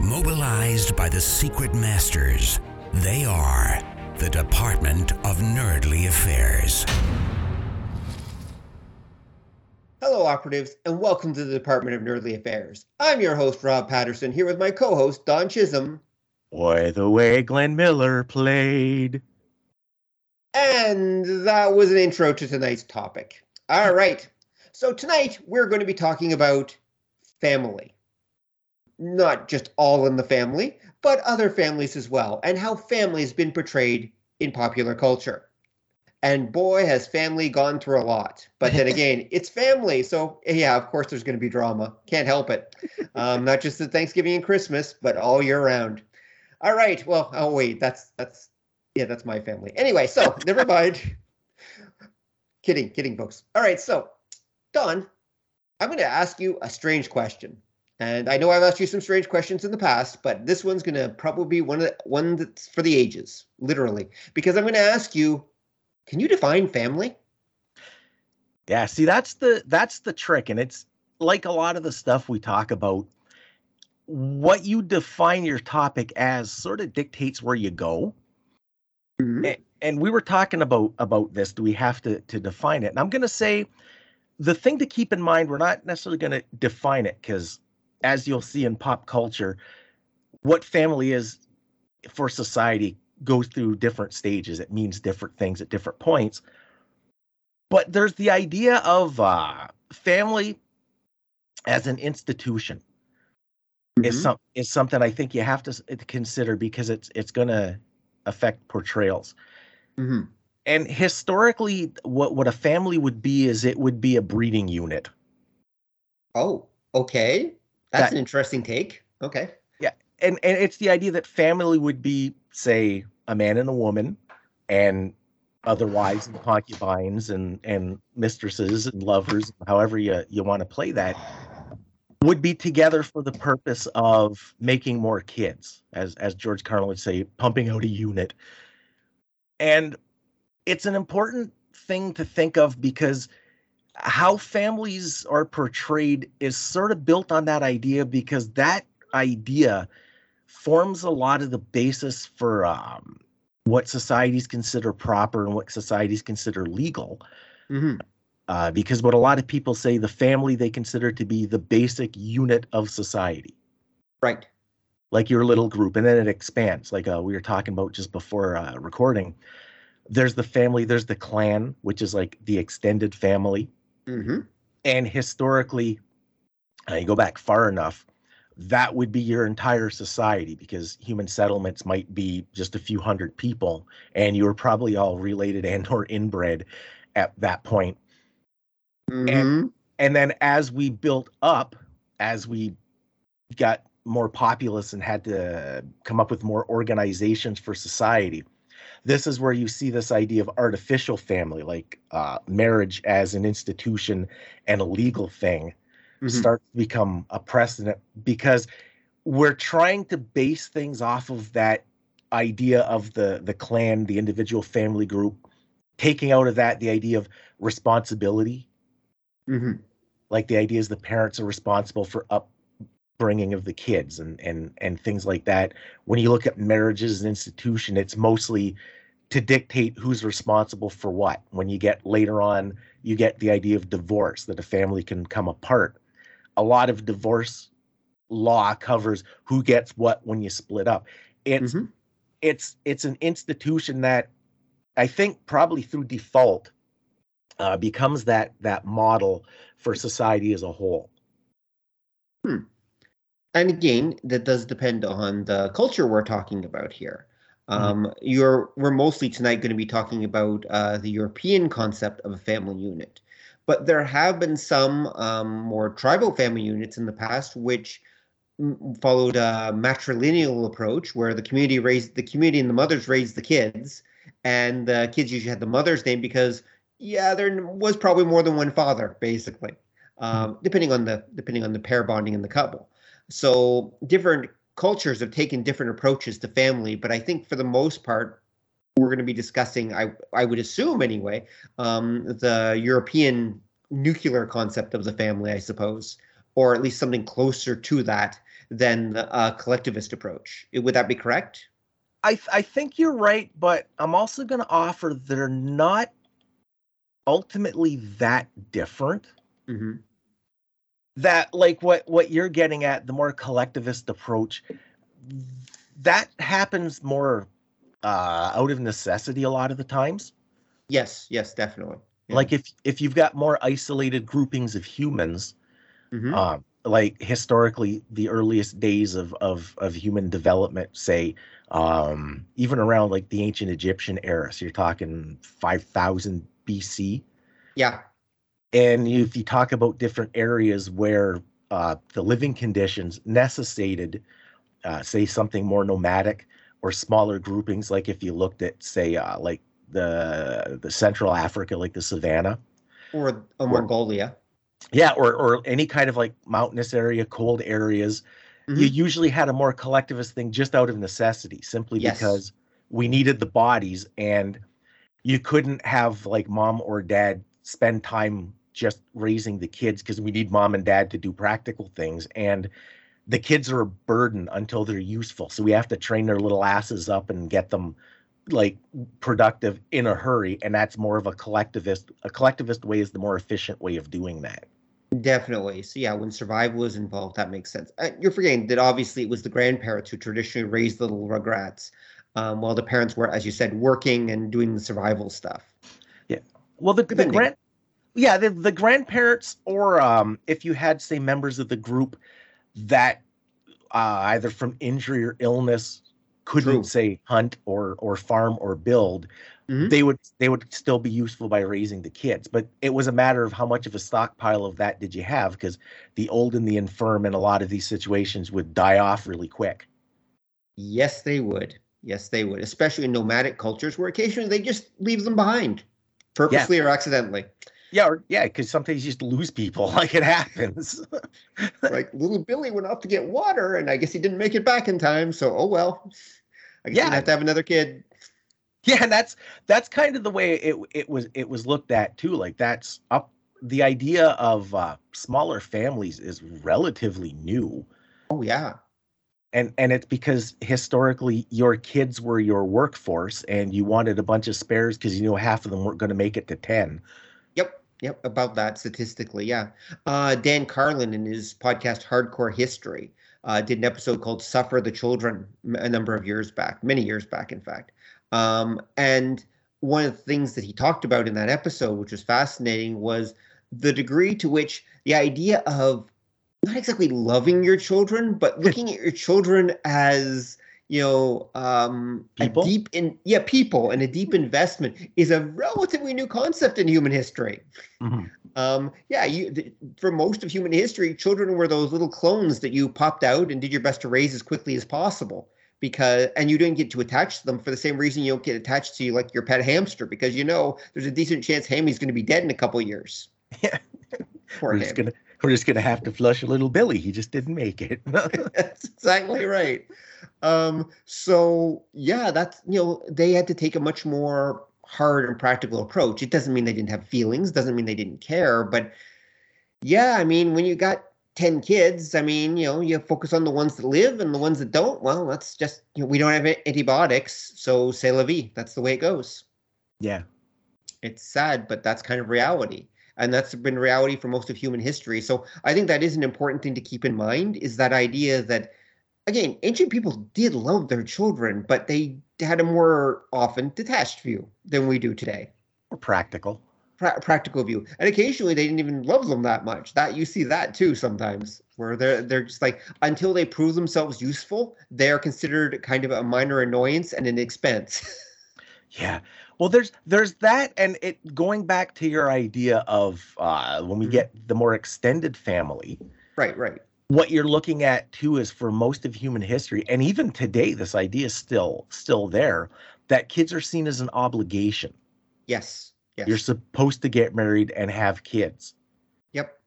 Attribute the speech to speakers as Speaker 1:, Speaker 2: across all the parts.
Speaker 1: Mobilized by the secret masters, they are the Department of Nerdly Affairs.
Speaker 2: Hello, operatives, and welcome to the Department of Nerdly Affairs. I'm your host, Rob Patterson, here with my co host, Don Chisholm.
Speaker 3: Boy, the way Glenn Miller played.
Speaker 2: And that was an intro to tonight's topic. All right. So, tonight we're going to be talking about family. Not just all in the family, but other families as well, and how family has been portrayed in popular culture. And boy, has family gone through a lot. But then again, it's family. So, yeah, of course, there's going to be drama. Can't help it. Um, not just at Thanksgiving and Christmas, but all year round. All right. Well, oh, wait, that's, that's, yeah, that's my family. Anyway, so never mind. kidding, kidding, folks. All right. So, Don, I'm going to ask you a strange question. And I know I've asked you some strange questions in the past, but this one's going to probably be one of the, one that's for the ages, literally, because I'm going to ask you, can you define family?
Speaker 3: Yeah, see that's the that's the trick and it's like a lot of the stuff we talk about what you define your topic as sort of dictates where you go. Mm-hmm. And, and we were talking about about this do we have to to define it? And I'm going to say the thing to keep in mind we're not necessarily going to define it cuz as you'll see in pop culture, what family is for society goes through different stages. It means different things at different points. But there's the idea of uh, family as an institution mm-hmm. is some is something I think you have to consider because it's it's going to affect portrayals. Mm-hmm. And historically, what what a family would be is it would be a breeding unit.
Speaker 2: Oh, okay. That's that, an interesting take. Okay.
Speaker 3: Yeah, and and it's the idea that family would be, say, a man and a woman, and other wives and concubines and and mistresses and lovers, however you you want to play that, would be together for the purpose of making more kids, as as George Carlin would say, pumping out a unit. And it's an important thing to think of because how families are portrayed is sort of built on that idea because that idea forms a lot of the basis for um, what societies consider proper and what societies consider legal. Mm-hmm. Uh, because what a lot of people say, the family they consider to be the basic unit of society.
Speaker 2: Right.
Speaker 3: Like your little group, and then it expands. Like uh, we were talking about just before uh, recording. There's the family. There's the clan, which is like the extended family. Mm-hmm. And historically, uh, you go back far enough, that would be your entire society because human settlements might be just a few hundred people, and you were probably all related and or inbred at that point. Mm-hmm. And and then as we built up, as we got more populous and had to come up with more organizations for society, this is where you see this idea of artificial family, like uh, marriage as an institution and a legal thing, mm-hmm. start to become a precedent because we're trying to base things off of that idea of the the clan, the individual family group, taking out of that the idea of responsibility. Mm-hmm. Like the idea is the parents are responsible for up upbringing of the kids and and and things like that. When you look at marriage as an institution it's mostly to dictate who's responsible for what. When you get later on you get the idea of divorce that a family can come apart. A lot of divorce law covers who gets what when you split up. It's mm-hmm. it's it's an institution that i think probably through default uh, becomes that that model for society as a whole.
Speaker 2: Hmm and again, that does depend on the culture we're talking about here. Mm-hmm. Um, you're we're mostly tonight going to be talking about uh, the European concept of a family unit, but there have been some um, more tribal family units in the past which followed a matrilineal approach where the community raised the community and the mothers raised the kids, and the kids usually had the mother's name because yeah, there was probably more than one father, basically, um, depending on the depending on the pair bonding in the couple. So different cultures have taken different approaches to family, but I think for the most part, we're going to be discussing. I I would assume anyway, um, the European nuclear concept of the family, I suppose, or at least something closer to that than a collectivist approach. Would that be correct?
Speaker 3: I th- I think you're right, but I'm also going to offer they're not ultimately that different. Mm-hmm. That like what what you're getting at, the more collectivist approach, that happens more uh, out of necessity a lot of the times.
Speaker 2: Yes, yes, definitely.
Speaker 3: Yeah. Like if if you've got more isolated groupings of humans, mm-hmm. um, like historically the earliest days of of of human development say um even around like the ancient egyptian era so you're talking 5000 bc
Speaker 2: yeah
Speaker 3: and if you talk about different areas where uh the living conditions necessitated uh say something more nomadic or smaller groupings like if you looked at say uh like the the central africa like the savannah
Speaker 2: or mongolia
Speaker 3: yeah or or any kind of like mountainous area cold areas mm-hmm. you usually had a more collectivist thing just out of necessity simply yes. because we needed the bodies and you couldn't have like mom or dad spend time just raising the kids because we need mom and dad to do practical things and the kids are a burden until they're useful. So we have to train their little asses up and get them like productive in a hurry and that's more of a collectivist a collectivist way is the more efficient way of doing that.
Speaker 2: Definitely. So yeah when survival is involved that makes sense. Uh, you're forgetting that obviously it was the grandparents who traditionally raised the little rugrats um, while the parents were as you said working and doing the survival stuff.
Speaker 3: Yeah. Well the, the grand yeah the, the grandparents or um, if you had say members of the group that uh, either from injury or illness couldn't True. say hunt or or farm or build mm-hmm. they would they would still be useful by raising the kids but it was a matter of how much of a stockpile of that did you have because the old and the infirm in a lot of these situations would die off really quick
Speaker 2: yes they would yes they would especially in nomadic cultures where occasionally they just leave them behind purposely yeah. or accidentally
Speaker 3: yeah, or, yeah, because sometimes you just lose people, like it happens.
Speaker 2: like little Billy went off to get water, and I guess he didn't make it back in time. So, oh well. I guess yeah, have to have another kid.
Speaker 3: Yeah, and that's that's kind of the way it it was it was looked at too. Like that's up the idea of uh, smaller families is relatively new.
Speaker 2: Oh yeah.
Speaker 3: And and it's because historically your kids were your workforce and you wanted a bunch of spares because you knew half of them weren't going to make it to 10.
Speaker 2: Yep. About that statistically, yeah. Uh, Dan Carlin in his podcast Hardcore History uh, did an episode called "Suffer the Children" a number of years back, many years back, in fact. Um, and one of the things that he talked about in that episode, which was fascinating, was the degree to which the idea of not exactly loving your children, but looking at your children as you know um people? a deep in yeah people and a deep investment is a relatively new concept in human history mm-hmm. um yeah you th- for most of human history children were those little clones that you popped out and did your best to raise as quickly as possible because and you didn't get to attach to them for the same reason you don't get attached to like your pet hamster because you know there's a decent chance Hammy's going to be dead in a couple years
Speaker 3: yeah Poor we're gonna we're just gonna have to flush a little Billy. He just didn't make it.
Speaker 2: That's exactly right. Um, so yeah, that's you know they had to take a much more hard and practical approach. It doesn't mean they didn't have feelings, doesn't mean they didn't care, but yeah, I mean when you got 10 kids, I mean, you know, you focus on the ones that live and the ones that don't. Well, that's just, you know, we don't have antibiotics. So, say la vie. That's the way it goes.
Speaker 3: Yeah.
Speaker 2: It's sad, but that's kind of reality. And that's been reality for most of human history. So, I think that is an important thing to keep in mind is that idea that again, ancient people did love their children, but they had a more often detached view than we do today.
Speaker 3: Or practical.
Speaker 2: Pra- practical view, and occasionally they didn't even love them that much. That you see that too sometimes, where they're they're just like until they prove themselves useful, they are considered kind of a minor annoyance and an expense.
Speaker 3: yeah, well, there's there's that, and it going back to your idea of uh, when we mm-hmm. get the more extended family.
Speaker 2: Right, right.
Speaker 3: what you're looking at too is for most of human history and even today this idea is still still there that kids are seen as an obligation.
Speaker 2: Yes yes.
Speaker 3: You're supposed to get married and have kids.
Speaker 2: Yep.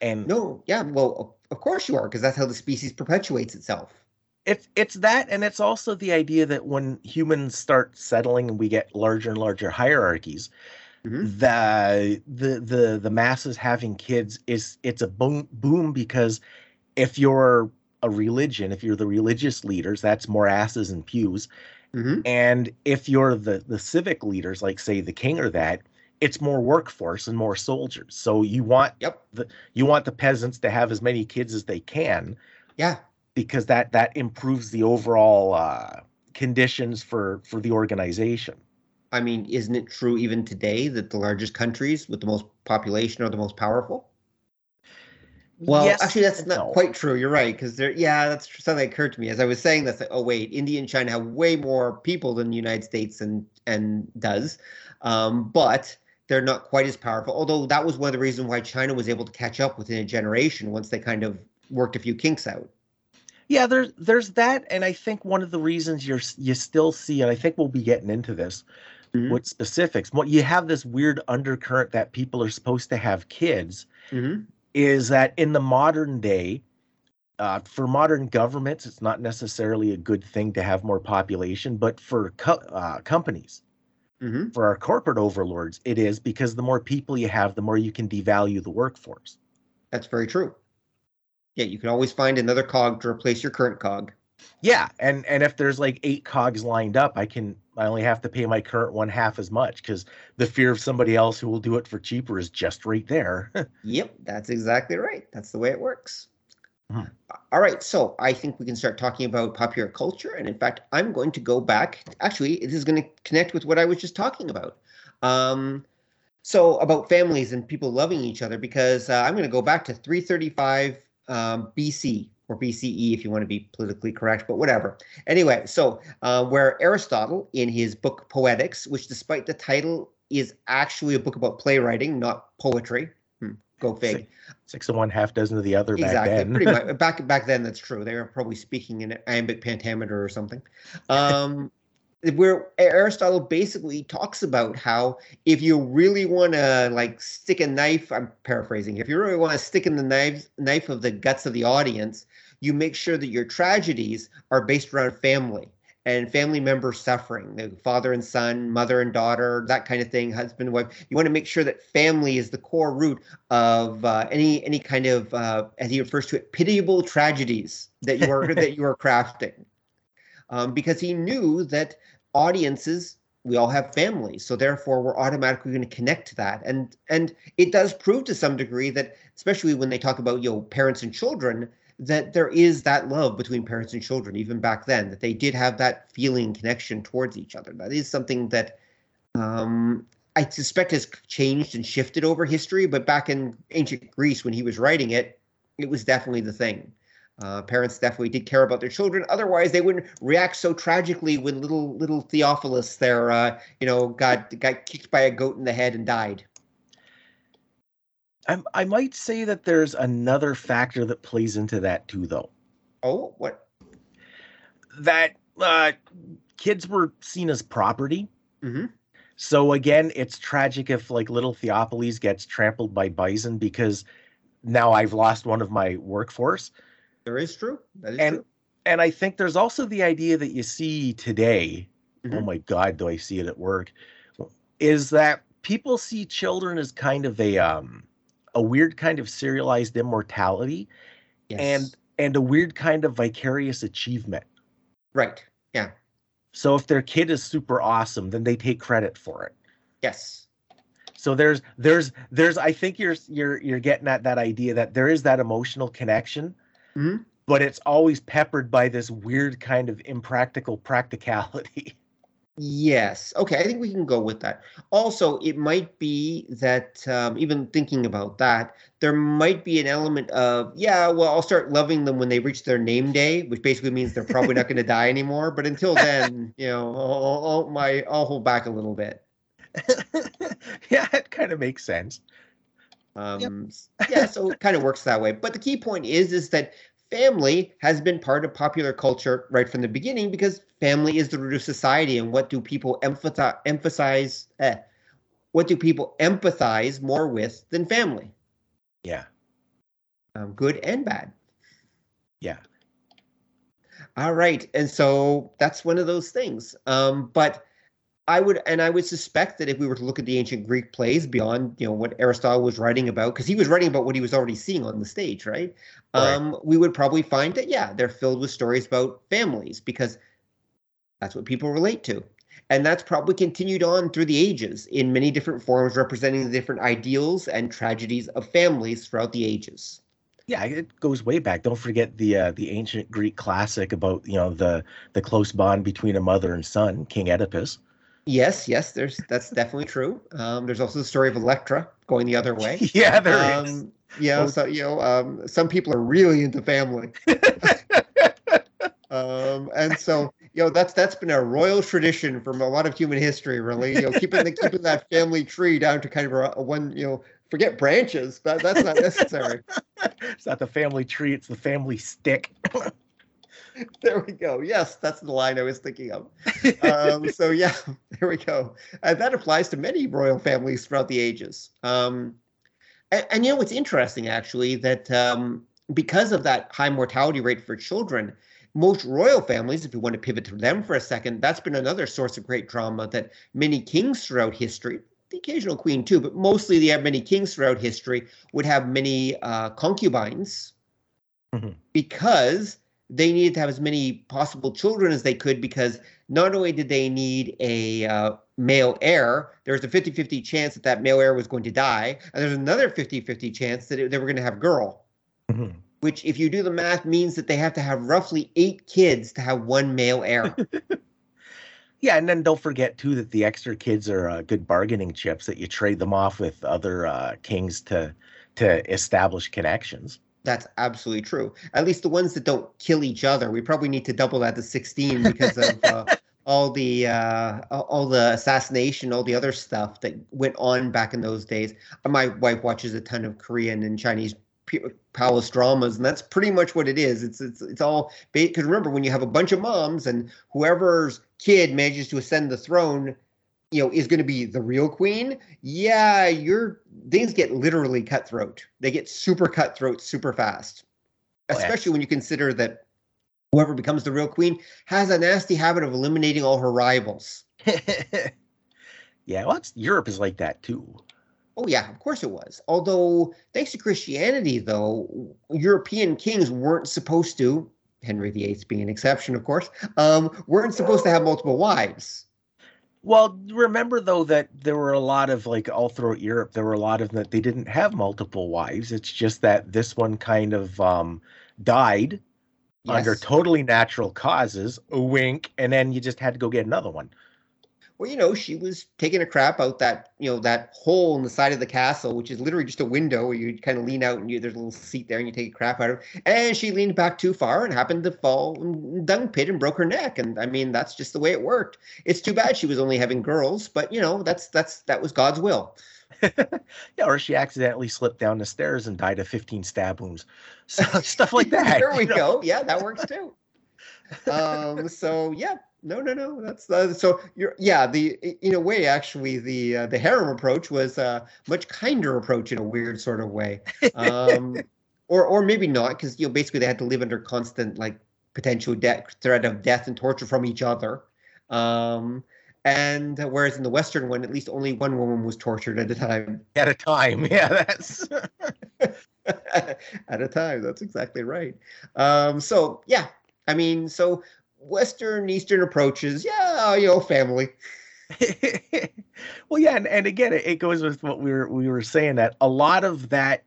Speaker 3: And
Speaker 2: no yeah well of course you are because that's how the species perpetuates itself
Speaker 3: it's it's that and it's also the idea that when humans start settling and we get larger and larger hierarchies mm-hmm. the the the the masses having kids is it's a boom boom because if you're a religion if you're the religious leaders that's more asses and pews. Mm-hmm. and if you're the the civic leaders like say the king or that it's more workforce and more soldiers. So you want
Speaker 2: yep.
Speaker 3: the you want the peasants to have as many kids as they can.
Speaker 2: Yeah
Speaker 3: because that that improves the overall uh, conditions for for the organization.
Speaker 2: I mean, isn't it true even today that the largest countries with the most population are the most powerful? Well, yes, actually, that's not no. quite true. You're right, because there, yeah, that's something that occurred to me as I was saying this. Like, oh wait, India and China have way more people than the United States and and does, um, but they're not quite as powerful. Although that was one of the reasons why China was able to catch up within a generation once they kind of worked a few kinks out.
Speaker 3: Yeah, there's there's that, and I think one of the reasons you're you still see, and I think we'll be getting into this mm-hmm. with specifics. What you have this weird undercurrent that people are supposed to have kids mm-hmm. is that in the modern day, uh, for modern governments, it's not necessarily a good thing to have more population, but for co- uh, companies, mm-hmm. for our corporate overlords, it is because the more people you have, the more you can devalue the workforce.
Speaker 2: That's very true. Yeah, you can always find another cog to replace your current cog.
Speaker 3: Yeah, and and if there's like eight cogs lined up, I can I only have to pay my current one half as much because the fear of somebody else who will do it for cheaper is just right there.
Speaker 2: yep, that's exactly right. That's the way it works. Mm-hmm. All right, so I think we can start talking about popular culture, and in fact, I'm going to go back. Actually, this is going to connect with what I was just talking about. Um, so about families and people loving each other, because uh, I'm going to go back to 335 um, BC or BCE if you want to be politically correct, but whatever. Anyway, so uh, where Aristotle in his book Poetics, which despite the title is actually a book about playwriting, not poetry. Hmm, go fig.
Speaker 3: Six, six of one, half dozen of the other.
Speaker 2: Exactly.
Speaker 3: Back then.
Speaker 2: pretty much. Back back then, that's true. They were probably speaking in iambic pentameter or something. Um, where Aristotle basically talks about how if you really want to like stick a knife, I'm paraphrasing, if you really want to stick in the knife knife of the guts of the audience, you make sure that your tragedies are based around family and family members suffering, the father and son, mother and daughter, that kind of thing, husband and wife. You want to make sure that family is the core root of uh, any any kind of, uh, as he refers to it, pitiable tragedies that you are that you are crafting. Um, because he knew that audiences we all have families so therefore we're automatically going to connect to that. And and it does prove to some degree that especially when they talk about you know parents and children that there is that love between parents and children even back then that they did have that feeling connection towards each other. That is something that um, i suspect has changed and shifted over history but back in ancient greece when he was writing it it was definitely the thing uh, parents definitely did care about their children. Otherwise, they wouldn't react so tragically when little little Theophilus there, uh, you know, got got kicked by a goat in the head and died.
Speaker 3: I, I might say that there's another factor that plays into that too, though.
Speaker 2: Oh, what?
Speaker 3: That uh, kids were seen as property. Mm-hmm. So again, it's tragic if like little Theophilus gets trampled by bison because now I've lost one of my workforce.
Speaker 2: There is true. That is
Speaker 3: and,
Speaker 2: true.
Speaker 3: And I think there's also the idea that you see today. Oh mm-hmm. Oh my God, do I see it at work? Is that people see children as kind of a um a weird kind of serialized immortality, yes. and and a weird kind of vicarious achievement.
Speaker 2: Right. Yeah.
Speaker 3: So if their kid is super awesome, then they take credit for it.
Speaker 2: Yes.
Speaker 3: So there's there's there's I think you're you're you're getting at that idea that there is that emotional connection Mm-hmm. But it's always peppered by this weird kind of impractical practicality.
Speaker 2: Yes. Okay. I think we can go with that. Also, it might be that um, even thinking about that, there might be an element of, yeah, well, I'll start loving them when they reach their name day, which basically means they're probably not going to die anymore. But until then, you know, I'll, I'll, my, I'll hold back a little bit.
Speaker 3: yeah, it kind of makes sense.
Speaker 2: Um, yep. yeah, so it kind of works that way. But the key point is, is that family has been part of popular culture right from the beginning because family is the root of society. And what do people emphasize? Emphasize? Eh, what do people empathize more with than family?
Speaker 3: Yeah.
Speaker 2: Um, good and bad.
Speaker 3: Yeah.
Speaker 2: All right, and so that's one of those things. Um, but I would, and I would suspect that if we were to look at the ancient Greek plays beyond, you know, what Aristotle was writing about, because he was writing about what he was already seeing on the stage, right? right? Um, we would probably find that, yeah, they're filled with stories about families because that's what people relate to. And that's probably continued on through the ages in many different forms, representing the different ideals and tragedies of families throughout the ages.
Speaker 3: Yeah, it goes way back. Don't forget the uh, the ancient Greek classic about you know the the close bond between a mother and son, King Oedipus.
Speaker 2: Yes, yes, there's that's definitely true. Um, there's also the story of Electra going the other way.
Speaker 3: yeah, there um, is.
Speaker 2: Yeah, so you know, um, some people are really into family. um, and so you know that's that's been a royal tradition from a lot of human history, really. You know, keeping the keeping that family tree down to kind of a, a one, you know, forget branches. That that's not necessary.
Speaker 3: it's not the family tree; it's the family stick.
Speaker 2: there we go. Yes, that's the line I was thinking of. Um, so yeah, there we go. And that applies to many royal families throughout the ages. Um, and, and, you know, it's interesting actually that um, because of that high mortality rate for children, most royal families, if you want to pivot to them for a second, that's been another source of great drama that many kings throughout history, the occasional queen too, but mostly the many kings throughout history would have many uh, concubines mm-hmm. because they needed to have as many possible children as they could because not only did they need a uh, male heir, there was a 50 50 chance that that male heir was going to die. And there's another 50 50 chance that it, they were going to have a girl, mm-hmm. which, if you do the math, means that they have to have roughly eight kids to have one male heir.
Speaker 3: yeah. And then don't forget, too, that the extra kids are uh, good bargaining chips that you trade them off with other uh, kings to to establish connections.
Speaker 2: That's absolutely true. At least the ones that don't kill each other. We probably need to double that to 16 because of uh, all the uh, all the assassination, all the other stuff that went on back in those days. My wife watches a ton of Korean and Chinese palace dramas, and that's pretty much what it is. It's it's it's all because remember when you have a bunch of moms and whoever's kid manages to ascend the throne, you know is going to be the real queen yeah your things get literally cutthroat. They get super cutthroat super fast. Especially oh, yeah. when you consider that whoever becomes the real queen has a nasty habit of eliminating all her rivals.
Speaker 3: Yeah well europe is like that too.
Speaker 2: Oh yeah of course it was. Although thanks to christianity though european kings weren't supposed to henry viii being an exception of course um, weren't supposed to have multiple wives
Speaker 3: well, remember though that there were a lot of like all throughout Europe, there were a lot of that they didn't have multiple wives. It's just that this one kind of um, died yes. under totally natural causes, a wink, and then you just had to go get another one
Speaker 2: well, you know, she was taking a crap out that, you know, that hole in the side of the castle, which is literally just a window where you kind of lean out and you, there's a little seat there and you take a crap out of it. And she leaned back too far and happened to fall in dung pit and broke her neck. And I mean, that's just the way it worked. It's too bad she was only having girls, but you know, that's, that's, that was God's will.
Speaker 3: yeah, or she accidentally slipped down the stairs and died of 15 stab wounds. So, stuff like that.
Speaker 2: there we go. Yeah, that works too. um, so yeah, no, no, no. That's uh, so. You're yeah. The in a way, actually, the uh, the harem approach was a much kinder approach in a weird sort of way, um, or or maybe not, because you know basically they had to live under constant like potential death threat of death and torture from each other. Um, and uh, whereas in the Western one, at least only one woman was tortured at a time.
Speaker 3: At a time, yeah, that's
Speaker 2: at a time. That's exactly right. Um, so yeah, I mean, so Western Eastern approaches, yeah, you know, family.
Speaker 3: well, yeah, and, and again, it, it goes with what we were we were saying that a lot of that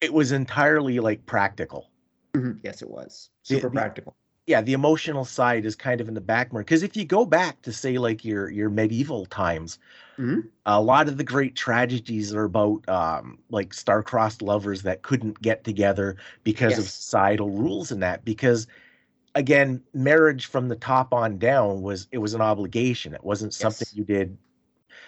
Speaker 3: it was entirely like practical.
Speaker 2: Mm-hmm. Yes, it was super the, practical.
Speaker 3: The, yeah, the emotional side is kind of in the back burner because if you go back to say like your your medieval times, mm-hmm. a lot of the great tragedies are about um, like star-crossed lovers that couldn't get together because yes. of societal rules and that because again, marriage from the top on down was it was an obligation. It wasn't something yes. you did.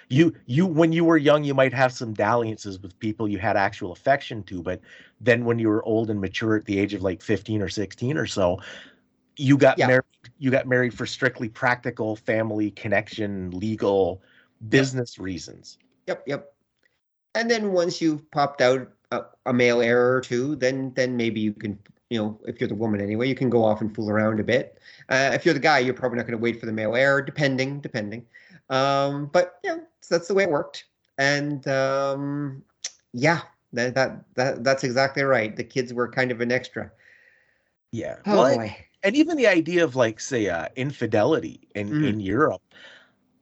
Speaker 3: you you when you were young you might have some dalliances with people you had actual affection to but then when you were old and mature at the age of like 15 or 16 or so you got yeah. married you got married for strictly practical family connection legal business yep. reasons
Speaker 2: yep yep and then once you've popped out a, a male heir or two then then maybe you can you know, if you're the woman anyway, you can go off and fool around a bit. Uh, if you're the guy, you're probably not going to wait for the male heir, depending, depending. Um, but yeah, so that's the way it worked. And um, yeah, that, that that that's exactly right. The kids were kind of an extra.
Speaker 3: Yeah. Oh well, boy. And even the idea of like say uh, infidelity in mm. in Europe,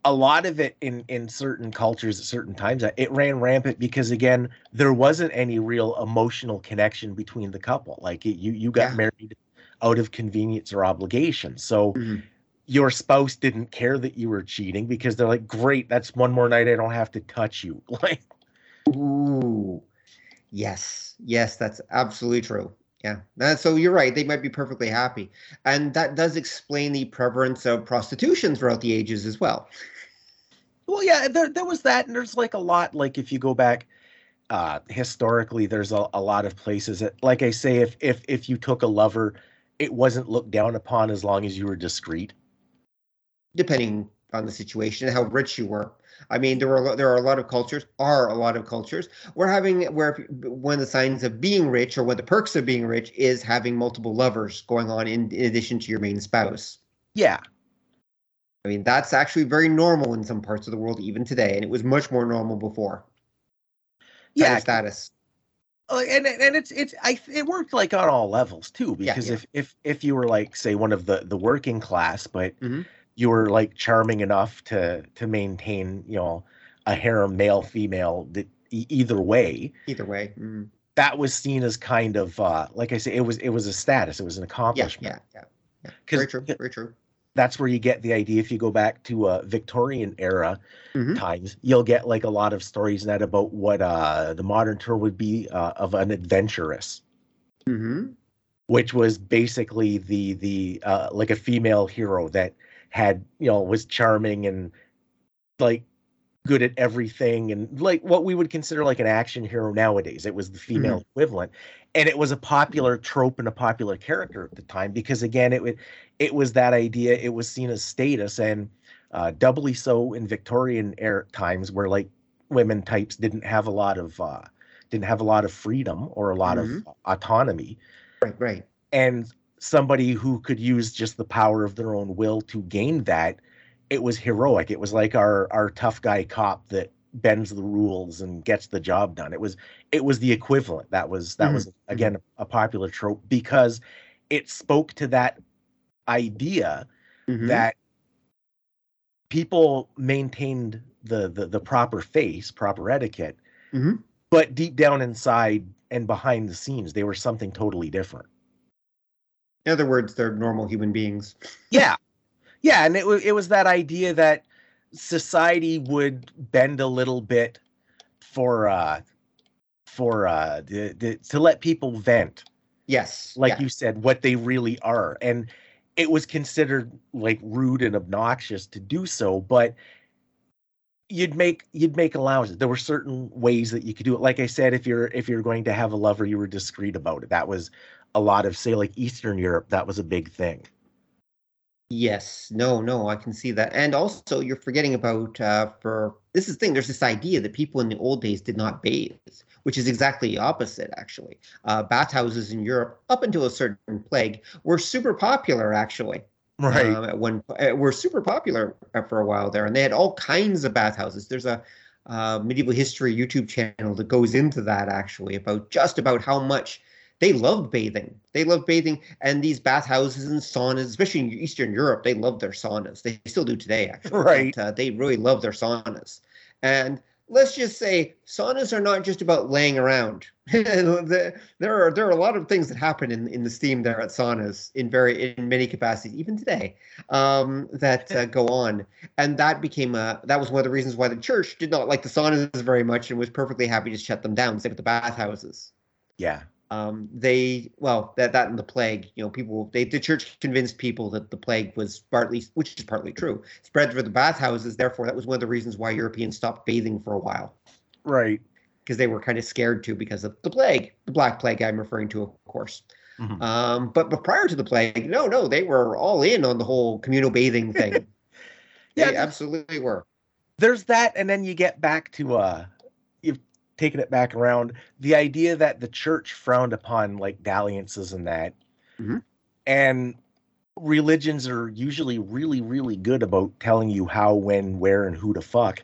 Speaker 3: a lot of it in in certain cultures at certain times uh, it ran rampant because again there wasn't any real emotional connection between the couple. Like you you got yeah. married out of convenience or obligation. So. Mm-hmm your spouse didn't care that you were cheating because they're like, great, that's one more night I don't have to touch you. Like,
Speaker 2: ooh, yes, yes, that's absolutely true. Yeah, so you're right. They might be perfectly happy, and that does explain the prevalence of prostitution throughout the ages as well.
Speaker 3: Well, yeah, there there was that, and there's like a lot. Like if you go back uh historically, there's a, a lot of places that, like I say, if if if you took a lover, it wasn't looked down upon as long as you were discreet
Speaker 2: depending on the situation and how rich you were. I mean, there were there are a lot of cultures, are a lot of cultures. We're having where one of the signs of being rich or one of the perks of being rich is having multiple lovers going on in, in addition to your main spouse.
Speaker 3: Yeah.
Speaker 2: I mean, that's actually very normal in some parts of the world even today, and it was much more normal before.
Speaker 3: Yeah, kind of status. Uh, and and it's it's I it worked like on all levels too because yeah, yeah. if if if you were like say one of the the working class, but mm-hmm you were like charming enough to to maintain you know a harem male female that either way
Speaker 2: either way mm.
Speaker 3: that was seen as kind of uh like i say it was it was a status it was an accomplishment
Speaker 2: yeah yeah yeah, yeah. very true very true
Speaker 3: that's where you get the idea if you go back to uh victorian era mm-hmm. times you'll get like a lot of stories that about what uh the modern term would be uh, of an adventuress
Speaker 2: mm-hmm.
Speaker 3: which was basically the the uh like a female hero that had you know was charming and like good at everything and like what we would consider like an action hero nowadays. It was the female mm-hmm. equivalent. And it was a popular trope and a popular character at the time because again it would it was that idea. It was seen as status and uh, doubly so in victorian era times where like women types didn't have a lot of uh, didn't have a lot of freedom or a lot mm-hmm. of autonomy.
Speaker 2: Right right.
Speaker 3: And somebody who could use just the power of their own will to gain that it was heroic it was like our our tough guy cop that bends the rules and gets the job done it was it was the equivalent that was that mm-hmm. was again mm-hmm. a popular trope because it spoke to that idea mm-hmm. that people maintained the, the the proper face proper etiquette
Speaker 2: mm-hmm.
Speaker 3: but deep down inside and behind the scenes they were something totally different
Speaker 2: in other words, they're normal human beings.
Speaker 3: yeah, yeah, and it it was that idea that society would bend a little bit for uh for uh the, the, to let people vent.
Speaker 2: Yes,
Speaker 3: like yeah. you said, what they really are, and it was considered like rude and obnoxious to do so, but you'd make you'd make allowances there were certain ways that you could do it like i said if you're if you're going to have a lover you were discreet about it that was a lot of say like Eastern Europe, that was a big thing.
Speaker 2: Yes, no, no, I can see that. And also you're forgetting about uh for this is the thing, there's this idea that people in the old days did not bathe, which is exactly the opposite actually. Uh bathhouses in Europe up until a certain plague were super popular actually.
Speaker 3: Right. Um,
Speaker 2: when uh, were super popular uh, for a while there and they had all kinds of bathhouses. There's a uh, medieval history YouTube channel that goes into that actually about just about how much they love bathing. They love bathing, and these bathhouses and saunas, especially in Eastern Europe, they love their saunas. They still do today, actually.
Speaker 3: Right.
Speaker 2: But, uh, they really love their saunas, and let's just say saunas are not just about laying around. there are there are a lot of things that happen in, in the steam there at saunas in very in many capacities, even today, um, that uh, go on, and that became a that was one of the reasons why the church did not like the saunas very much and was perfectly happy to shut them down, same with the bathhouses.
Speaker 3: Yeah.
Speaker 2: Um, they well that that and the plague you know people they the church convinced people that the plague was partly which is partly true spread through the bathhouses. Therefore that was one of the reasons why europeans stopped bathing for a while.
Speaker 3: Right.
Speaker 2: Because they were kind of scared to because of the plague the black plague i'm referring to of course. Mm-hmm. um, but but prior to the plague no no they were all in on the whole communal bathing thing. Yeah they absolutely were.
Speaker 3: There's that and then you get back to uh you've it back around the idea that the church frowned upon like dalliances and that mm-hmm. and religions are usually really really good about telling you how when where and who to fuck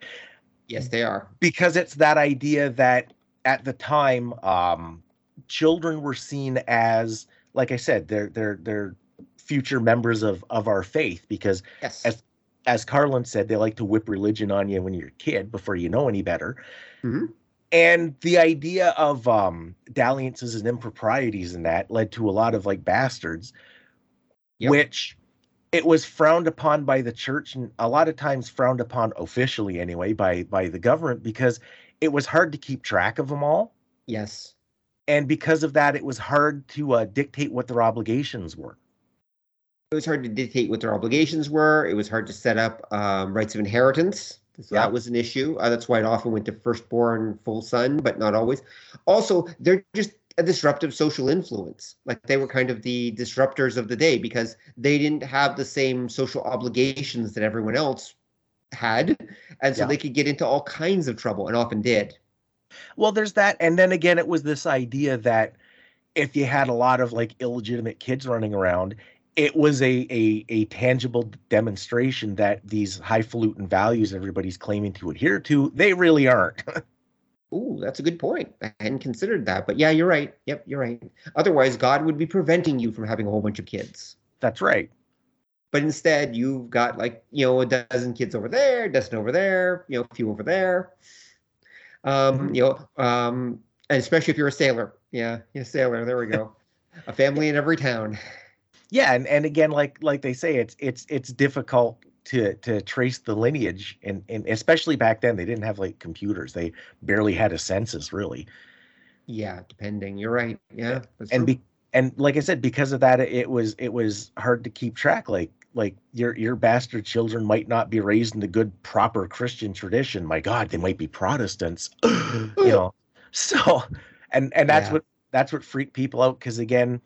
Speaker 2: yes they are
Speaker 3: because it's that idea that at the time um children were seen as like i said they're they're they're future members of of our faith because yes. as as Carlin said, they like to whip religion on you when you're a kid before you know any better. Mm-hmm. And the idea of um, dalliances and improprieties in that led to a lot of like bastards, yep. which it was frowned upon by the church and a lot of times frowned upon officially anyway by by the government because it was hard to keep track of them all.
Speaker 2: Yes.
Speaker 3: And because of that, it was hard to uh, dictate what their obligations were
Speaker 2: it was hard to dictate what their obligations were. It was hard to set up um, rights of inheritance. So yeah. that was an issue. Uh, that's why it often went to firstborn full son, but not always. Also, they're just a disruptive social influence. Like they were kind of the disruptors of the day because they didn't have the same social obligations that everyone else had. And so yeah. they could get into all kinds of trouble and often did.
Speaker 3: Well, there's that. And then again, it was this idea that if you had a lot of like illegitimate kids running around, it was a, a a tangible demonstration that these highfalutin values everybody's claiming to adhere to they really aren't
Speaker 2: Ooh, that's a good point. I hadn't considered that, but yeah, you're right. Yep, you're right. Otherwise, God would be preventing you from having a whole bunch of kids.
Speaker 3: That's right.
Speaker 2: But instead, you've got like you know a dozen kids over there, a dozen over there, you know, a few over there. Um, mm-hmm. you know, um, and especially if you're a sailor. Yeah, you're a sailor. There we go. a family in every town
Speaker 3: yeah and, and again like like they say it's it's it's difficult to to trace the lineage and and especially back then they didn't have like computers. They barely had a census really.
Speaker 2: Yeah depending. You're right. Yeah
Speaker 3: and be and like i said because of that it was it was hard to keep track. Like like your your bastard children might not be raised in the good proper christian tradition. My god they might be protestants you know? So and and that's yeah. what that's what freaked people out because again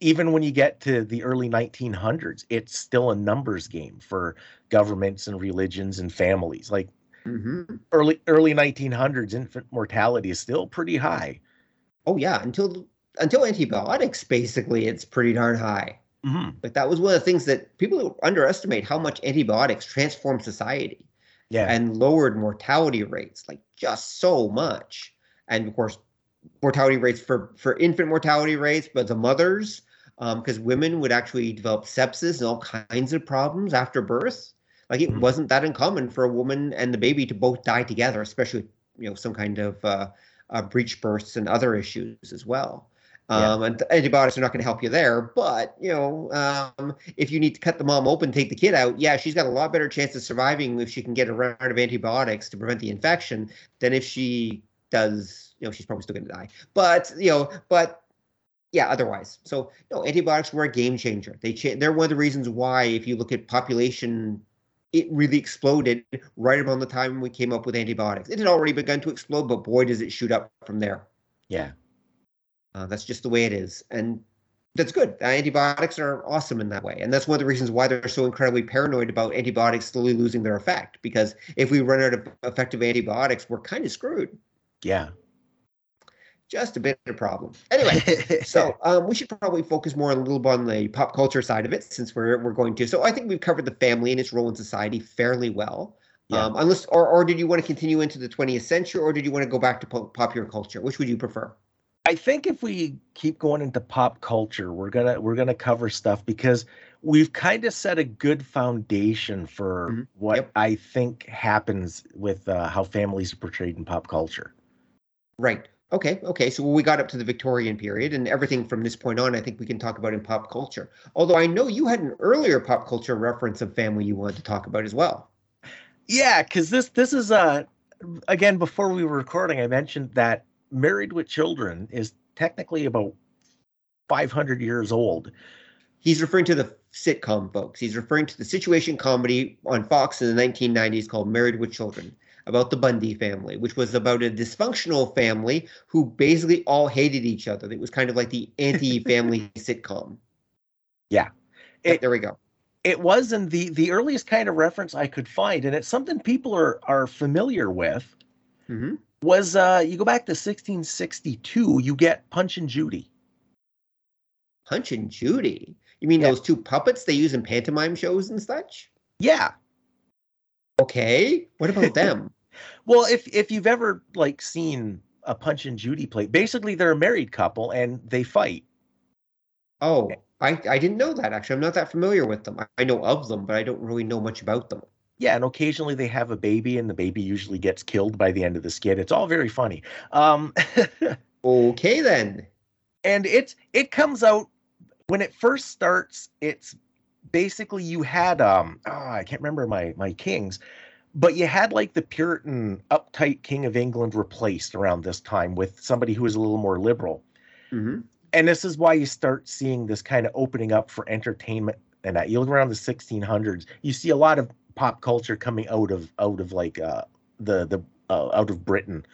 Speaker 3: even when you get to the early 1900s, it's still a numbers game for governments and religions and families. Like mm-hmm. early early 1900s, infant mortality is still pretty high.
Speaker 2: Oh yeah, until until antibiotics, basically, it's pretty darn high. Mm-hmm. But that was one of the things that people underestimate how much antibiotics transformed society. Yeah, and lowered mortality rates like just so much. And of course, mortality rates for for infant mortality rates, but the mothers because um, women would actually develop sepsis and all kinds of problems after birth. Like it mm-hmm. wasn't that uncommon for a woman and the baby to both die together, especially you know some kind of uh, uh, breech bursts and other issues as well. Um, And antibiotics are not going to help you there, but you know, um, if you need to cut the mom open, take the kid out, yeah, she's got a lot better chance of surviving if she can get a round of antibiotics to prevent the infection than if she does. You know, she's probably still going to die. But you know, but yeah, otherwise. So no, antibiotics were a game changer. They cha- they're one of the reasons why, if you look at population, it really exploded right around the time we came up with antibiotics. It had already begun to explode, but boy, does it shoot up from there.
Speaker 3: Yeah,
Speaker 2: uh, that's just the way it is, and that's good. Antibiotics are awesome in that way, and that's one of the reasons why they're so incredibly paranoid about antibiotics slowly losing their effect. Because if we run out of effective antibiotics, we're kind of screwed.
Speaker 3: Yeah,
Speaker 2: just a bit of a problem. Anyway, so um, we should probably focus more a little bit on the pop culture side of it since we're we're going to. So I think we've covered the family and its role in society fairly well. Yeah. Um, unless, or, or did you want to continue into the 20th century, or did you want to go back to po- popular culture? Which would you prefer?
Speaker 3: I think if we keep going into pop culture, we're gonna we're gonna cover stuff because we've kind of set a good foundation for mm-hmm. what yep. I think happens with uh, how families are portrayed in pop culture.
Speaker 2: Right. Okay, okay. So we got up to the Victorian period, and everything from this point on, I think we can talk about in pop culture. Although I know you had an earlier pop culture reference of family you wanted to talk about as well.
Speaker 3: Yeah, because this this is uh again before we were recording, I mentioned that Married with Children is technically about 500 years old.
Speaker 2: He's referring to the sitcom, folks. He's referring to the situation comedy on Fox in the 1990s called Married with Children about the Bundy family, which was about a dysfunctional family who basically all hated each other. It was kind of like the anti-family sitcom.
Speaker 3: Yeah.
Speaker 2: It, there we go.
Speaker 3: It was in the the earliest kind of reference I could find, and it's something people are are familiar with.
Speaker 2: Mm-hmm.
Speaker 3: Was uh you go back to 1662, you get Punch and Judy.
Speaker 2: Punch and Judy. You mean yeah. those two puppets they use in pantomime shows and such?
Speaker 3: Yeah.
Speaker 2: Okay. What about them?
Speaker 3: well, if if you've ever like seen a Punch and Judy play, basically they're a married couple and they fight.
Speaker 2: Oh, I I didn't know that actually. I'm not that familiar with them. I, I know of them, but I don't really know much about them.
Speaker 3: Yeah, and occasionally they have a baby, and the baby usually gets killed by the end of the skit. It's all very funny. Um,
Speaker 2: okay then.
Speaker 3: And it's it comes out when it first starts. It's basically you had um oh, I can't remember my my kings, but you had like the Puritan uptight King of England replaced around this time with somebody who was a little more liberal.
Speaker 2: Mm-hmm.
Speaker 3: And this is why you start seeing this kind of opening up for entertainment and that. You look around the 1600s, you see a lot of pop culture coming out of out of like uh, the the uh, out of Britain,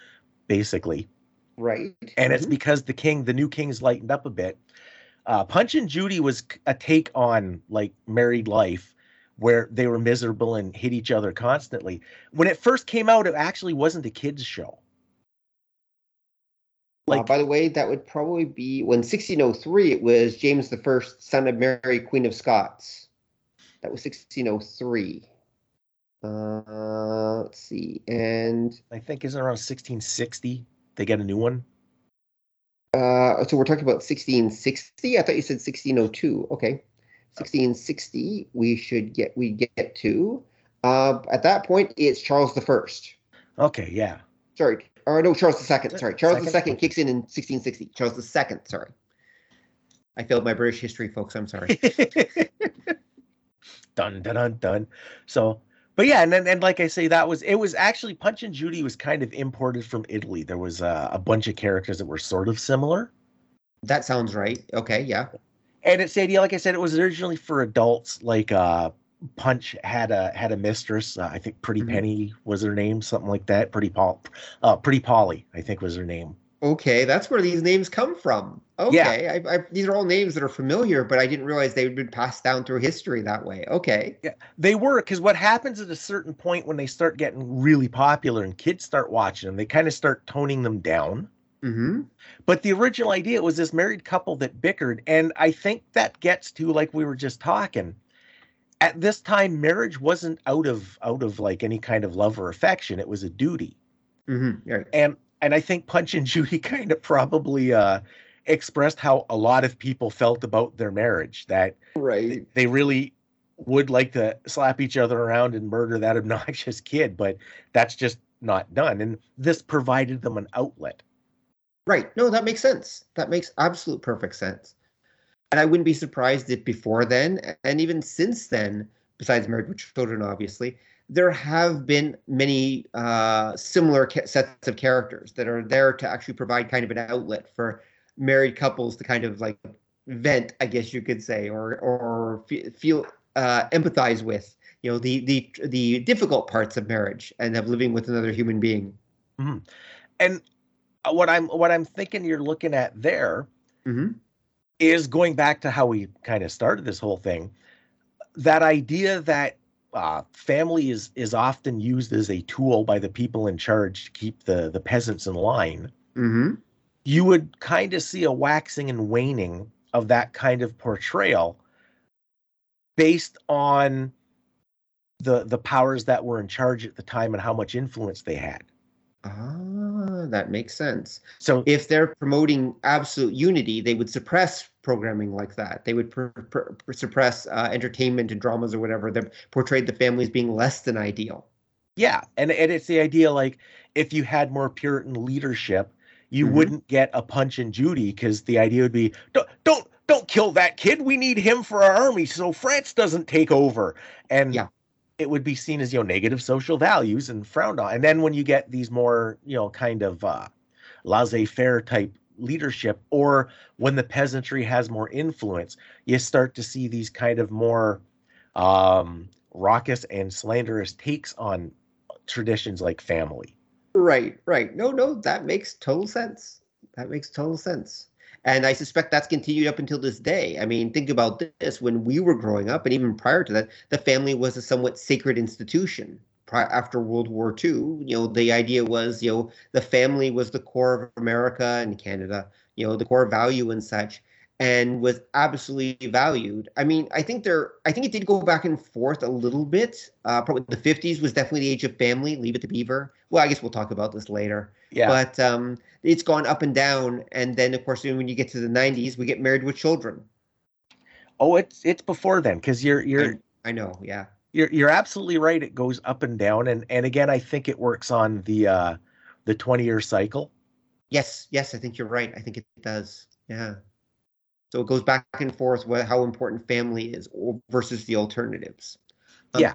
Speaker 3: basically.
Speaker 2: Right.
Speaker 3: And mm-hmm. it's because the king, the new king's lightened up a bit. Uh, Punch and Judy was a take on like married life, where they were miserable and hit each other constantly. When it first came out, it actually wasn't a kids show.
Speaker 2: Like, uh, by the way, that would probably be when 1603. It was James the First, son of Mary, Queen of Scots. That was 1603. Uh, let's see, and
Speaker 3: I think isn't around 1660 they get a new one.
Speaker 2: Uh, so we're talking about 1660. I thought you said 1602. Okay, 1660. We should get we get to. Uh, at that point, it's Charles the First.
Speaker 3: Okay, yeah.
Speaker 2: Sorry, or no, Charles the Second. Sorry, Charles the Second kicks in in 1660. Charles the Second. Sorry, I failed my British history, folks. I'm sorry.
Speaker 3: dun dun dun dun. So but yeah, and then and like I say, that was it was actually Punch and Judy was kind of imported from Italy. There was uh, a bunch of characters that were sort of similar.
Speaker 2: That sounds right. Okay, yeah.
Speaker 3: And it's the idea, like I said, it was originally for adults. Like uh, Punch had a had a mistress. Uh, I think Pretty mm-hmm. Penny was her name, something like that. Pretty Paul, uh, Pretty Polly, I think was her name.
Speaker 2: Okay, that's where these names come from. Okay, yeah. I, I, these are all names that are familiar, but I didn't realize they'd been passed down through history that way. Okay.
Speaker 3: Yeah, they were because what happens at a certain point when they start getting really popular and kids start watching them, they kind of start toning them down.
Speaker 2: Mm-hmm.
Speaker 3: But the original idea was this married couple that bickered, and I think that gets to like we were just talking. At this time, marriage wasn't out of out of like any kind of love or affection; it was a duty.
Speaker 2: Mm-hmm. Right.
Speaker 3: And and I think Punch and Judy kind of probably uh, expressed how a lot of people felt about their marriage. That
Speaker 2: right,
Speaker 3: they really would like to slap each other around and murder that obnoxious kid, but that's just not done. And this provided them an outlet.
Speaker 2: Right. No, that makes sense. That makes absolute perfect sense. And I wouldn't be surprised if before then, and even since then, besides Married with Children, obviously, there have been many uh, similar ca- sets of characters that are there to actually provide kind of an outlet for married couples to kind of like vent, I guess you could say, or or feel uh, empathize with, you know, the the the difficult parts of marriage and of living with another human being.
Speaker 3: Mm-hmm. And what I'm what I'm thinking you're looking at there
Speaker 2: mm-hmm.
Speaker 3: is going back to how we kind of started this whole thing. That idea that uh, family is is often used as a tool by the people in charge to keep the the peasants in line.
Speaker 2: Mm-hmm.
Speaker 3: You would kind of see a waxing and waning of that kind of portrayal based on the the powers that were in charge at the time and how much influence they had.
Speaker 2: Ah, that makes sense.
Speaker 3: So
Speaker 2: if they're promoting absolute unity, they would suppress programming like that. They would pr- pr- suppress uh, entertainment and dramas or whatever that portrayed the family as being less than ideal.
Speaker 3: Yeah, and and it's the idea like if you had more Puritan leadership, you mm-hmm. wouldn't get a Punch and Judy because the idea would be don't don't don't kill that kid. We need him for our army so France doesn't take over. And
Speaker 2: yeah
Speaker 3: it would be seen as you know negative social values and frowned on. And then when you get these more you know kind of uh, laissez-faire type leadership or when the peasantry has more influence you start to see these kind of more um, raucous and slanderous takes on traditions like family.
Speaker 2: Right right. No no that makes total sense. That makes total sense and i suspect that's continued up until this day. I mean think about this. When we were growing up and even prior to that the family was a somewhat sacred institution. After World War II, you know, the idea was, you know, the family was the core of America and Canada, you know, the core value and such, and was absolutely valued. I mean, I think there, I think it did go back and forth a little bit. Uh, probably the 50s was definitely the age of family, leave it to Beaver. Well, I guess we'll talk about this later. Yeah. But um, it's gone up and down. And then, of course, when you get to the 90s, we get married with children.
Speaker 3: Oh, it's it's before then because you're you're.
Speaker 2: I, I know, yeah
Speaker 3: you're you're absolutely right. It goes up and down, and and again, I think it works on the uh, the twenty year cycle.
Speaker 2: Yes, yes, I think you're right. I think it does. Yeah. So it goes back and forth with how important family is versus the alternatives.
Speaker 3: Um, yeah.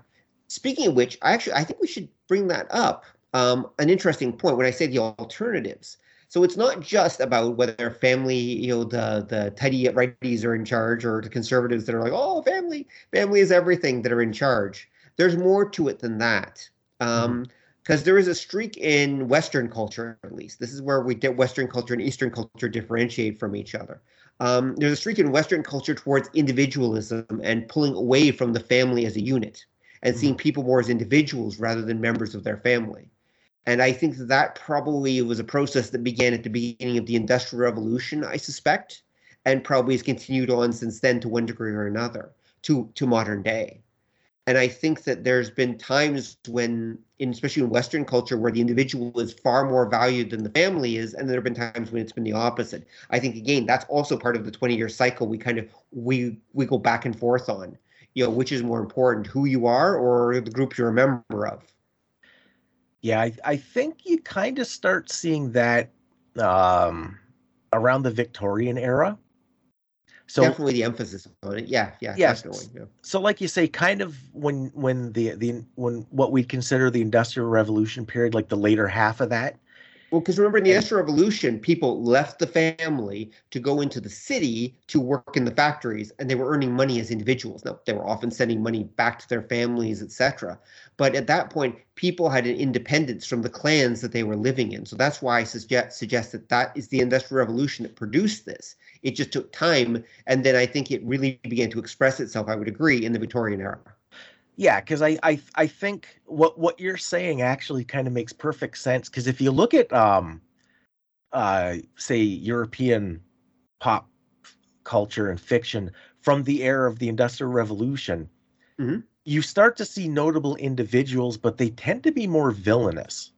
Speaker 2: Speaking of which, I actually I think we should bring that up. Um, an interesting point when I say the alternatives. So it's not just about whether family, you know, the the tidy righties are in charge or the conservatives that are like, oh, family, family is everything that are in charge. There's more to it than that. Um, because mm-hmm. there is a streak in Western culture, at least. This is where we get Western culture and Eastern culture differentiate from each other. Um, there's a streak in Western culture towards individualism and pulling away from the family as a unit and seeing mm-hmm. people more as individuals rather than members of their family. And I think that, that probably was a process that began at the beginning of the Industrial Revolution, I suspect, and probably has continued on since then to one degree or another to, to modern day. And I think that there's been times when, in, especially in Western culture, where the individual is far more valued than the family is, and there have been times when it's been the opposite. I think again that's also part of the 20-year cycle. We kind of we we go back and forth on, you know, which is more important, who you are or the group you're a member of.
Speaker 3: Yeah, I, I think you kind of start seeing that um, around the Victorian era.
Speaker 2: So definitely the emphasis on it. Yeah, yeah, yeah. Yeah.
Speaker 3: So, like you say, kind of when when the the when what we consider the Industrial Revolution period, like the later half of that,
Speaker 2: well, because remember in the Industrial Revolution, people left the family to go into the city to work in the factories, and they were earning money as individuals. Now, they were often sending money back to their families, etc. But at that point, people had an independence from the clans that they were living in. So that's why I suggest, suggest that that is the Industrial Revolution that produced this. It just took time, and then I think it really began to express itself. I would agree in the Victorian era.
Speaker 3: Yeah, because I, I I think what what you're saying actually kind of makes perfect sense. Because if you look at um, uh, say European pop culture and fiction from the era of the Industrial Revolution, mm-hmm. you start to see notable individuals, but they tend to be more villainous.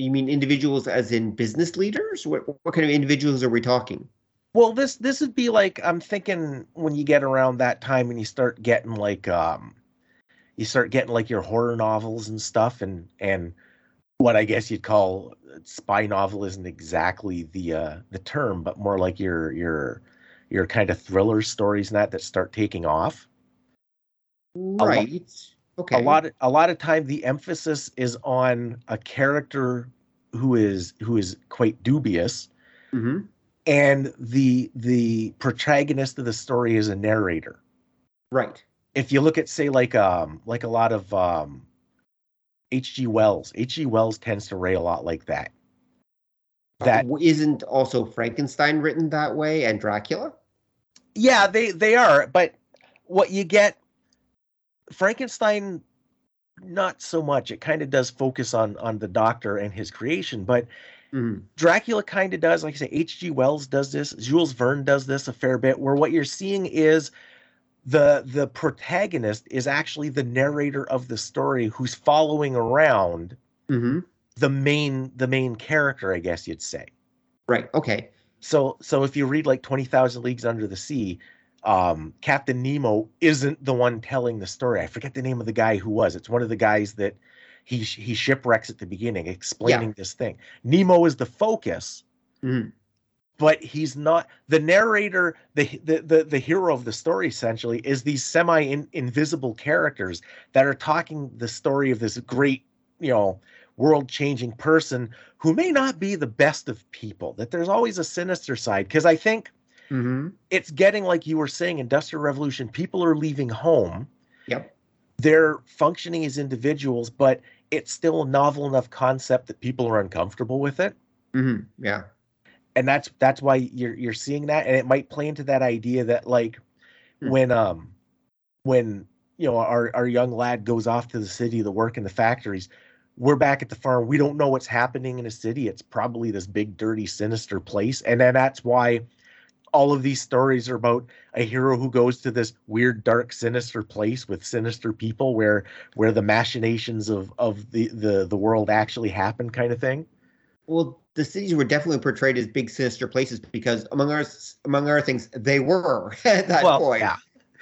Speaker 2: You mean individuals as in business leaders? What what kind of individuals are we talking?
Speaker 3: Well, this this would be like I'm thinking when you get around that time and you start getting like um you start getting like your horror novels and stuff and and what I guess you'd call spy novel isn't exactly the uh the term, but more like your your your kind of thriller stories and that that start taking off.
Speaker 2: Right. A
Speaker 3: okay. A lot of, a lot of time the emphasis is on a character who is who is quite dubious. Mm-hmm. And the the protagonist of the story is a narrator.
Speaker 2: Right.
Speaker 3: If you look at say like um like a lot of um hg wells hg wells tends to write a lot like that.
Speaker 2: That uh, isn't also frankenstein written that way and dracula?
Speaker 3: Yeah they they are but what you get frankenstein not so much it kind of does focus on on the doctor and his creation but Mm-hmm. Dracula kind of does, like I say, H.G. Wells does this, Jules Verne does this a fair bit, where what you're seeing is the the protagonist is actually the narrator of the story who's following around mm-hmm. the main the main character, I guess you'd say.
Speaker 2: Right. Okay.
Speaker 3: So so if you read like Twenty Thousand Leagues Under the Sea, um, Captain Nemo isn't the one telling the story. I forget the name of the guy who was. It's one of the guys that he he shipwrecks at the beginning, explaining yeah. this thing. Nemo is the focus, mm. but he's not the narrator. The, the the the hero of the story essentially is these semi invisible characters that are talking the story of this great, you know, world changing person who may not be the best of people that there's always a sinister side because i think
Speaker 2: mm-hmm.
Speaker 3: it's getting like you were saying industrial revolution people are leaving home.
Speaker 2: Yep.
Speaker 3: They're functioning as individuals but it's still a novel enough concept that people are uncomfortable with it.
Speaker 2: Mm-hmm. yeah.
Speaker 3: And that's that's why you're you're seeing that. And it might play into that idea that like mm-hmm. when um when you know our our young lad goes off to the city to work in the factories we're back at the farm. We don't know what's happening in a city. It's probably this big dirty sinister place. And then that's why all of these stories are about a hero who goes to this weird dark sinister place with sinister people where where the machinations of of the the the world actually happen kind of thing.
Speaker 2: Well the cities were definitely portrayed as big sinister places because among our among other things they were at that well, point. yeah.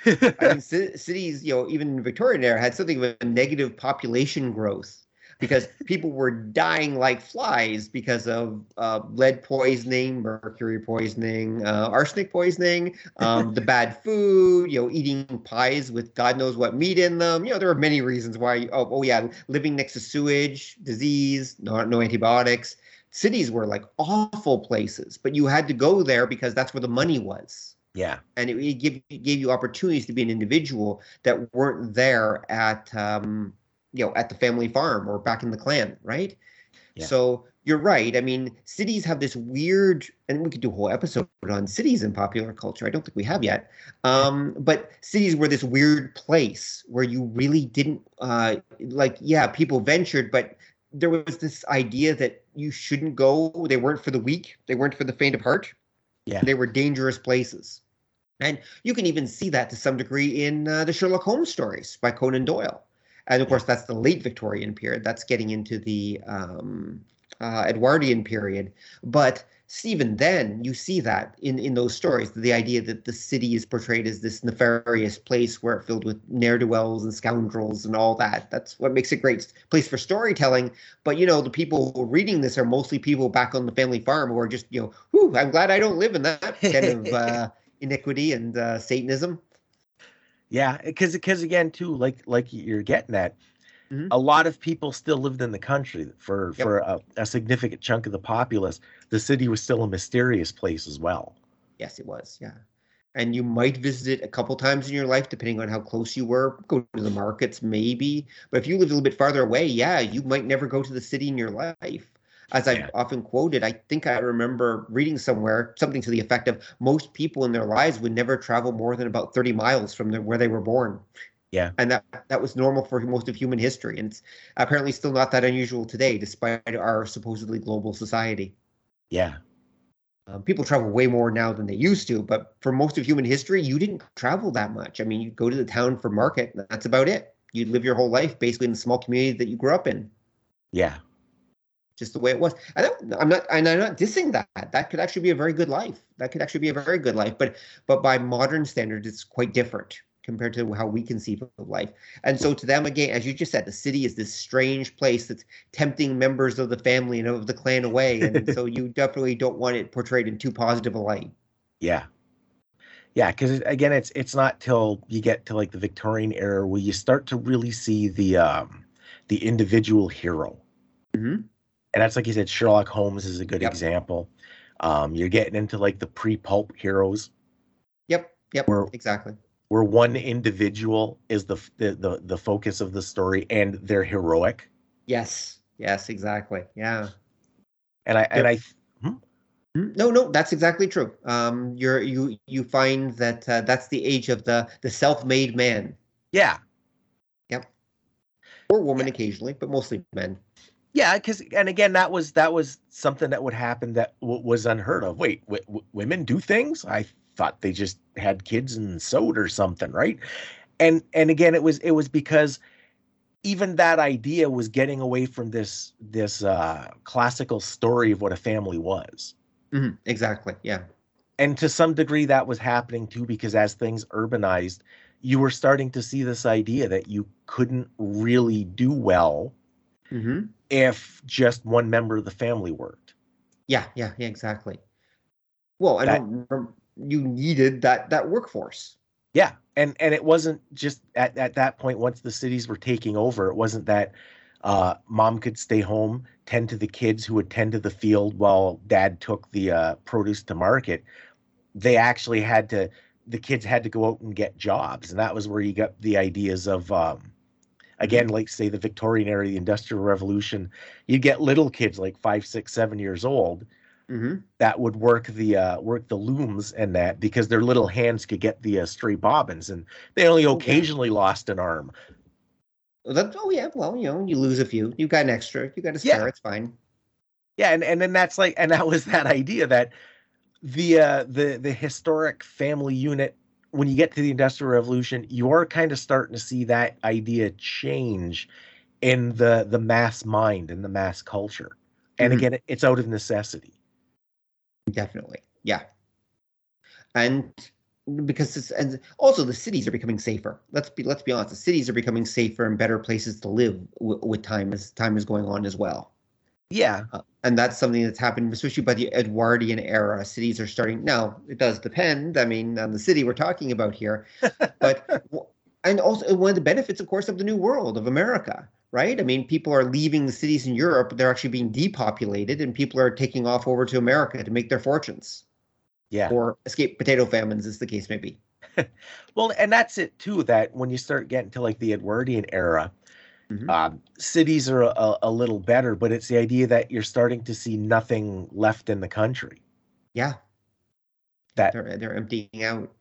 Speaker 2: I mean, c- cities, you know, even Victorian era had something of a negative population growth because people were dying like flies because of uh, lead poisoning, mercury poisoning, uh, arsenic poisoning, um, the bad food, you know, eating pies with God knows what meat in them. You know, there are many reasons why. Oh, oh yeah, living next to sewage, disease, no, no antibiotics. Cities were like awful places, but you had to go there because that's where the money was.
Speaker 3: Yeah.
Speaker 2: And it, it, give, it gave you opportunities to be an individual that weren't there at um, you know at the family farm or back in the clan, right? Yeah. So you're right. I mean, cities have this weird, and we could do a whole episode on cities in popular culture. I don't think we have yet. Um, but cities were this weird place where you really didn't uh, like. Yeah, people ventured, but there was this idea that you shouldn't go. They weren't for the weak. They weren't for the faint of heart.
Speaker 3: Yeah.
Speaker 2: They were dangerous places. And you can even see that to some degree in uh, the Sherlock Holmes stories by Conan Doyle. And of course, that's the late Victorian period. That's getting into the um, uh, Edwardian period. But even then, you see that in, in those stories the idea that the city is portrayed as this nefarious place where it's filled with ne'er do wells and scoundrels and all that. That's what makes it a great place for storytelling. But, you know, the people reading this are mostly people back on the family farm who are just, you know, whew, I'm glad I don't live in that kind of uh, iniquity and uh, Satanism.
Speaker 3: Yeah, because because again, too, like like you're getting that. mm-hmm. a lot of people still lived in the country for yep. for a, a, significant chunk of the populace. The city was still a mysterious place as well.
Speaker 2: Yes, it was. Yeah, and you might visit it a couple times in your life, depending on how close you were. Go to the markets, maybe. But if you live a little bit farther away, yeah, you might never go to the city in your life as I've yeah. often quoted, I think I remember reading somewhere something to the effect of most people in their lives would never travel more than about 30 miles from the, where they were born.
Speaker 3: Yeah.
Speaker 2: And that that was normal for most of human history. And it's apparently still not that unusual today, despite our supposedly global society.
Speaker 3: Yeah.
Speaker 2: Um, people travel way more now than they used to, but for most of human history, you didn't travel that much. I mean, you go to the town for market, that's about it. You'd live your whole life basically in the small community that you grew up in.
Speaker 3: Yeah
Speaker 2: just the way it was. I don't, I'm not, and I'm not dissing that. That could actually be a very good life. That could actually be a very good life. But, but by modern standards, it's quite different compared to how we conceive of life. And so to them, again, as you just said, the city is this strange place that's tempting members of the family and of the clan away. And so you definitely don't want it portrayed in too positive a light.
Speaker 3: Yeah. Yeah, because again, it's it's not till you get to like the Victorian era where you start to really see the um, the individual hero.
Speaker 2: Mm-hmm
Speaker 3: and that's like you said, Sherlock Holmes is a good yep. example. Um, you're getting into like the pre-pulp heroes.
Speaker 2: Yep. Yep. Where, exactly.
Speaker 3: Where one individual is the, the the the focus of the story, and they're heroic.
Speaker 2: Yes. Yes. Exactly. Yeah.
Speaker 3: And I and I.
Speaker 2: Hmm? hmm? No, no, that's exactly true. Um, you're you you find that uh, that's the age of the the self-made man.
Speaker 3: Yeah.
Speaker 2: Yep. Or woman yeah. occasionally, but mostly men.
Speaker 3: Yeah, because and again, that was that was something that would happen that w- was unheard of. Wait, w- w- women do things? I thought they just had kids and sewed or something, right? And and again, it was it was because even that idea was getting away from this this uh, classical story of what a family was.
Speaker 2: Mm-hmm. Exactly. Yeah.
Speaker 3: And to some degree, that was happening too, because as things urbanized, you were starting to see this idea that you couldn't really do well
Speaker 2: mm-hmm.
Speaker 3: If just one member of the family worked.
Speaker 2: Yeah, yeah, yeah, exactly. Well, I know you needed that that workforce.
Speaker 3: Yeah, and and it wasn't just at at that point once the cities were taking over. It wasn't that uh, mom could stay home, tend to the kids who would tend to the field while dad took the uh, produce to market. They actually had to, the kids had to go out and get jobs. And that was where you got the ideas of, um, again,
Speaker 2: Mm-hmm.
Speaker 3: like say the Victorian era, the Industrial Revolution. you'd get little kids like five, six, seven years old
Speaker 2: hmm
Speaker 3: that would work the uh, work the looms and that because their little hands could get the uh, stray bobbins and they only
Speaker 2: Oh,
Speaker 3: occasionally lost an arm.
Speaker 2: That's, oh yeah, well, you know, you lose a few. You got an extra. You got a spare.
Speaker 3: Yeah.
Speaker 2: It's fine.
Speaker 3: Yeah, and and then that's like and that was that idea that the uh the the historic family unit when you get to the industrial revolution you are kind of starting to see that idea change in the the mass mind and the mass culture. And
Speaker 2: Mhm.
Speaker 3: again it's out of necessity.
Speaker 2: Definitely. Yeah. And because it's, and also the cities are becoming safer. Let's be let's be honest. The cities are becoming safer and better places to live w- with time as time is going on as well.
Speaker 3: Yeah.
Speaker 2: Uh, and that's something that's happened, especially by the Edwardian era. Cities are starting now. It does depend. I mean, on the city we're talking about here, but and also one of the benefits, of course, of the new world of America, right? I mean, people are leaving the cities in Europe; they're actually being depopulated, and people are taking off over to America to make their fortunes
Speaker 3: Yeah.
Speaker 2: or escape potato famines, as the case may be.
Speaker 3: Well, and that's it too. That when you start getting to like the Edwardian era,
Speaker 2: Mhm.
Speaker 3: um, cities are a, a little better, but it's the idea that you're starting to see nothing left in the country.
Speaker 2: Yeah,
Speaker 3: That
Speaker 2: they're they're emptying out.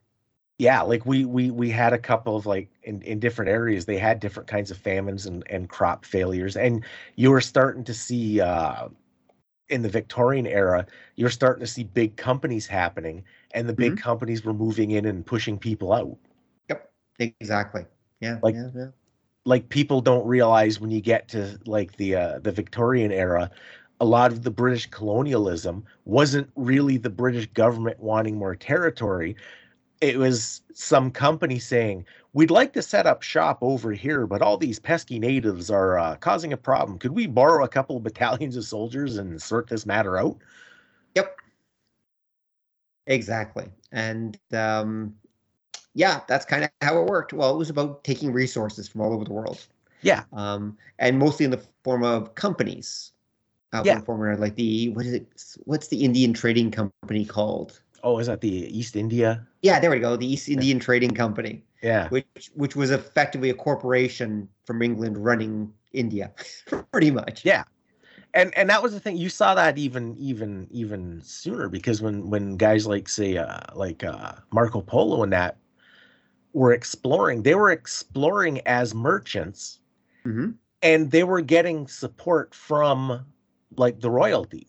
Speaker 3: yeah, like we we we had a couple of like in in different areas they had different kinds of famines and and crop failures, and you were starting to see uh, in the Victorian era, you're starting to see big companies happening, and the big companies were moving in and pushing people out.
Speaker 2: Yep, exactly. Yeah.
Speaker 3: Like-
Speaker 2: yeah, yeah.
Speaker 3: Like people don't realize when you get to like the uh, the Victorian era, a lot of the British colonialism wasn't really the British government wanting more territory. It was some company saying, "We'd like to set up shop over here, but all these pesky natives are uh, causing a problem. Could we borrow a couple of battalions of soldiers and sort this matter out?"
Speaker 2: Yep. Exactly. And um, yeah, that's kind of how it worked. Well, it was about taking resources from all over the world.
Speaker 3: Yeah.
Speaker 2: Um, and mostly in the form of companies. Uh,
Speaker 3: Yeah.
Speaker 2: one form or like the what is it? What's the Indian trading company called?
Speaker 3: Oh, is that the East India?
Speaker 2: Yeah, there we go. The East Indian Trading Company,
Speaker 3: Yeah.
Speaker 2: which which was effectively a corporation from England running India, pretty much.
Speaker 3: Yeah. and and that was the thing you saw that even even even sooner because when when guys like say uh like uh marco polo and that were exploring they were exploring as merchants
Speaker 2: Mhm.
Speaker 3: and they were getting support from like the royalty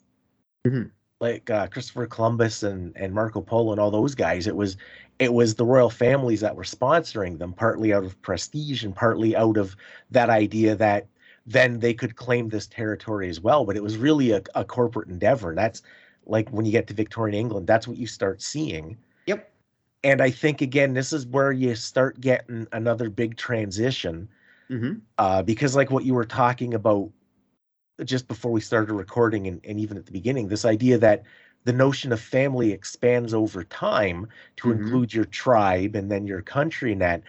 Speaker 2: Mhm.
Speaker 3: like uh christopher columbus and and marco polo and all those guys it was it was the royal families that were sponsoring them partly out of prestige and partly out of that idea that then they could claim this territory as well but it was really a, a corporate endeavor and that's like when you get to victorian england that's what you start seeing. And i think again this is where you start getting another big transition
Speaker 2: hmm
Speaker 3: uh, because like what you were talking about just before we started recording and, and even at the beginning this idea that the notion of family expands over time to
Speaker 2: Mhm.
Speaker 3: include your tribe and then your country and that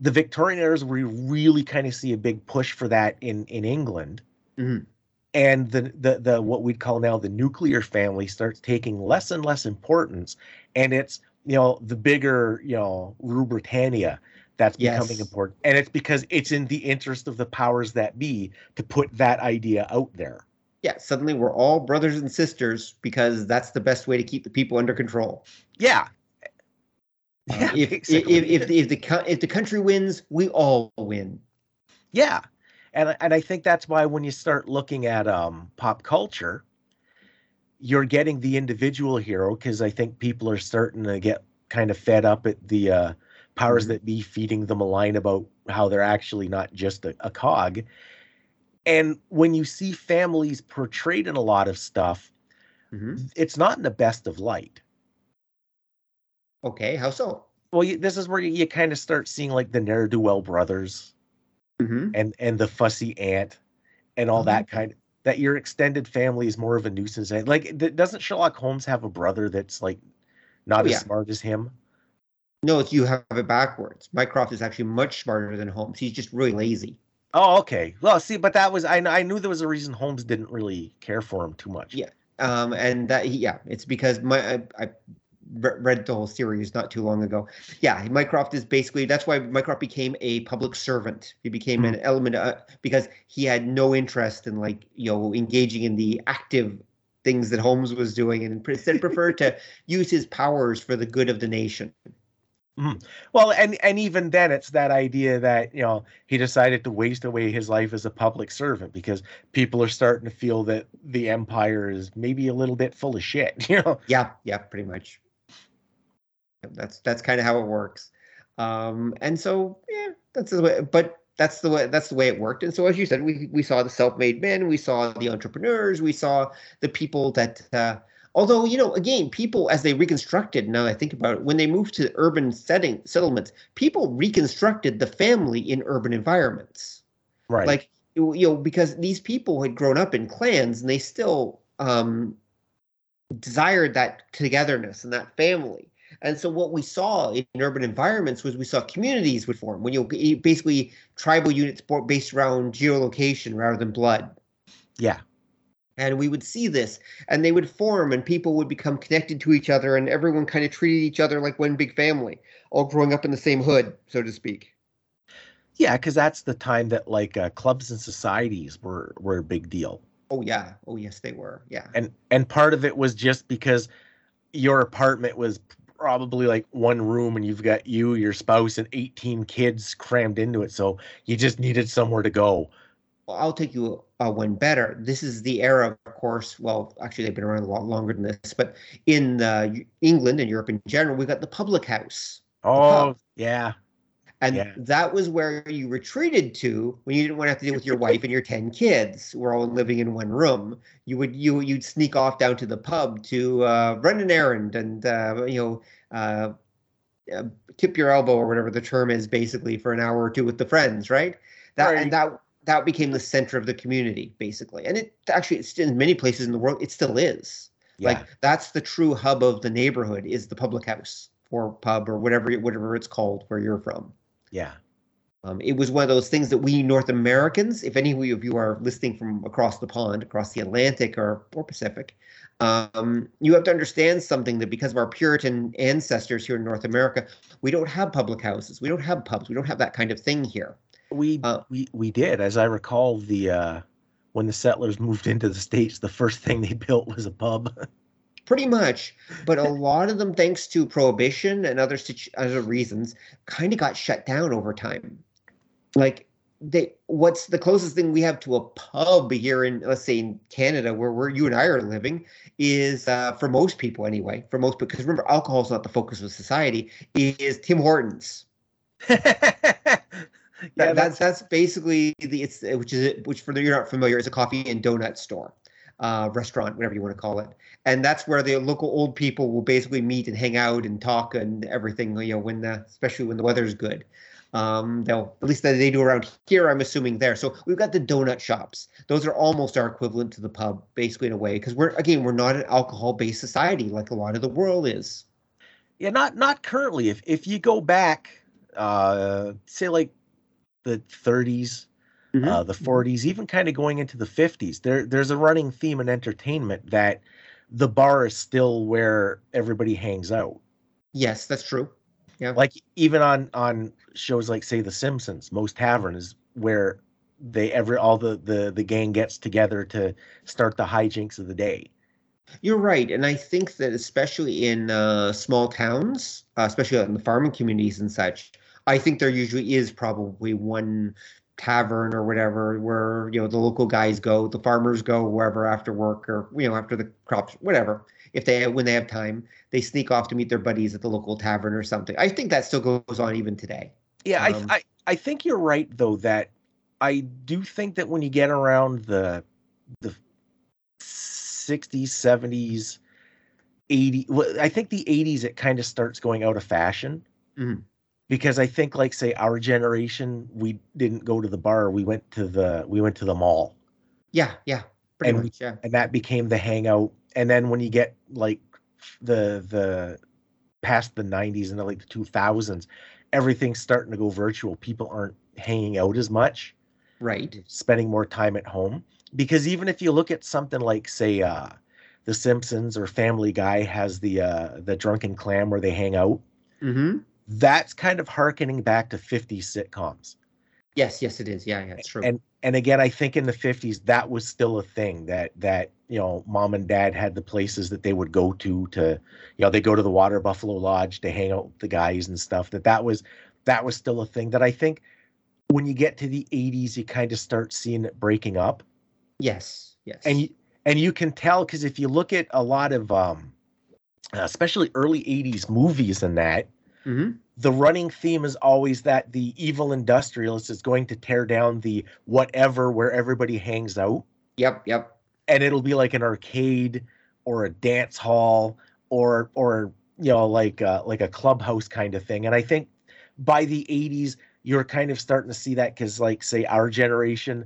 Speaker 3: the victorian era is where you really kind of see a big push for that in in england
Speaker 2: Mhm.
Speaker 3: and the, the the what we'd call now the nuclear family starts taking less and less importance and it's you know the bigger you know rule britannia that's becoming important and it's because it's in the interest of the powers that be to put that idea out there
Speaker 2: Yeah, suddenly we're all brothers and sisters because that's the best way to keep the people under control.
Speaker 3: yeah
Speaker 2: Uh,
Speaker 3: yeah
Speaker 2: if, if
Speaker 3: basically.
Speaker 2: if if if the if the country wins, we all win.
Speaker 3: Yeah. And I- and I think that's why when you start looking at um pop culture, you're getting the individual hero because I think people are starting to get kind of fed up at the uh powers
Speaker 2: Mhm.
Speaker 3: that be feeding them a line about how they're actually not just a, a cog. And when you see families portrayed in a lot of stuff,
Speaker 2: hmm
Speaker 3: it's not in the best of light.
Speaker 2: Okay, how so?
Speaker 3: Well, you, this is where you, you kind of start seeing like the ne'er do well brothers
Speaker 2: hmm
Speaker 3: and and the fussy aunt and all that kind of that your extended family is more of a nuisance like doesn't sherlock holmes have a brother that's like not
Speaker 2: Oh,
Speaker 3: as
Speaker 2: yeah.
Speaker 3: smart as him
Speaker 2: No, you have it backwards. Mycroft is actually much smarter than Holmes. He's just really lazy.
Speaker 3: Oh, okay. Well, see, but that was I. I knew there was a reason Holmes didn't really care for him too much.
Speaker 2: Yeah, um, and that yeah, it's because my I, I read the whole series not too long ago. Yeah, Mycroft is basically that's why Mycroft became a public servant. He became mm-hmm. an element uh, because he had no interest in like you know engaging in the active things that Holmes was doing, and instead preferred to use his powers for the good of the nation.
Speaker 3: Mm-hmm. Well, and and even then, it's that idea that you know he decided to waste away his life as a public servant because people are starting to feel that the empire is maybe a little bit full of shit. You know?
Speaker 2: Yeah, yeah, pretty much. That's that's kind of how it works. Um, and so yeah, that's the way. But that's the way that's the way it worked. And so as you said, we we saw the self-made men, we saw the entrepreneurs, we saw the people that. Uh, although you know, again, people as they reconstructed. Now I think about it, when they moved to urban setting settlements, people reconstructed the family in urban environments.
Speaker 3: Right.
Speaker 2: Like you know, because these people had grown up in clans, and they still um, desired that togetherness and that family. And so what we saw in urban environments was we saw communities would form when you basically tribal units based around geolocation rather than blood.
Speaker 3: Yeah.
Speaker 2: And we would see this, and they would form, and people would become connected to each other, and everyone kind of treated each other like one big family, all growing up in the same hood, so to speak.
Speaker 3: Yeah, because that's the time that like uh, clubs and societies were were a big deal.
Speaker 2: Oh yeah, oh yes, they were. Yeah,
Speaker 3: and and part of it was just because your apartment was probably like one room and you've got you, your spouse, and 18 kids crammed into it. So you just needed somewhere to go.
Speaker 2: Well, I'll take you uh, one better. This is the era, of course. Well, actually, they've been around a lot longer than this, but in uh, England and Europe in general, we got the public house.
Speaker 3: Oh, yeah.
Speaker 2: And yeah. that was where you retreated to when you didn't want to have to deal with your wife and your 10 kids who are all living in one room. You would you you'd sneak off down to the pub to uh, run an errand and uh, you know uh, uh, tip your elbow or whatever the term is basically for an hour or two with the friends, right? That right. and that that became the center of the community basically. And it actually it's in many places in the world it still is. Yeah. Like that's the true hub of the neighborhood is the public house or pub or whatever whatever it's called where you're from.
Speaker 3: Yeah.
Speaker 2: Um, it was one of those things that we North Americans, if any of you are listening from across the pond, across the Atlantic or, or Pacific, um, you have to understand something that because of our Puritan ancestors here in North America, we don't have public houses, we don't have pubs, we don't have that kind of thing here.
Speaker 3: We uh, we we did, as I recall, the uh, when the settlers moved into the states, the first thing they built was a pub.
Speaker 2: pretty much. But a lot of them, thanks to prohibition and other other reasons, kind of got shut down over time. Like they, what's the closest thing we have to a pub here in, let's say, in Canada, where where you and I are living, is uh, for most people anyway. For most, because remember, alcohol is not the focus of society. Is Tim Hortons. yeah, that, that's that's basically the it's which is which for the you're not familiar is a coffee and donut store uh, restaurant, whatever you want to call it. And that's where the local old people will basically meet and hang out and talk and everything. You know, when the, especially when the weather's good. Um, they'll at least that they do around here. I'm assuming there. So we've got the donut shops. Those are almost our equivalent to the pub, basically in a way, because we're again we're not an alcohol-based society like a lot of the world is.
Speaker 3: Yeah, not not currently. If if you go back, uh, say like the 30s, mm-hmm. uh, the 40s, even kind of going into the 50s. There, there's a running theme in entertainment that the bar is still where everybody hangs out.
Speaker 2: Yes, that's true. Yeah.
Speaker 3: Like even on on shows like say The Simpsons, Moe's tavern is where they every all the the the gang gets together to start the hijinks of the day.
Speaker 2: You're right, and I think that especially in uh, small towns, uh, especially in the farming communities and such, I think there usually is probably one tavern or whatever where you know the local guys go the farmers go wherever after work or you know after the crops whatever if they when they have time they sneak off to meet their buddies at the local tavern or something. I think that still goes on even today.
Speaker 3: Yeah um, I, I i think you're right though that i do think that when you get around the the 60s 70s 80 i think the 80s it kind of starts going out of fashion.
Speaker 2: Mm-hmm
Speaker 3: because I think like say our generation we didn't go to the bar we went to the we went to the mall
Speaker 2: yeah yeah
Speaker 3: and much, yeah. and that became the hangout and then when you get like the the past the 90s and the like the 2000s everything's starting to go virtual people aren't hanging out as much
Speaker 2: Right.
Speaker 3: Spending more time at home. Because even if you look at something like, say, uh, The Simpsons or Family Guy has the uh, the drunken clam where they hang out.
Speaker 2: Mm-hmm.
Speaker 3: That's kind of harkening back to 50s sitcoms.
Speaker 2: Yes, yes, it is. Yeah, yeah, it's true.
Speaker 3: And and again, I think in the 50s that was still a thing that that you know mom and dad had the places that they would go to to you know they go to the Water Buffalo Lodge to hang out with the guys and stuff. That that was that was still a thing that I think when you get to the 80s you kind of start seeing it breaking up.
Speaker 2: Yes, yes.
Speaker 3: And you and you can tell because if you look at a lot of um especially early 80s movies and that
Speaker 2: mm-hmm.
Speaker 3: the running theme is always that the evil industrialist is going to tear down the whatever where everybody hangs out.
Speaker 2: Yep, yep.
Speaker 3: And it'll be like an arcade or a dance hall or or you know like uh, like a clubhouse kind of thing. And I think by the 80s you're kind of starting to see that cuz like say our generation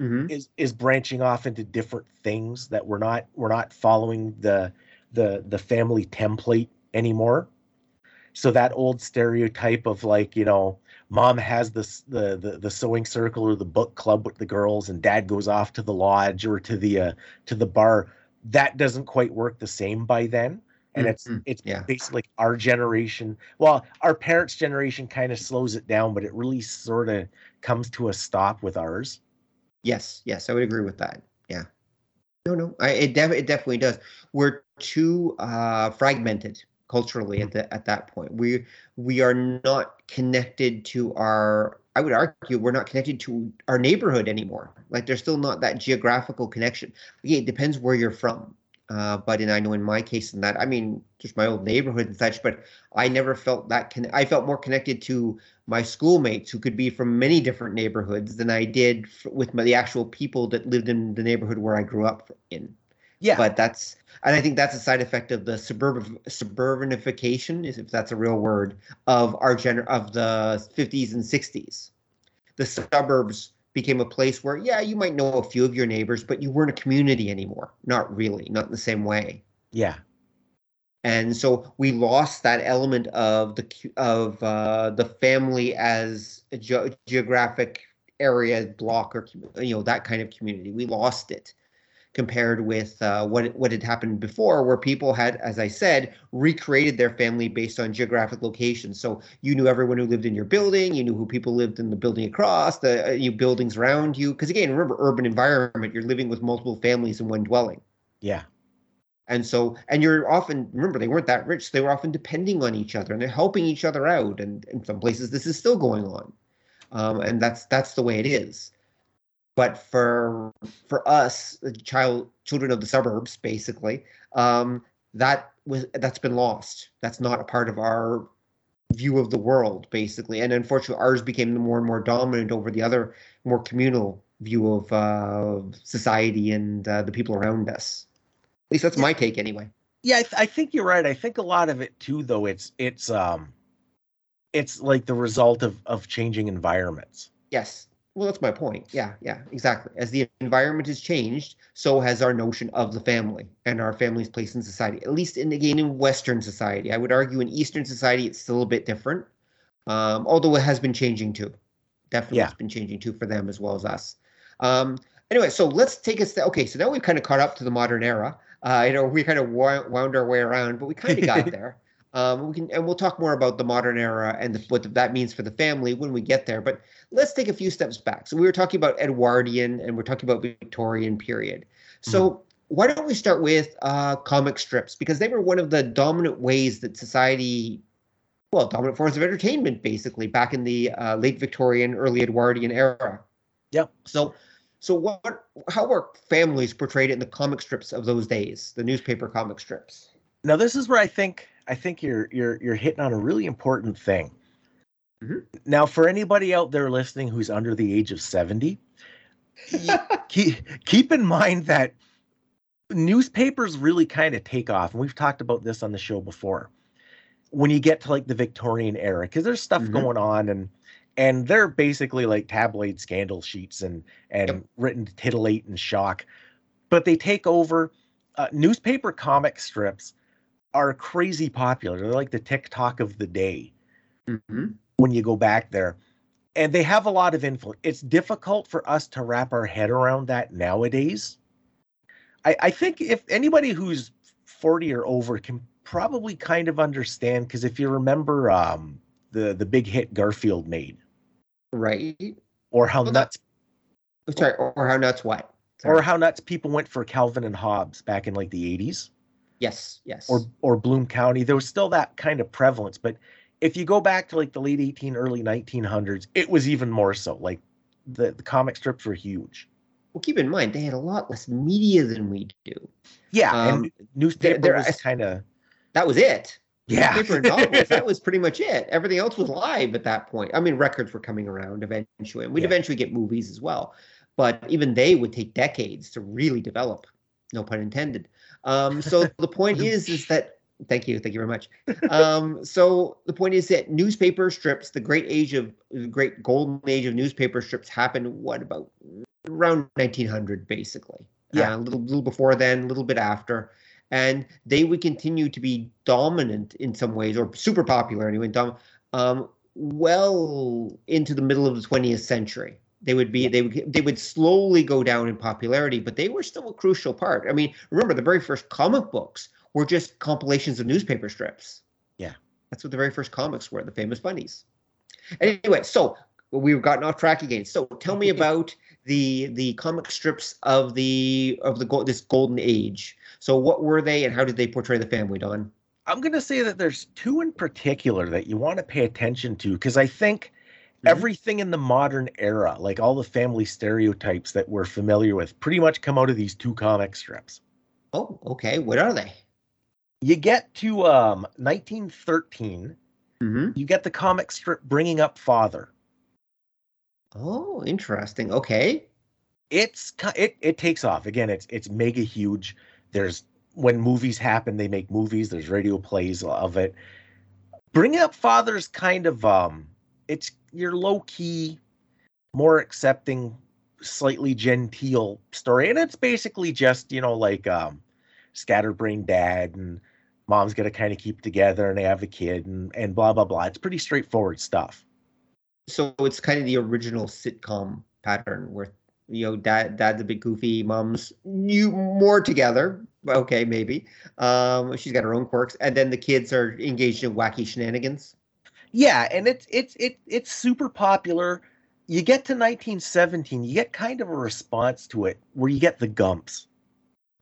Speaker 2: mm-hmm.
Speaker 3: is is branching off into different things that we're not we're not following the the the family template anymore so that old stereotype of like you know mom has this the, the the sewing circle or the book club with the girls and dad goes off to the lodge or to the uh, to the bar that doesn't quite work the same by then and it's
Speaker 2: Mhm.
Speaker 3: it's
Speaker 2: Yeah.
Speaker 3: basically our generation well our parents generation kind of slows it down but it really sort of comes to a stop with ours
Speaker 2: Yes, yes, I would agree with that. Yeah. No, no, I, it, def- it definitely does. We're too uh, fragmented culturally at the, at that point. We we are not connected to our. I would argue we're not connected to our neighborhood anymore. Like there's still not that geographical connection. Yeah, it depends where you're from. Uh, but in I know in my case in that I mean just my old neighborhood and such. But I never felt that. Con- I felt more connected to my schoolmates who could be from many different neighborhoods than I did f- with my, the actual people that lived in the neighborhood where I grew up in.
Speaker 3: Yeah.
Speaker 2: But that's, and I think that's a side effect of the suburban suburbanification, if that's a real word, of our gener of the 50s and 60s. The suburbs became a place where, yeah, you might know a few of your neighbors, but you weren't a community anymore. Not really, not in the same way.
Speaker 3: Yeah.
Speaker 2: And so we lost that element of the of uh, the family as a ge- geographic area block or you know that kind of community. We lost it compared with uh, what what had happened before where people had as i said recreated their family based on geographic location so you knew everyone who lived in your building you knew who people lived in the building across the uh, you buildings around you because again remember urban environment you're living with multiple families in one dwelling
Speaker 3: yeah
Speaker 2: and so, and you're often, remember, they weren't that rich. So they were often depending on each other and they're helping each other out. And in some places, this is still going on. Um, and that's, that's the way it is. But for, for us, child, children of the suburbs, basically, um, that was, that's been lost. That's not a part of our view of the world, basically. And unfortunately, ours became more and more dominant over the other more communal view of uh, society and uh, the people around us. At least that's my take, anyway.
Speaker 3: yeah I, th- I think you're right i think a lot of it too though it's it's um it's like the result of of changing environments
Speaker 2: Yes. Well, that's my point. Yeah, yeah, exactly. As the environment has changed, so has our notion of the family and our family's place in society. At least in again in Western society, I would argue in Eastern society it's still a bit different. Um, although it has been changing too. Definitely,
Speaker 3: Yeah.
Speaker 2: it's been changing too for them as well as us. Um, anyway, so let's take a step. Okay, so now we've kind of caught up to the modern era. Uh, you know, we kind of wound our way around, but we kind of got there. Um, we can, and we'll talk more about the modern era and the, what that means for the family when we get there. But let's take a few steps back. So we were talking about Edwardian and we're talking about Victorian period. So why don't we start with uh, comic strips because they were one of the dominant ways that society, well, dominant forms of entertainment basically back in the uh, late Victorian, early Edwardian era.
Speaker 3: Yeah.
Speaker 2: So, so what? How were families portrayed in the comic strips of those days? The newspaper comic strips.
Speaker 3: now this is where i think i think you're you're you're hitting on a really important thing
Speaker 2: Mhm.
Speaker 3: now for anybody out there listening who's under the age of 70 keep, keep in mind that newspapers really kind of take off and we've talked about this on the show before when you get to like the victorian era because there's stuff
Speaker 2: Mhm.
Speaker 3: going on and and they're basically like tabloid scandal sheets and and
Speaker 2: Yep.
Speaker 3: written to titillate and shock but they take over uh, newspaper comic strips are crazy popular they're like the tiktok of the day
Speaker 2: Mm-hmm.
Speaker 3: when you go back there and they have a lot of influence. It's difficult for us to wrap our head around that nowadays. I, I think if anybody who's 40 or over can probably kind of understand because if you remember um, the the big hit Garfield made,
Speaker 2: right?
Speaker 3: Or how well, nuts.
Speaker 2: Sorry, or how nuts what? Sorry.
Speaker 3: Or how nuts people went for Calvin and Hobbes back in like the 80s.
Speaker 2: Yes, yes.
Speaker 3: Or or Bloom County. There was still that kind of prevalence, but if you go back to like the late 18 early 1900s it was even more so like the, the comic strips were huge.
Speaker 2: Well keep in mind they had a lot less media than we do.
Speaker 3: Yeah um, and newspaper there, was kind of
Speaker 2: that was it.
Speaker 3: Yeah.
Speaker 2: Newspaper novels, that was pretty much it. Everything else was live at that point. I mean records were coming around eventually and we'd yeah. eventually get movies as well. But even they would take decades to really develop no pun intended um, so the point is is that Thank you. Thank you very much. Um, so the point is that newspaper strips, the great age of the great golden age of newspaper strips happened what about around 1900 basically.
Speaker 3: Yeah,
Speaker 2: uh, a little little before then, a little bit after. And they would continue to be dominant in some ways, or super popular anyway, dom- um, well into the middle of the 20th century they would be they would they would slowly go down in popularity but they were still a crucial part i mean remember the very first comic books were just compilations of newspaper strips.
Speaker 3: Yeah.
Speaker 2: That's what the very first comics were, the Famous Funnies. Anyway, so we've gotten off track again. So tell me about the the comic strips of the of the this golden age. So what were they and how did they portray the family, Don?
Speaker 3: I'm going to say that there's two in particular that you want to pay attention to because I think. Everything in the modern era, like all the family stereotypes that we're familiar with, pretty much come out of these two comic strips.
Speaker 2: Oh, okay. What are they?
Speaker 3: you get to um 1913 mm-hmm. you get the comic strip bringing up father.
Speaker 2: Oh interesting. Okay.
Speaker 3: It's it, it takes off. Again it's it's mega huge. There's when movies happen they make movies. There's radio plays of it. Bringing up father's kind of um it's your low key more accepting slightly genteel story and it's basically just you know like um scatterbrained dad and mom's to kind of keep together and they have a kid and, and blah blah blah. It's pretty straightforward stuff.
Speaker 2: So it's kind of the original sitcom pattern where you know dad dad's a bit goofy mom's you more together. Okay maybe. Um she's got her own quirks and then the kids are engaged in wacky shenanigans
Speaker 3: yeah and it's it's it, it's super popular you get to 1917 you get kind of a response to it where you get the gumps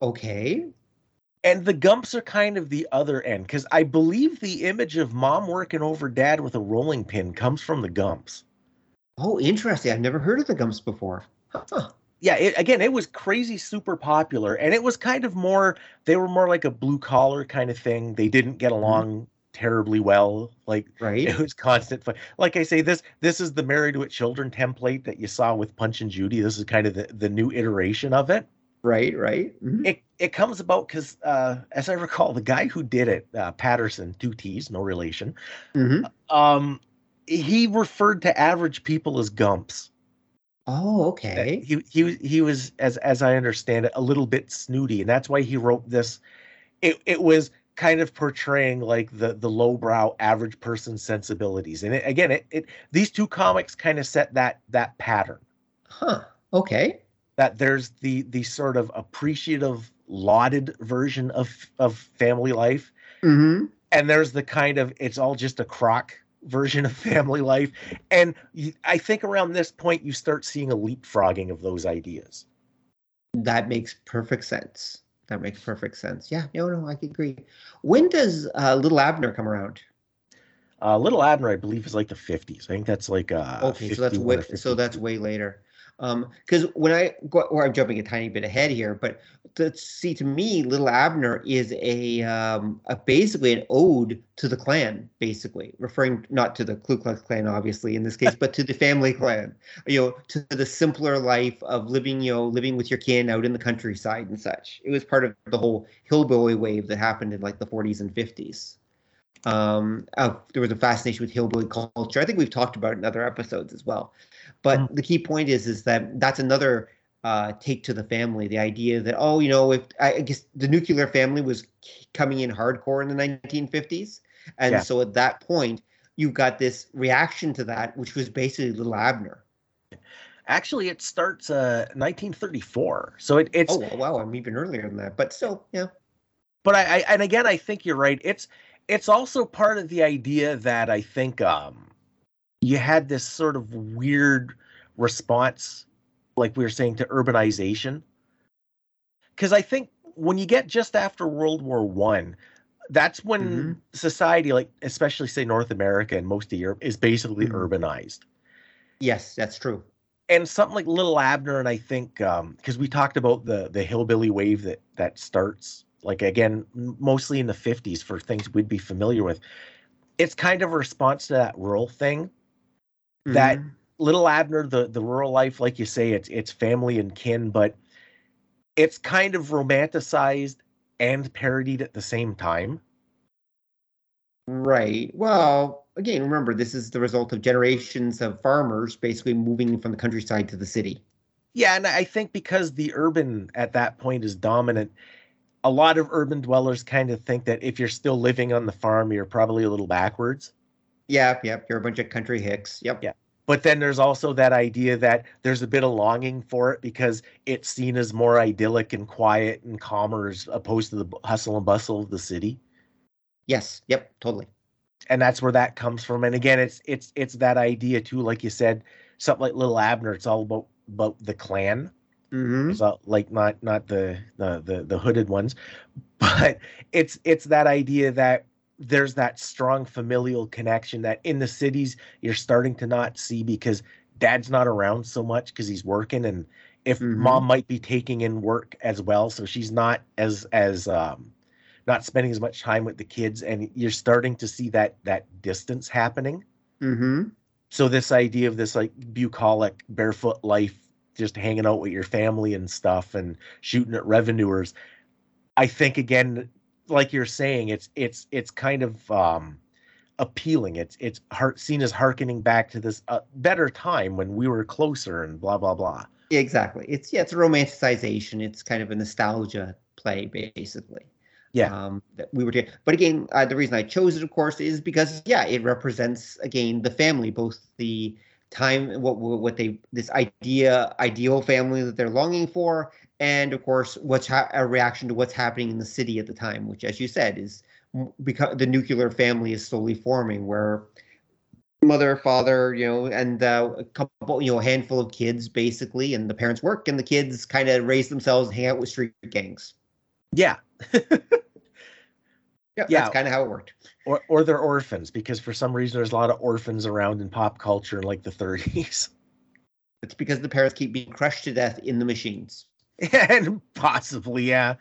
Speaker 2: okay
Speaker 3: and the Gumps are kind of the other end because I believe the image of mom working over dad with a rolling pin comes from the Gumps.
Speaker 2: Oh, interesting. I've never heard of the Gumps before. Huh.
Speaker 3: Yeah, it, again, it was crazy super popular, and it was kind of more. They were more like a blue collar kind of thing. They didn't get mm-hmm. along. Terribly well. Like
Speaker 2: right,
Speaker 3: it was constant. Like I say, this this is the Married with Children template that you saw with Punch and Judy. This is kind of the the new iteration of it.
Speaker 2: Right, right.
Speaker 3: Mm-hmm. It it comes about because, uh, as I recall, the guy who did it, uh, Patterson, two T's, no relation. Mm-hmm. Um, he referred to average people as gumps.
Speaker 2: Oh, okay.
Speaker 3: He he he was, as as I understand it, a little bit snooty, and that's why he wrote this. It it was kind of portraying like the the lowbrow average person sensibilities, and it, again, it, it these two comics kind of set that that pattern.
Speaker 2: Huh. Okay
Speaker 3: that there's the the sort of appreciative lauded version of of family life
Speaker 2: mm-hmm.
Speaker 3: and there's the kind of it's all just a crock version of family life and you, i think around this point you start seeing a leapfrogging of those ideas
Speaker 2: that makes perfect sense that makes perfect sense. Yeah no no i agree. When does uh, little abner come around?
Speaker 3: Uh, little abner i believe is like the 50s i think that's like uh
Speaker 2: okay so that's way so that's way later because um, when I go, or I'm jumping a tiny bit ahead here, but to see to me, Little Abner is a, um, a basically an ode to the Klan, basically referring not to the Ku Klux Klan, obviously in this case, but to the family clan. You know, to the simpler life of living, you know, living with your kin out in the countryside and such. It was part of the whole hillbilly wave that happened in like the 40s and 50s. Um, uh, there was a fascination with hillbilly culture. I think we've talked about in other episodes as well. But mm-hmm. the key point is is that that's another uh, take to the family. The idea that oh, you know, if I guess the nuclear family was coming in hardcore in the 1950s, and yeah. so at that point, you've got this reaction to that, which was basically Little Abner.
Speaker 3: Actually, it starts uh 1934, so it, it's.
Speaker 2: Oh wow, I'm even earlier than that, but still, yeah.
Speaker 3: But I, I and again, I think you're right. It's it's also part of the idea that I think um you had this sort of weird response, like we were saying, to urbanization. Because I think when you get just after World War One, that's when mm-hmm. society, like especially say North America and most of Europe, is basically mm-hmm. urbanized.
Speaker 2: Yes, that's true.
Speaker 3: And something like Little Abner, and I think because um, we talked about the the hillbilly wave that that starts like again mostly in the 50s for things we'd be familiar with it's kind of a response to that rural thing mm-hmm. that little abner the the rural life like you say it's it's family and kin but it's kind of romanticized and parodied at the same time.
Speaker 2: Right. Well, again, remember this is the result of generations of farmers basically moving from the countryside to the city.
Speaker 3: Yeah, and I think because the urban at that point is dominant, a lot of urban dwellers kind of think that if you're still living on the farm, you're probably a little backwards.
Speaker 2: Yep, yep. You're a bunch of country hicks. Yep.
Speaker 3: Yeah. But then there's also that idea that there's a bit of longing for it because it's seen as more idyllic and quiet and calmer as opposed to the hustle and bustle of the city.
Speaker 2: Yes. Yep. Totally.
Speaker 3: And that's where that comes from. And again, it's it's it's that idea too, like you said, something like Little Abner. It's all about about the clan.
Speaker 2: Mm-hmm.
Speaker 3: Like not not the, the the the hooded ones, but it's it's that idea that there's that strong familial connection that in the cities you're starting to not see because dad's not around so much because he's working and if mm-hmm. mom might be taking in work as well so she's not as as um not spending as much time with the kids and you're starting to see that that distance happening
Speaker 2: mm-hmm.
Speaker 3: so this idea of this like bucolic barefoot life just hanging out with your family and stuff and shooting at revenuers i think again like you're saying, it's it's it's kind of um, appealing. It's it's heart, seen as harkening back to this uh, better time when we were closer and blah blah blah.
Speaker 2: Exactly. It's yeah, it's a romanticization. It's kind of a nostalgia play, basically.
Speaker 3: Yeah.
Speaker 2: Um, that we were doing. But again, uh, the reason I chose it, of course, is because yeah, it represents again the family, both the time what what they this idea ideal family that they're longing for and of course what's ha- a reaction to what's happening in the city at the time which as you said is because the nuclear family is slowly forming where mother father you know and uh, a couple you know a handful of kids basically and the parents work and the kids kind of raise themselves and hang out with street gangs.
Speaker 3: Yeah.
Speaker 2: Yeah, yeah. that's kind of how it worked.
Speaker 3: Or or they're orphans because for some reason there's a lot of orphans around in pop culture in like the 30s
Speaker 2: it's because the parents keep being crushed to death in the machines
Speaker 3: and possibly yeah,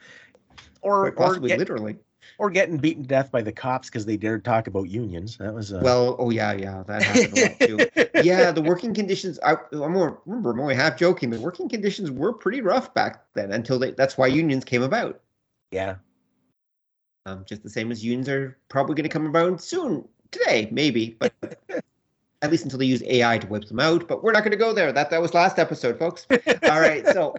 Speaker 2: or possibly or get, literally,
Speaker 3: or getting beaten to death by the cops because they dared talk about unions. That was uh...
Speaker 2: well, oh yeah, yeah, that happened a lot too. yeah, the working conditions. I, I'm more remember, I'm only half joking. The working conditions were pretty rough back then until they. That's why unions came about.
Speaker 3: Yeah.
Speaker 2: Um, just the same as unions are probably going to come about soon today, maybe, but at least until they use AI to wipe them out. But we're not going to go there. That that was last episode, folks. All right, so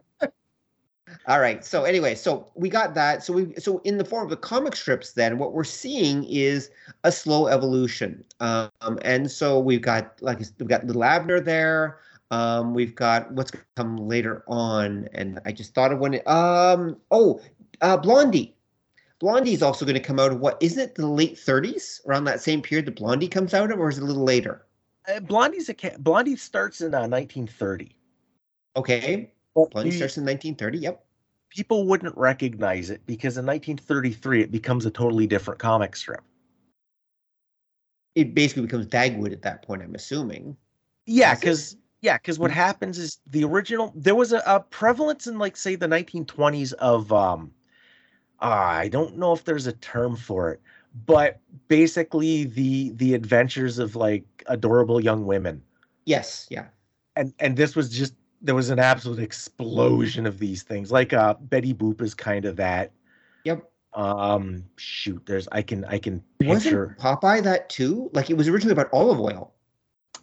Speaker 2: all right. So anyway, so we got that. So we so in the form of the comic strips, then what we're seeing is a slow evolution. Um, and so we've got like we've got little Abner there. Um, we've got what's come later on, and I just thought of one. Um, oh, uh, Blondie. Blondie is also going to come out of what isn't it the late 30s around that same period that Blondie comes out of, or is it a little later?
Speaker 3: Uh, Blondie's a Blondie starts in uh, 1930.
Speaker 2: Okay, Blondie starts in 1930. Yep
Speaker 3: people wouldn't recognize it because in 1933 it becomes a totally different comic strip.
Speaker 2: It basically becomes Dagwood at that point, I'm assuming.
Speaker 3: Yeah, because yeah, because what hmm. happens is the original there was a, a, prevalence in like say the 1920s of um uh, I don't know if there's a term for it, but basically the the adventures of like adorable young women.
Speaker 2: Yes, yeah.
Speaker 3: And and this was just there was an absolute explosion of these things. Like uh Betty Boop is kind of that.
Speaker 2: Yep.
Speaker 3: Um shoot, there's I can I can picture
Speaker 2: Wasn't Popeye that too? Like it was originally about Olive Oyl.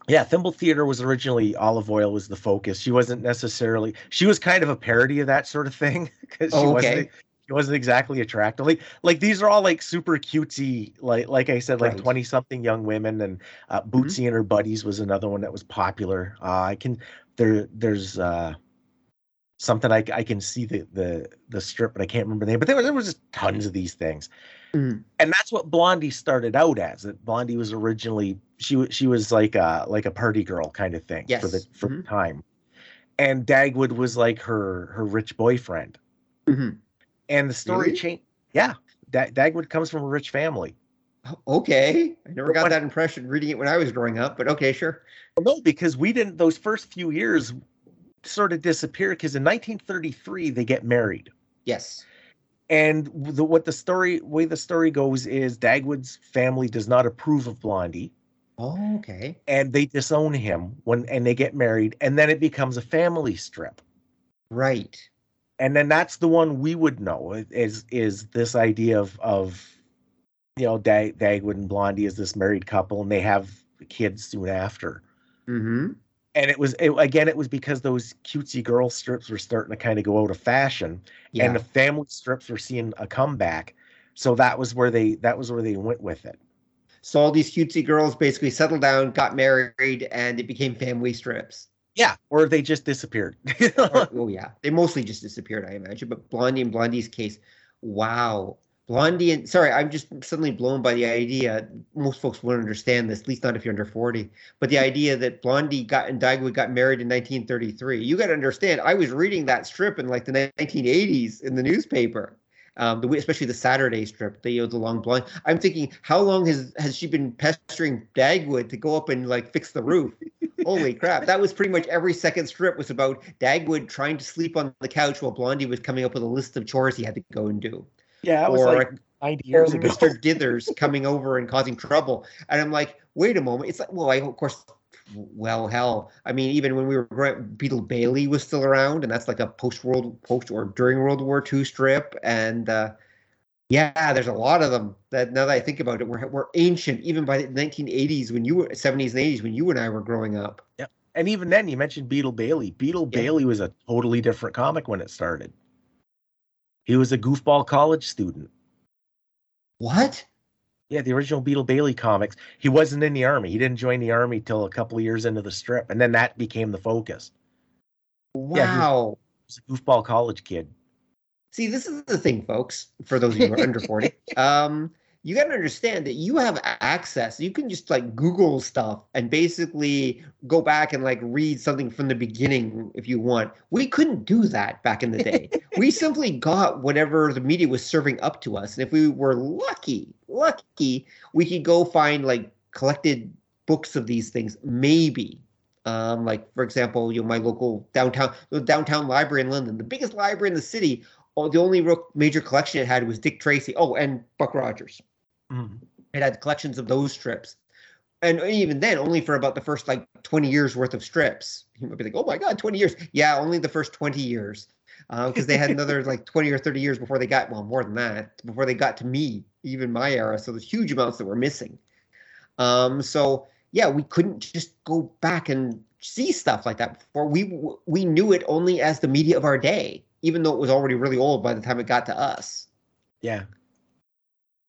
Speaker 3: Yeah, Thimble Theater was originally Olive Oyl was the focus. She wasn't necessarily she was kind of a parody of that sort of thing because she oh, okay. wasn't he wasn't exactly attractive. Like, like these are all like super cutesy, like like I said, like twenty right. something young women, and uh, mm-hmm. Bootsy mm-hmm. and her buddies was another one that was popular. Uh, I can there there's uh, something I I can see the the the strip, but I can't remember the name. But there there was just tons of these things, mm. and that's what Blondie started out as. That Blondie was originally she was she was like a like a party girl kind of thing
Speaker 2: yes.
Speaker 3: for the for mm-hmm. the time, and Dagwood was like her her rich boyfriend, mm-hmm. And the story really? changed. Yeah, Dag- Dagwood comes from a rich family.
Speaker 2: Oh, okay, I never got that impression reading it when I was growing up, but okay, sure.
Speaker 3: No, because we didn't. Those first few years sort of disappear because in 1933 they get married.
Speaker 2: Yes.
Speaker 3: And the, what the story way the story goes is Dagwood's family does not approve of Blondie.
Speaker 2: Oh, okay.
Speaker 3: And they disown him when and they get married, and then it becomes a family strip.
Speaker 2: Right.
Speaker 3: And then that's the one we would know is is this idea of of you know Dag, Dagwood and Blondie is this married couple, and they have kids soon after.
Speaker 2: Mm-hmm.
Speaker 3: And it was it, again, it was because those cutesy girl strips were starting to kind of go out of fashion, yeah. and the family strips were seeing a comeback. So that was where they that was where they went with it.
Speaker 2: So all these cutesy girls basically settled down, got married, and it became family strips.
Speaker 3: Yeah, or they just disappeared.
Speaker 2: or, oh yeah, they mostly just disappeared, I imagine. But Blondie and Blondie's case, wow. Blondie and sorry, I'm just suddenly blown by the idea. Most folks won't understand this, at least not if you're under 40. But the idea that Blondie got and Dagwood got married in 1933. You got to understand. I was reading that strip in like the 1980s in the newspaper um, the especially the Saturday strip, the you know, the long blind. I'm thinking, how long has has she been pestering Dagwood to go up and like fix the roof? Holy crap! That was pretty much every second strip was about Dagwood trying to sleep on the couch while Blondie was coming up with a list of chores he had to go and do.
Speaker 3: Yeah, or, was like 90 years ago.
Speaker 2: Mr. Dithers coming over and causing trouble, and I'm like, wait a moment. It's like, well, I of course well, hell, I mean, even when we were growing, Beetle Bailey was still around, and that's like a post world post or during World War II strip, and uh, yeah, there's a lot of them. That now that I think about it, we're we're ancient, even by the 1980s when you were 70s and 80s when you and I were growing up.
Speaker 3: Yeah, and even then, you mentioned Beetle Bailey. Beetle yeah. Bailey was a totally different comic when it started. He was a goofball college student.
Speaker 2: What?
Speaker 3: Yeah, the original Beetle Bailey comics. He wasn't in the army. He didn't join the army till a couple of years into the strip, and then that became the focus.
Speaker 2: Wow. Yeah, he was,
Speaker 3: he was a goofball college kid.
Speaker 2: See, this is the thing, folks. For those of you who are under forty, um, you got to understand that you have access. You can just like Google stuff and basically go back and like read something from the beginning if you want. We couldn't do that back in the day. we simply got whatever the media was serving up to us. And if we were lucky, lucky, we could go find like collected books of these things, maybe. Um, like for example, you know, my local downtown the downtown library in London, the biggest library in the city. Oh, the only real major collection it had was Dick Tracy. Oh, and Buck Rogers. Mm. It had collections of those strips. And even then, only for about the first like 20 years worth of strips. You might be like, oh my God, 20 years. Yeah, only the first 20 years. Because uh, they had another like 20 or 30 years before they got, well, more than that, before they got to me, even my era. So there's huge amounts that were missing. Um, so yeah, we couldn't just go back and see stuff like that before. We we knew it only as the media of our day, even though it was already really old by the time it got to us.
Speaker 3: Yeah.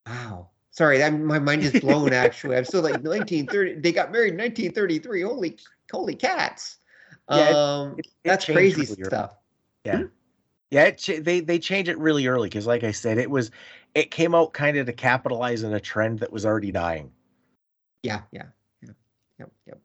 Speaker 2: Wow. Sorry, that, my mind is blown. Actually, I'm still like 1930. They got married in 1933. Holy, holy cats! Yeah, um, it, it, that's crazy really stuff.
Speaker 3: Yeah, hmm? yeah. It, they they change it really early because, like I said, it was it came out kind of to capitalize on a trend that was already dying.
Speaker 2: Yeah, yeah, yeah, yep, yep.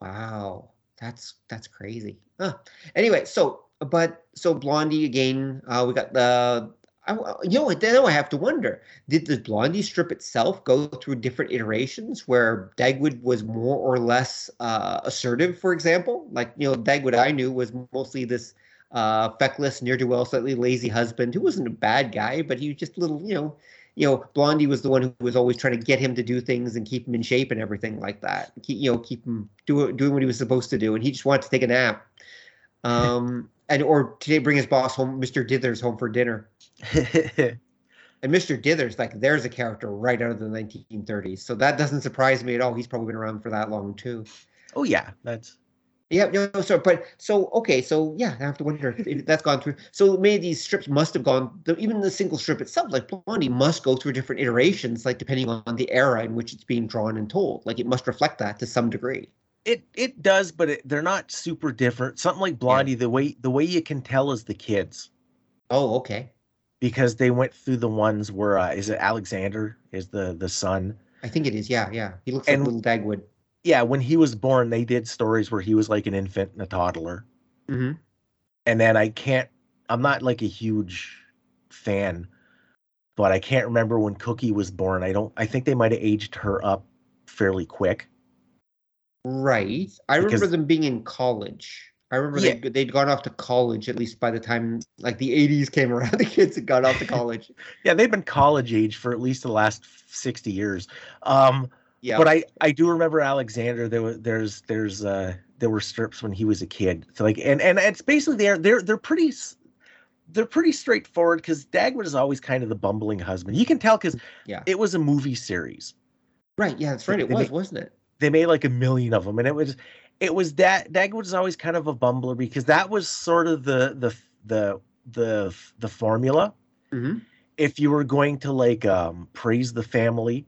Speaker 2: Wow, that's that's crazy. Huh. Anyway, so but so Blondie again. Uh, we got the I, you know, now I have to wonder: Did the Blondie strip itself go through different iterations, where Dagwood was more or less uh, assertive? For example, like you know, Dagwood I knew was mostly this uh, feckless, near to well, slightly lazy husband who wasn't a bad guy, but he was just a little, you know, you know, Blondie was the one who was always trying to get him to do things and keep him in shape and everything like that. Keep, you know, keep him do, doing what he was supposed to do, and he just wanted to take a nap. Um, and or today bring his boss home, Mr. Dithers, home for dinner. and Mr. Dithers, like, there's a character right out of the 1930s, so that doesn't surprise me at all. He's probably been around for that long too.
Speaker 3: Oh yeah, that's
Speaker 2: Yeah, no, no, so but so okay, so yeah, I have to wonder if that's gone through. So many of these strips must have gone. Even the single strip itself, like Blondie, must go through different iterations, like depending on the era in which it's being drawn and told. Like it must reflect that to some degree.
Speaker 3: It it does, but it, they're not super different. Something like Blondie, yeah. the way the way you can tell is the kids.
Speaker 2: Oh, okay.
Speaker 3: Because they went through the ones where uh, is it Alexander is the the son?
Speaker 2: I think it is. Yeah, yeah. He looks and, like little Dagwood
Speaker 3: yeah, when he was born, they did stories where he was like an infant and a toddler.
Speaker 2: Mm-hmm.
Speaker 3: And then I can't, I'm not like a huge fan, but I can't remember when Cookie was born. I don't, I think they might have aged her up fairly quick.
Speaker 2: Right. I because, remember them being in college. I remember yeah. they they'd gone off to college at least by the time like the 80s came around. The kids had gone off to college.
Speaker 3: yeah, they've been college age for at least the last 60 years. Um, yeah. But I I do remember Alexander. There was there's there's uh there were strips when he was a kid. So like and and it's basically they're they're they're pretty they're pretty straightforward because Dagwood is always kind of the bumbling husband. You can tell because yeah, it was a movie series.
Speaker 2: Right. Yeah, that's right. It they was, made, wasn't it?
Speaker 3: They made like a million of them, and it was it was that Dagwood was always kind of a bumbler because that was sort of the the the the the formula.
Speaker 2: Mm-hmm.
Speaker 3: If you were going to like um praise the family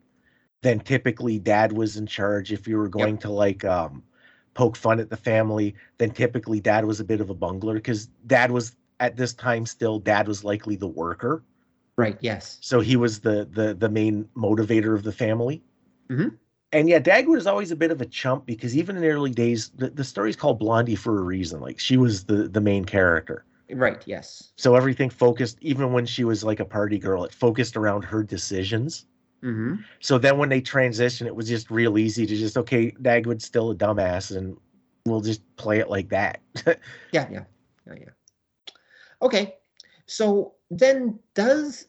Speaker 3: then typically dad was in charge. If you were going yep. to like um, poke fun at the family, then typically dad was a bit of a bungler because dad was at this time still dad was likely the worker.
Speaker 2: Right. Yes.
Speaker 3: So he was the the the main motivator of the family.
Speaker 2: Mm-hmm.
Speaker 3: And yeah, Dagwood is always a bit of a chump because even in the early days, the, the story's called Blondie for a reason. Like she was the the main character.
Speaker 2: Right. Yes.
Speaker 3: So everything focused, even when she was like a party girl, it focused around her decisions.
Speaker 2: Mm-hmm.
Speaker 3: So then when they transition, it was just real easy to just okay, Dagwood's still a dumbass, and we'll just play it like that.
Speaker 2: yeah, yeah, yeah, yeah. Okay, so then does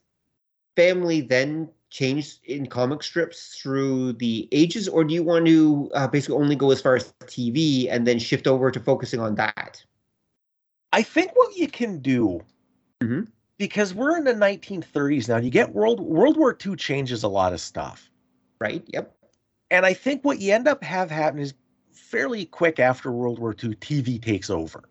Speaker 2: family then change in comic strips through the ages, or do you want to uh, basically only go as far as TV and then shift over to focusing on that?
Speaker 3: I think what you can do.
Speaker 2: Mm-hmm
Speaker 3: because we're in the 1930s now. You get World World War II changes a lot of stuff.
Speaker 2: Right. Yep.
Speaker 3: And I think what you end up have happen is fairly quick after World War II, TV takes over.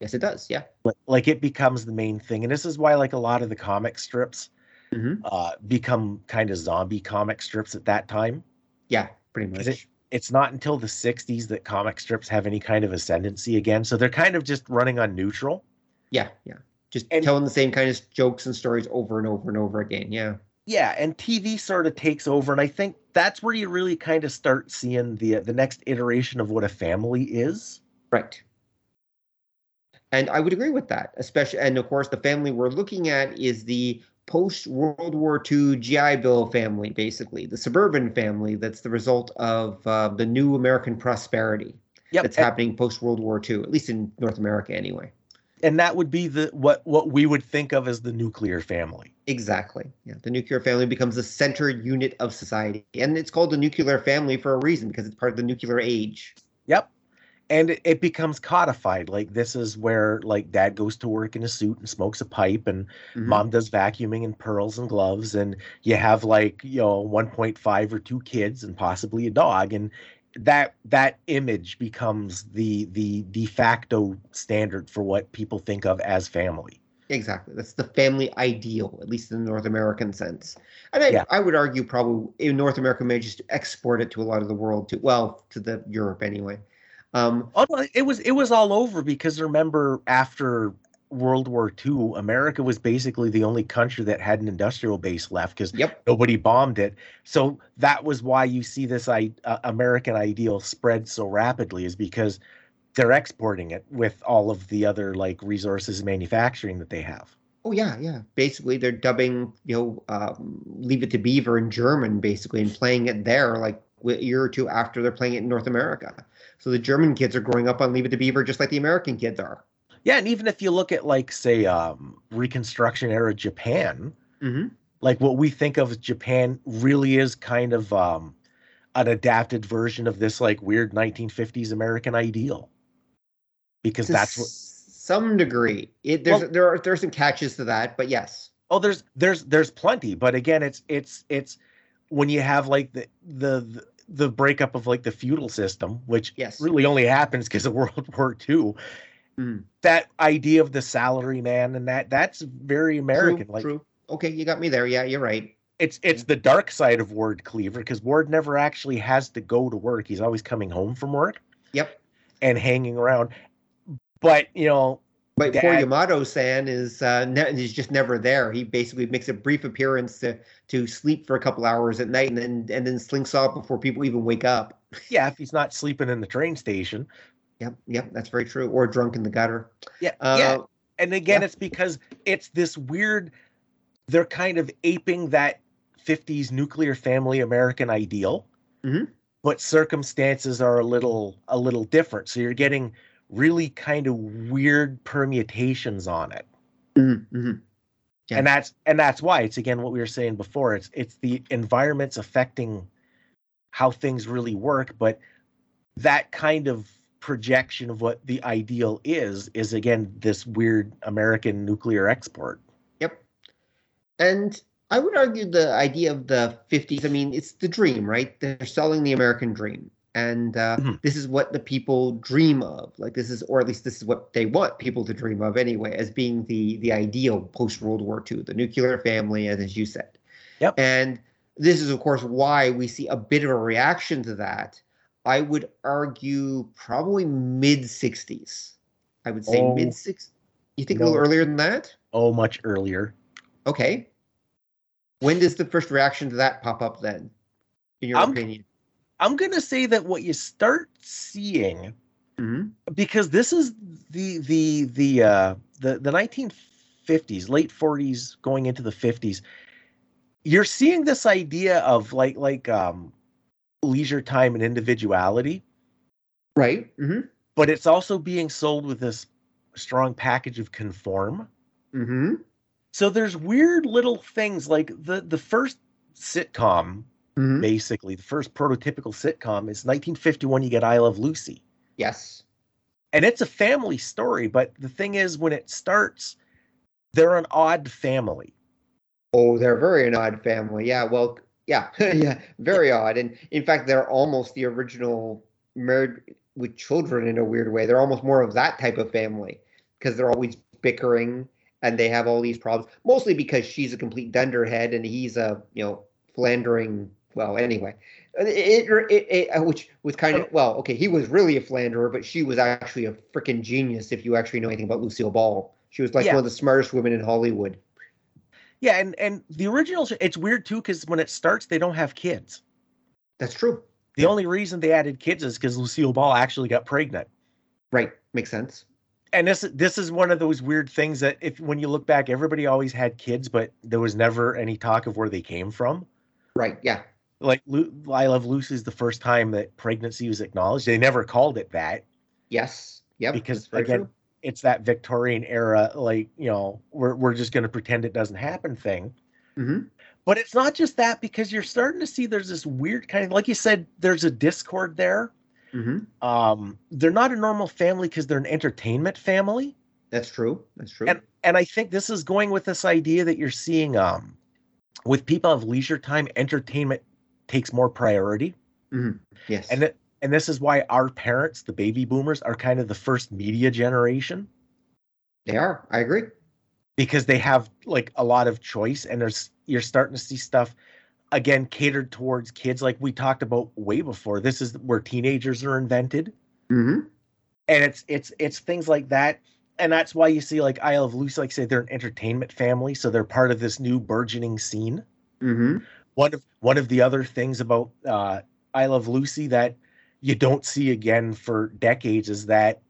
Speaker 2: Yes, it does. Yeah.
Speaker 3: Like it becomes the main thing, and this is why like a lot of the comic strips
Speaker 2: mm-hmm.
Speaker 3: uh, become kind of zombie comic strips at that time.
Speaker 2: Yeah, pretty much.
Speaker 3: It, it's not until the 60s that comic strips have any kind of ascendancy again. So they're kind of just running on neutral.
Speaker 2: Yeah, yeah just and, telling the same kind of jokes and stories over and over and over again. Yeah.
Speaker 3: Yeah, and TV sort of takes over, and I think that's where you really kind of start seeing the the next iteration of what a family is.
Speaker 2: Right. And I would agree with that, especially, and of course, the family we're looking at is the post World War II GI Bill family, basically the suburban family. That's the result of uh, the new American prosperity yep. that's happening post World War II, at least in North America, anyway
Speaker 3: and that would be the what what we would think of as the nuclear family
Speaker 2: exactly yeah the nuclear family becomes the center unit of society and it's called the nuclear family for a reason because it's part of the nuclear age
Speaker 3: yep and it, it becomes codified like this is where like dad goes to work in a suit and smokes a pipe and mm-hmm. mom does vacuuming and pearls and gloves and you have like you know 1.5 or 2 kids and possibly a dog and that that image becomes the the de facto standard for what people think of as family.
Speaker 2: Exactly. That's the family ideal at least in the north american sense. And i, yeah. I would argue probably in north america may just export it to a lot of the world too. Well to the europe anyway um
Speaker 3: oh, it was it was all over because remember after World War II, America was basically the only country that had an industrial base left because
Speaker 2: yep.
Speaker 3: nobody bombed it. So that was why you see this uh, American ideal spread so rapidly, is because they're exporting it with all of the other like resources and manufacturing that they have.
Speaker 2: Oh yeah, yeah. Basically, they're dubbing you know um, "Leave It to Beaver" in German, basically, and playing it there like a year or two after they're playing it in North America. So the German kids are growing up on "Leave It to Beaver" just like the American kids are.
Speaker 3: Yeah, and even if you look at like say um, Reconstruction era Japan,
Speaker 2: mm-hmm.
Speaker 3: like what we think of Japan really is kind of um, an adapted version of this like weird 1950s American ideal, because to that's what
Speaker 2: some degree it there's well, there are there's some catches to that, but yes.
Speaker 3: Oh, there's there's there's plenty, but again, it's it's it's when you have like the the, the the breakup of like the feudal system, which
Speaker 2: yes.
Speaker 3: really only happens because of World War II. Mm. That idea of the salary man and that that's very American.
Speaker 2: True,
Speaker 3: like
Speaker 2: true. Okay, you got me there. Yeah, you're right.
Speaker 3: It's it's the dark side of Ward Cleaver because Ward never actually has to go to work. He's always coming home from work.
Speaker 2: Yep.
Speaker 3: And hanging around. But you know,
Speaker 2: but Dad, poor Yamato-san is uh, ne- he's just never there. He basically makes a brief appearance to to sleep for a couple hours at night, and then and then slinks off before people even wake up.
Speaker 3: Yeah, if he's not sleeping in the train station.
Speaker 2: Yep, yep, that's very true. Or drunk in the gutter.
Speaker 3: Yeah, uh, yeah. And again, yeah. it's because it's this weird. They're kind of aping that 50s nuclear family American ideal,
Speaker 2: mm-hmm.
Speaker 3: but circumstances are a little a little different. So you're getting really kind of weird permutations on it.
Speaker 2: Mm-hmm. mm-hmm.
Speaker 3: Yeah. And that's and that's why it's again what we were saying before. It's it's the environments affecting how things really work, but that kind of projection of what the ideal is is again this weird American nuclear export.
Speaker 2: Yep. And I would argue the idea of the 50s, I mean, it's the dream, right? They're selling the American dream. And uh, mm-hmm. this is what the people dream of. Like this is, or at least this is what they want people to dream of anyway, as being the the ideal post World War II, the nuclear family, as you said.
Speaker 3: Yep.
Speaker 2: And this is, of course, why we see a bit of a reaction to that. I would argue probably mid 60s. I would say oh, mid 60s. You think no. a little earlier than that?
Speaker 3: Oh, much earlier.
Speaker 2: Okay. When does the first reaction to that pop up then, in your I'm, opinion?
Speaker 3: I'm going to say that what you start seeing,
Speaker 2: mm-hmm.
Speaker 3: because this is the the the uh, the the 1950s, late 40s, going into the 50s. You're seeing this idea of like like um, leisure time and individuality,
Speaker 2: right? Mm-hmm.
Speaker 3: But it's also being sold with this strong package of conform.
Speaker 2: Mm-hmm.
Speaker 3: So there's weird little things like the the first sitcom,
Speaker 2: mm-hmm.
Speaker 3: basically the first prototypical sitcom is 1951. You get I Love Lucy.
Speaker 2: Yes,
Speaker 3: and it's a family story. But the thing is, when it starts, they're an odd family.
Speaker 2: Oh, they're very an odd family. Yeah, well, yeah, yeah, very odd. And in fact, they're almost the original married with children in a weird way. They're almost more of that type of family because they're always bickering and they have all these problems, mostly because she's a complete dunderhead and he's a you know philandering. Well, anyway, it, it, it, uh, which was kind of well, okay, he was really a philanderer, but she was actually a freaking genius. If you actually know anything about Lucille Ball, she was like yeah. one of the smartest women in Hollywood.
Speaker 3: Yeah, and and the original, it's weird too because when it starts, they don't have kids.
Speaker 2: That's true.
Speaker 3: The only reason they added kids is because Lucille Ball actually got pregnant.
Speaker 2: Right, makes sense
Speaker 3: and this this is one of those weird things that if when you look back everybody always had kids but there was never any talk of where they came from
Speaker 2: right yeah
Speaker 3: like i love lucy is the first time that pregnancy was acknowledged they never called it that
Speaker 2: yes yeah
Speaker 3: because again true. it's that victorian era like you know we're, we're just going to pretend it doesn't happen thing
Speaker 2: mm-hmm.
Speaker 3: but it's not just that because you're starting to see there's this weird kind of like you said there's a discord there
Speaker 2: Mm-hmm.
Speaker 3: Um, they're not a normal family because they're an entertainment family.
Speaker 2: That's true. That's true.
Speaker 3: And and I think this is going with this idea that you're seeing um with people of leisure time, entertainment takes more priority.
Speaker 2: Mm-hmm. Yes.
Speaker 3: And it, and this is why our parents, the baby boomers, are kind of the first media generation.
Speaker 2: They are. I agree.
Speaker 3: Because they have like a lot of choice and there's you're starting to see stuff again catered towards kids like we talked about way before this is where teenagers are invented
Speaker 2: mm-hmm.
Speaker 3: and it's it's it's things like that and that's why you see like I Love Lucy like say they're an entertainment family so they're part of this new burgeoning scene
Speaker 2: mm-hmm.
Speaker 3: One of one of the other things about uh, i love lucy that you don't see again for decades is that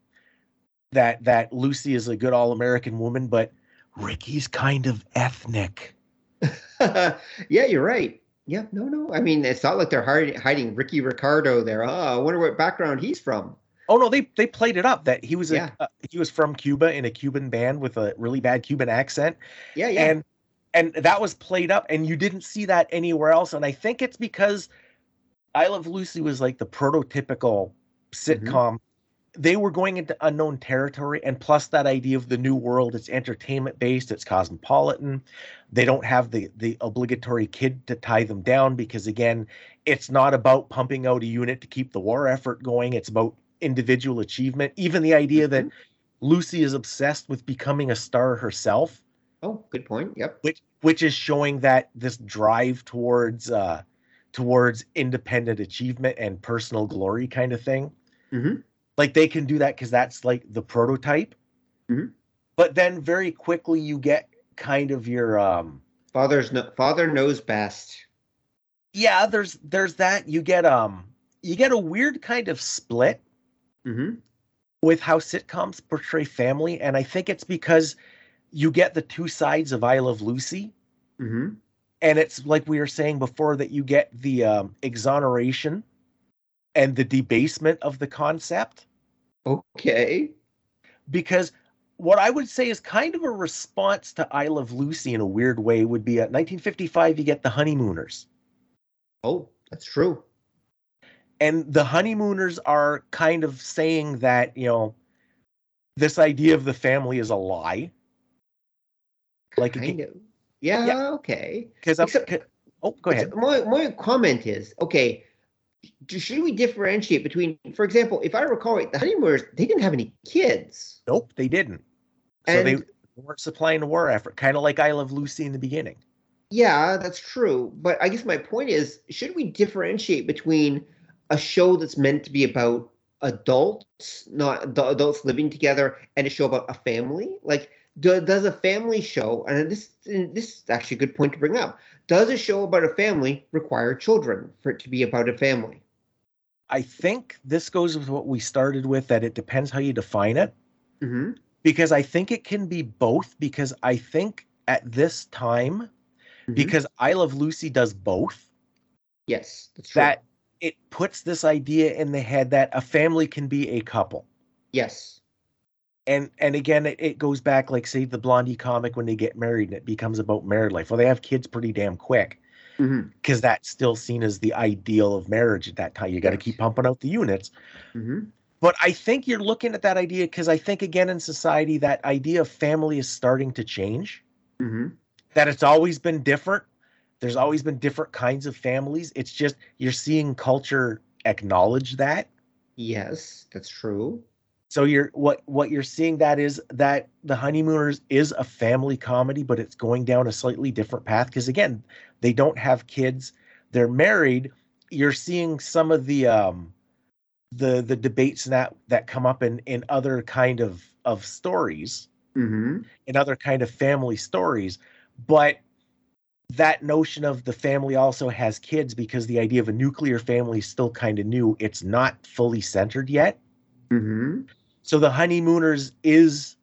Speaker 3: that that lucy is a good all-american woman but ricky's kind of ethnic
Speaker 2: yeah you're right yeah, no, no. I mean, it's not like they're hiding, hiding Ricky Ricardo there. Oh, I wonder what background he's from.
Speaker 3: Oh no, they they played it up that he was a yeah. uh, he was from Cuba in a Cuban band with a really bad Cuban accent.
Speaker 2: Yeah, yeah.
Speaker 3: And and that was played up, and you didn't see that anywhere else. And I think it's because I Love Lucy was like the prototypical mm-hmm. sitcom, mm-hmm. they were going into unknown territory and plus that idea of the new world it's entertainment based it's cosmopolitan they don't have the the obligatory kid to tie them down because again it's not about pumping out a unit to keep the war effort going it's about individual achievement even the idea that mm-hmm. lucy is obsessed with becoming a star herself
Speaker 2: oh good point. Yep.
Speaker 3: Which which is showing that this drive towards uh towards independent achievement and personal glory kind of thing.
Speaker 2: Mm-hmm.
Speaker 3: Like they can do that because that's like the prototype.
Speaker 2: Mm-hmm.
Speaker 3: but then very quickly you get kind of your um
Speaker 2: father's no, father knows best.
Speaker 3: Yeah there's there's that. You get um you get a weird kind of split
Speaker 2: mm-hmm.
Speaker 3: with how sitcoms portray family. And i think it's because you get the two sides of i love lucy
Speaker 2: mm-hmm.
Speaker 3: and it's like we were saying before that you get the um, exoneration and the debasement of the concept
Speaker 2: Okay.
Speaker 3: Because what I would say is kind of a response to I Love Lucy in a weird way would be at 1955, you get the Honeymooners.
Speaker 2: Oh, that's true.
Speaker 3: And the Honeymooners are kind of saying that, you know, this idea of the family is a lie.
Speaker 2: Like, kind of. Yeah, yeah. okay.
Speaker 3: Because oh, go ahead.
Speaker 2: My, my comment is okay, should we differentiate between, for example, if I recall right, the honeymooners they didn't have any kids.
Speaker 3: Nope, they didn't. So and, they weren't supplying a war effort, kind of like I Love Lucy in the beginning.
Speaker 2: Yeah, that's true. But I guess my point is, should we differentiate between a show that's meant to be about adults, not the adults living together, and a show about a family? Like, do, does a family show, and this this is actually a good point to bring up. Does a show about a family require children for it to be about a family?
Speaker 3: I think this goes with what we started with that it depends how you define it.
Speaker 2: Mm-hmm.
Speaker 3: Because I think it can be both. Because I think at this time, mm-hmm. because I Love Lucy does both.
Speaker 2: Yes.
Speaker 3: That it puts this idea in the head that a family can be a couple.
Speaker 2: Yes
Speaker 3: and and again it, it goes back like say the blondie comic when they get married and it becomes about married life. Well they have kids pretty damn quick because
Speaker 2: mm-hmm.
Speaker 3: that's still seen as the ideal of marriage at that time. You got to keep pumping out the units.
Speaker 2: Mm-hmm.
Speaker 3: but i think you're looking at that idea because i think again in society that idea of family is starting to change.
Speaker 2: Mm-hmm.
Speaker 3: that it's always been different. There's always been different kinds of families. It's just you're seeing culture acknowledge that.
Speaker 2: Yes that's true
Speaker 3: so you're what what you're seeing that is that the honeymooners is a family comedy, but it's going down a slightly different path because again, they don't have kids, they're married. You're seeing some of the um the the debates that that come up in in other kind of of stories,
Speaker 2: mm-hmm.
Speaker 3: in other kind of family stories, but that notion of the family also has kids because the idea of a nuclear family is still kind of new. It's not fully centered yet.
Speaker 2: Mm-hmm.
Speaker 3: So the honeymooners is,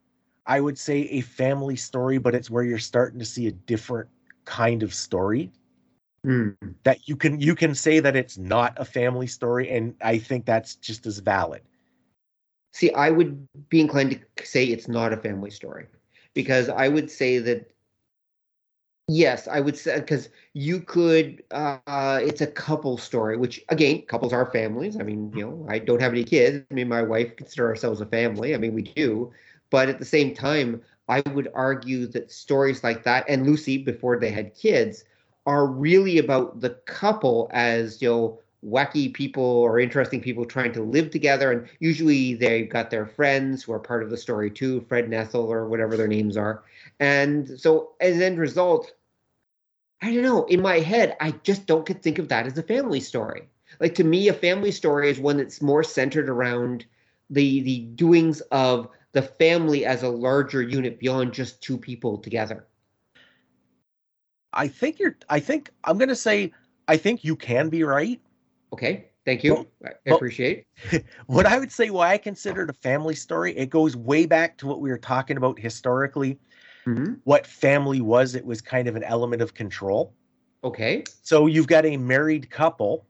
Speaker 3: I would say, a family story, but it's where you're starting to see a different kind of story.
Speaker 2: Mm.
Speaker 3: That you can you can say that it's not a family story, and I think that's just as valid.
Speaker 2: See, I would be inclined to say it's not a family story because I would say that Yes, I would say because you could. Uh, it's a couple story, which again, couples are families. I mean, you know, I don't have any kids. I mean, my wife consider ourselves a family. I mean, we do, but at the same time, I would argue that stories like that and Lucy before they had kids are really about the couple as you know wacky people or interesting people trying to live together and usually they've got their friends who are part of the story too fred and ethel or whatever their names are and so as an end result I don't know. In my head, I just don't think of that as a family story. Like to me, a family story is one that's more centered around the the doings of the family as a larger unit beyond just two people together.
Speaker 3: I think you're. I think I'm going to say. I think you can be right.
Speaker 2: Okay. Thank you. Well, I appreciate.
Speaker 3: what I would say why I consider it a family story, it goes way back to what we were talking about historically
Speaker 2: mm-hmm.
Speaker 3: what family was. It was kind of an element of control.
Speaker 2: Okay.
Speaker 3: So you've got a married couple,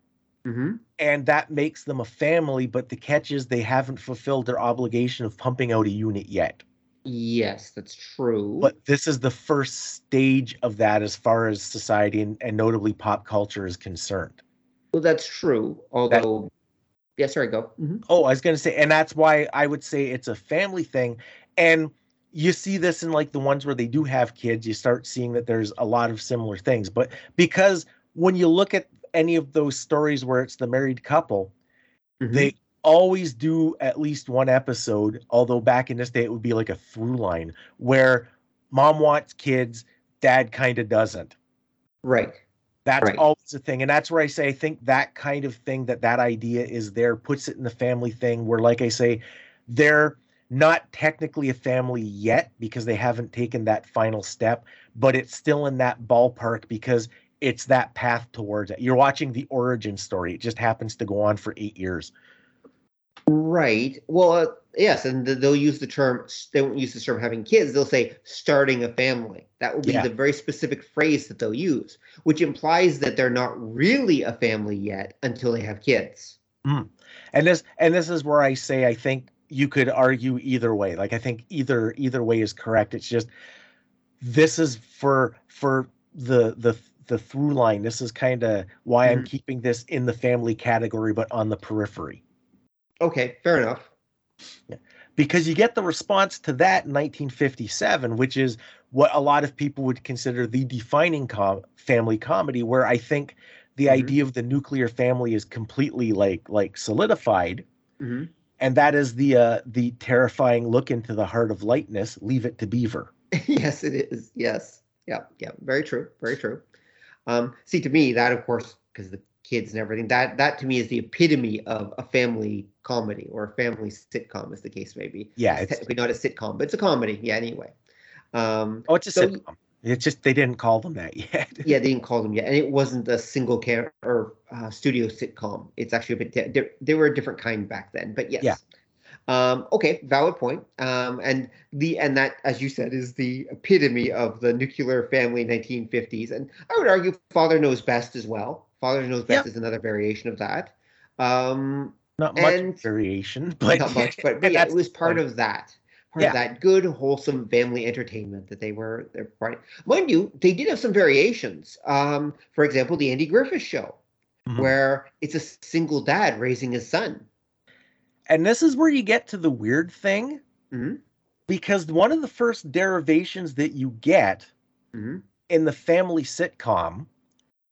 Speaker 2: mm-hmm.
Speaker 3: and that makes them a family. But the catch is they haven't fulfilled their obligation of pumping out a unit yet.
Speaker 2: Yes, that's true.
Speaker 3: But this is the first stage of that as far as society and, and notably pop culture is concerned.
Speaker 2: Well, that's true. Although yeah, sorry, go. Mm-hmm.
Speaker 3: Oh, I was gonna say, and that's why I would say it's a family thing. And you see this in like the ones where they do have kids, you start seeing that there's a lot of similar things. But because when you look at any of those stories where it's the married couple, mm-hmm. they always do at least one episode, although back in this day it would be like a through line where mom wants kids, dad kind of doesn't.
Speaker 2: Right.
Speaker 3: That's right. always a thing. And that's where I say I think that kind of thing that that idea is there puts it in the family thing where like I say they're not technically a family yet because they haven't taken that final step, but it's still in that ballpark because it's that path towards it. You're watching the origin story. It just happens to go on for 8 years.
Speaker 2: Right. Well, uh, yes, and they'll use the term. They won't use the term having kids. They'll say starting a family. That will be yeah. the very specific phrase that they'll use, which implies that they're not really a family yet until they have kids.
Speaker 3: Mm. And this and this is where I say I think you could argue either way. Like I think either either way is correct. It's just this is for for the the the through line. This is kind of why mm. I'm keeping this in the family category, but on the periphery.
Speaker 2: Okay, fair enough.
Speaker 3: Yeah. Because you get the response to that in 1957, which is what a lot of people would consider the defining com- family comedy, where I think the mm-hmm. idea of the nuclear family is completely like like solidified. Mm-hmm. And that is the uh, the terrifying look into the heart of lightness. Leave it to Beaver.
Speaker 2: yes, it is. Yes, yeah, yeah. Very true. Very true. Um, see, to me, that of course, because the kids and everything. That that to me is the epitome of a family comedy or a family sitcom, as the case may be.
Speaker 3: Yeah,
Speaker 2: it's, it's technically not a sitcom, but it's a comedy. Yeah, anyway.
Speaker 3: Um, oh, it's a so, sitcom. It's just they didn't call them that yet.
Speaker 2: yeah, they didn't call them yet, and it wasn't a single camera or uh, studio sitcom. It's actually a bit. They, they were a different kind back then, but yes.
Speaker 3: Yeah.
Speaker 2: Um, okay, valid point. Um, and the and that, as you said, is the epitome of the nuclear family 1950s. And I would argue Father Knows Best as well. Father Knows Best is another variation of that. Um,
Speaker 3: not much variation, but
Speaker 2: not much. But, but yeah, it was part of that. Part yeah. of that good, wholesome family entertainment that they were. They're part. Mind you, they did have some variations. Um, for example, the Andy Griffith Show, mm-hmm. where it's a single dad raising his son.
Speaker 3: And this is where you get to the weird thing,
Speaker 2: mm-hmm.
Speaker 3: because one of the first derivations that you get
Speaker 2: mm-hmm.
Speaker 3: in the family sitcom,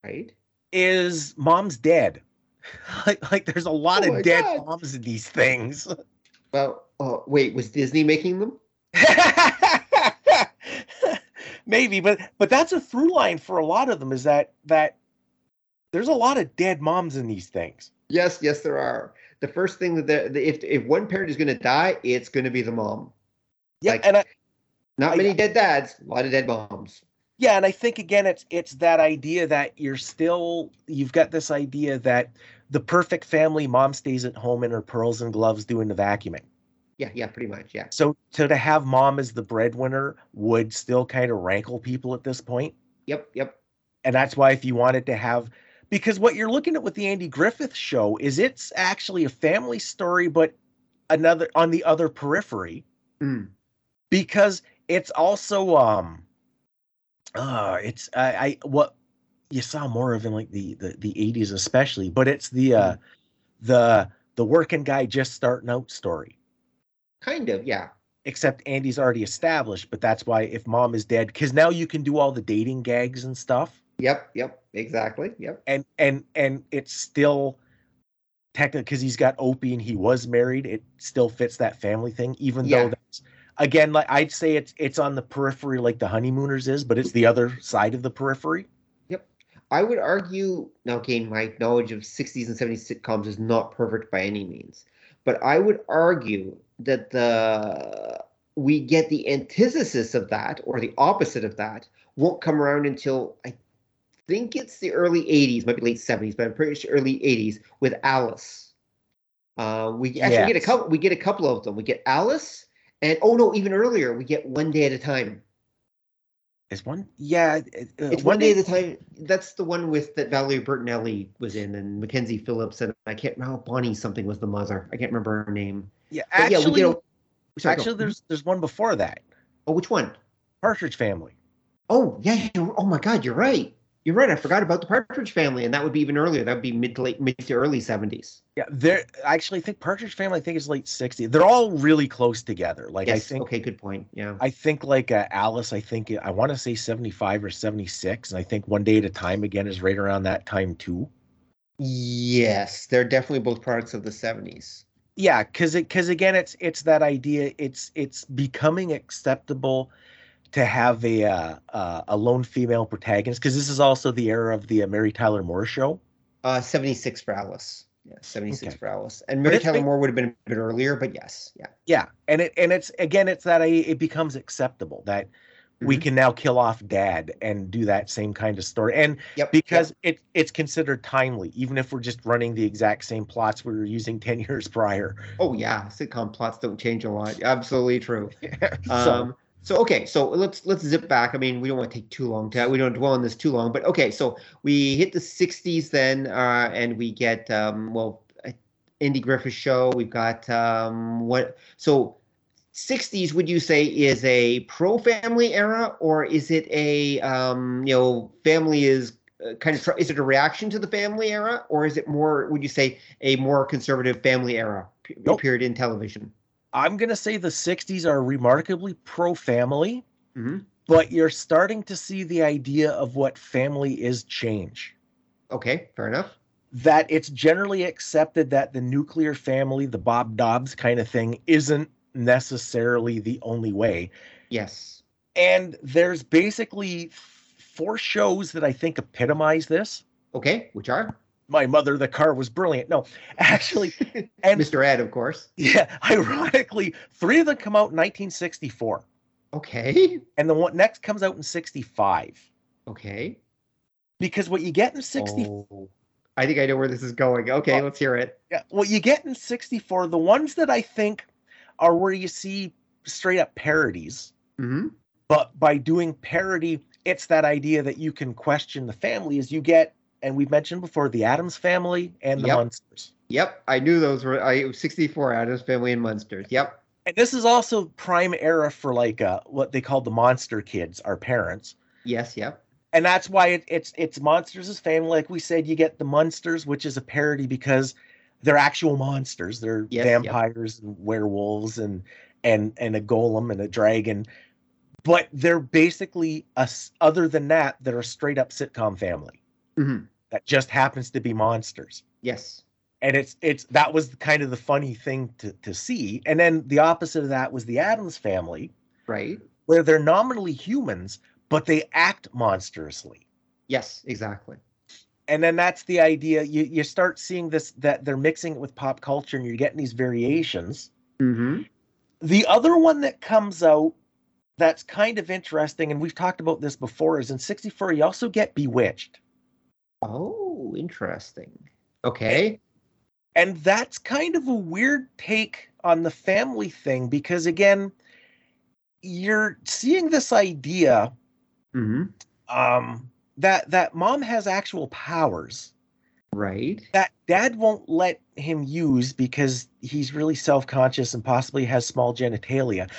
Speaker 2: right,
Speaker 3: is mom's dead. like, like there's a lot oh of dead God. moms in these things.
Speaker 2: Well, uh, wait, was Disney making them?
Speaker 3: Maybe, but but that's a through line for a lot of them. Is that that there's a lot of dead moms in these things.
Speaker 2: Yes, yes, there are. The first thing that the, the if if one parent is going to die, it's going to be the mom.
Speaker 3: Yeah, like, and I,
Speaker 2: not I, many dead dads, a lot of dead moms.
Speaker 3: Yeah, and I think again, it's it's that idea that you're still you've got this idea that the perfect family mom stays at home in her pearls and gloves doing the vacuuming.
Speaker 2: Yeah, yeah, pretty much, yeah.
Speaker 3: So to to have mom as the breadwinner would still kind of rankle people at this point.
Speaker 2: Yep, yep.
Speaker 3: And that's why if you wanted to have because what you're looking at with the Andy Griffith show is it's actually a family story, but another on the other periphery.
Speaker 2: Mm.
Speaker 3: Because it's also um uh it's I, I what you saw more of in like the the, the 80s especially, but it's the uh mm. the the working guy just starting out story.
Speaker 2: Kind of, yeah.
Speaker 3: Except Andy's already established, but that's why if mom is dead, because now you can do all the dating gags and stuff.
Speaker 2: Yep, yep, exactly. Yep.
Speaker 3: And and and it's still technically because he's got Opie and he was married, it still fits that family thing, even yeah. though that's again like I'd say it's it's on the periphery like the honeymooners is, but it's the other side of the periphery.
Speaker 2: Yep. I would argue now again my knowledge of 60s and 70s sitcoms is not perfect by any means. But I would argue that the we get the antithesis of that or the opposite of that won't come around until I think it's the early 80s, might be late 70s, but I'm pretty sure early 80s with Alice. Uh, we actually yes. get a couple. We get a couple of them. We get Alice, and oh no, even earlier, we get One Day at a Time.
Speaker 3: Is one? Yeah,
Speaker 2: uh, it's one, day, day, at a time. That's the one with that Valerie Bertinelli was in, and Mackenzie Phillips, and I can't remember. Bonnie something was the mother. I can't remember her name.
Speaker 3: Yeah, actually, yeah, we a, sorry, actually, there's there's one before that.
Speaker 2: Oh, which one?
Speaker 3: Partridge Family.
Speaker 2: Oh yeah, oh my God, you're right. you're right. I forgot about the Partridge Family, and that would be even earlier. That would be mid to late, mid to early seventies.
Speaker 3: Yeah, there. I actually think Partridge Family. I think is late 60s. They're all really close together. Like
Speaker 2: yes.
Speaker 3: I think.
Speaker 2: Okay, good point. Yeah.
Speaker 3: I think like uh, Alice. I think I want to say 75 or 76, and I think One Day at a Time again is right around that time too.
Speaker 2: Yes, they're definitely both products of the seventies.
Speaker 3: Yeah, because it because again, it's it's that idea. It's it's becoming acceptable to have a uh, uh, a lone female protagonist because this is also the era of the uh, Mary Tyler Moore show.
Speaker 2: Uh, seventy six for Alice. Yeah, seventy six okay. for Alice, and Mary Tyler been, Moore would have been a bit earlier, but yes, yeah,
Speaker 3: yeah, and it and it's again, it's that it becomes acceptable that mm-hmm. we can now kill off Dad and do that same kind of story, and yep, because yep. it it's considered timely, even if we're just running the exact same plots we were using ten years prior.
Speaker 2: Oh yeah, sitcom plots don't change a lot. Absolutely true. so, um, so okay, so let's let's zip back. I mean, we don't want to take too long to we don't dwell on this too long, but okay, so we hit the '60s then, uh, and we get um, well, Andy Griffith show. We've got um, what? So '60s, would you say is a pro family era, or is it a um, you know family is uh, kind of is it a reaction to the family era, or is it more? Would you say a more conservative family era nope. period in television?
Speaker 3: I'm going to say the 60s are remarkably pro family,
Speaker 2: mm-hmm.
Speaker 3: but you're starting to see the idea of what family is change.
Speaker 2: Okay, fair enough.
Speaker 3: That it's generally accepted that the nuclear family, the Bob Dobbs kind of thing, isn't necessarily the only way.
Speaker 2: Yes.
Speaker 3: And there's basically four shows that I think epitomize this.
Speaker 2: Okay, which are?
Speaker 3: my mother the car was brilliant no actually
Speaker 2: and mr ed of course
Speaker 3: yeah ironically three of them come out in 1964
Speaker 2: okay
Speaker 3: and the one next comes out in 65
Speaker 2: okay
Speaker 3: because what you get in 60 oh,
Speaker 2: i think i know where this is going okay well, let's hear it
Speaker 3: yeah what you get in 64 the ones that i think are where you see straight up parodies
Speaker 2: mm-hmm.
Speaker 3: but by doing parody it's that idea that you can question the family as you get and we've mentioned before the Addams family and the
Speaker 2: yep.
Speaker 3: Munsters.
Speaker 2: Yep, I knew those were I 64 Addams family and Munsters. Yep.
Speaker 3: And this is also prime era for like uh, what they call the monster kids, our parents.
Speaker 2: Yes, yep.
Speaker 3: And that's why it, it's it's monsters as family. Like we said, you get the Munsters, which is a parody because they're actual monsters. They're yes, vampires yep. and werewolves and and and a golem and a dragon. But they're basically us. Other than that, they're a straight up sitcom family.
Speaker 2: Mm-hmm
Speaker 3: that just happens to be monsters.
Speaker 2: Yes.
Speaker 3: And it's it's that was kind of the funny thing to to see. And then the opposite of that was the Addams family.
Speaker 2: Right.
Speaker 3: Where they're nominally humans, but they act monstrously.
Speaker 2: Yes, exactly.
Speaker 3: And then that's the idea. You you start seeing this that they're mixing it with pop culture and you're getting these variations.
Speaker 2: Mm-hmm.
Speaker 3: The other one that comes out that's kind of interesting, and we've talked about this before, is in 64, you also get Bewitched.
Speaker 2: Oh, interesting. Okay.
Speaker 3: And that's kind of a weird take on the family thing because, again, you're seeing this idea
Speaker 2: mm-hmm.
Speaker 3: um, that that mom has actual powers,
Speaker 2: right?
Speaker 3: That dad won't let him use because he's really self conscious and possibly has small genitalia.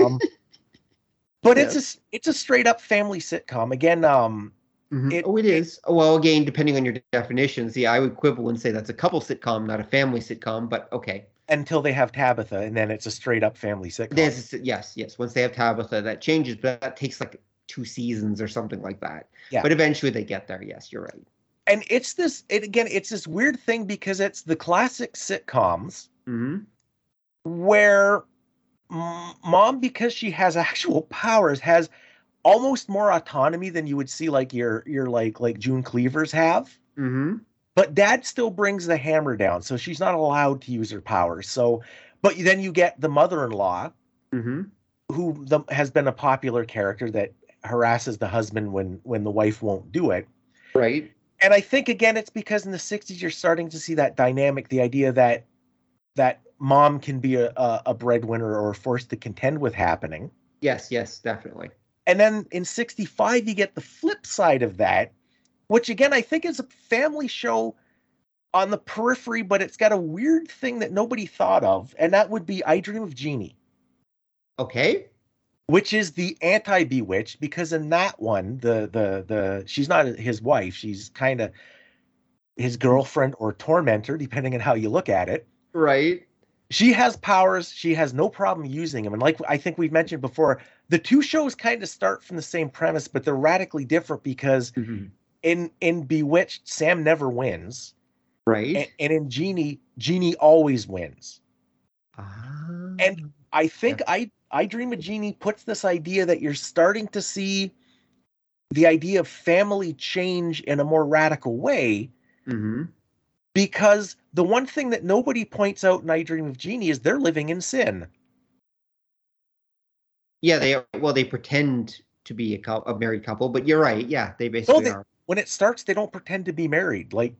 Speaker 3: Um, but it's a it's a straight up family sitcom. Again, um,
Speaker 2: Mm-hmm. It, oh, it is. Well, again, depending on your definitions, yeah, I would quibble and say that's a couple sitcom, not a family sitcom. But okay.
Speaker 3: Until they have Tabitha, and then it's a straight up family sitcom.
Speaker 2: Yes, yes, yes. Once they have Tabitha, that changes, but that takes like two seasons or something like that.
Speaker 3: Yeah.
Speaker 2: But eventually they get there. Yes, you're right.
Speaker 3: And it's this. It again. It's this weird thing because it's the classic sitcoms
Speaker 2: mm-hmm.
Speaker 3: where mom, because she has actual powers, has almost more autonomy than you would see like your your like like June Cleavers have.
Speaker 2: Mm-hmm.
Speaker 3: But dad still brings the hammer down, so she's not allowed to use her powers. So, but then you get the mother-in-law,
Speaker 2: mm-hmm.
Speaker 3: who the, has been a popular character that harasses the husband when when the wife won't do it.
Speaker 2: Right.
Speaker 3: And I think again, it's because in the '60s you're starting to see that dynamic, the idea that that mom can be a, a, a breadwinner or forced to contend with happening.
Speaker 2: Yes, yes, definitely.
Speaker 3: And then in 65, you get the flip side of that, which again, I think is a family show on the periphery, but it's got a weird thing that nobody thought of, and that would be I Dream of Jeannie.
Speaker 2: Okay.
Speaker 3: Which is the anti bewitched because in that one the the the she's not his wife she's kind of his girlfriend or tormentor depending on how you look at it.
Speaker 2: Right.
Speaker 3: She has powers she has no problem using them and like i think we've mentioned before the two shows kind of start from the same premise but they're radically different because mm-hmm. in in bewitched sam never wins.
Speaker 2: Right.
Speaker 3: And, and in Jeannie Jeannie always wins. Uh, and i think yeah. i I Dream of Jeannie puts this idea that you're starting to see the idea of family change in a more radical way.
Speaker 2: Mm-hmm.
Speaker 3: Because the one thing that nobody points out in I Dream of Jeannie is they're living in sin.
Speaker 2: Yeah, they well they pretend to be a, couple, a married couple, but you're right. Yeah, they basically well,
Speaker 3: they,
Speaker 2: are.
Speaker 3: When it starts, they don't pretend to be married. Like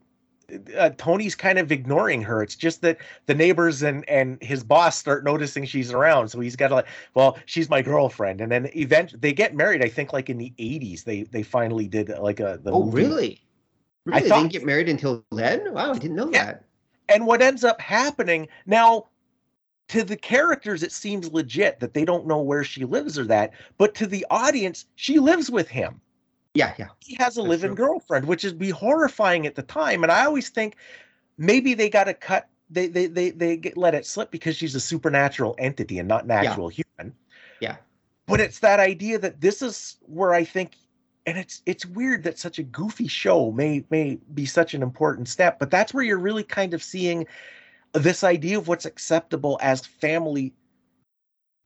Speaker 3: uh, Tony's kind of ignoring her. It's just that the neighbors and and his boss start noticing she's around, so he's got to like, well, she's my girlfriend, and then eventually they get married. I think like in the '80s, they they finally did like a.
Speaker 2: The oh, movie. really? Really? I they thought, didn't get married until then. Wow, I didn't know yeah. that.
Speaker 3: And what ends up happening now? To the characters, it seems legit that they don't know where she lives or that, but to the audience, she lives with him.
Speaker 2: Yeah, yeah.
Speaker 3: He has a That's living true. girlfriend, which is be horrifying at the time. And I always think maybe they got to cut they they they they get let it slip because she's a supernatural entity and not natural
Speaker 2: yeah.
Speaker 3: human.
Speaker 2: Yeah.
Speaker 3: But it's that idea that this is where I think and it's it's weird that such a goofy show may may be such an important step, but that's where you're really kind of seeing this idea of what's acceptable as family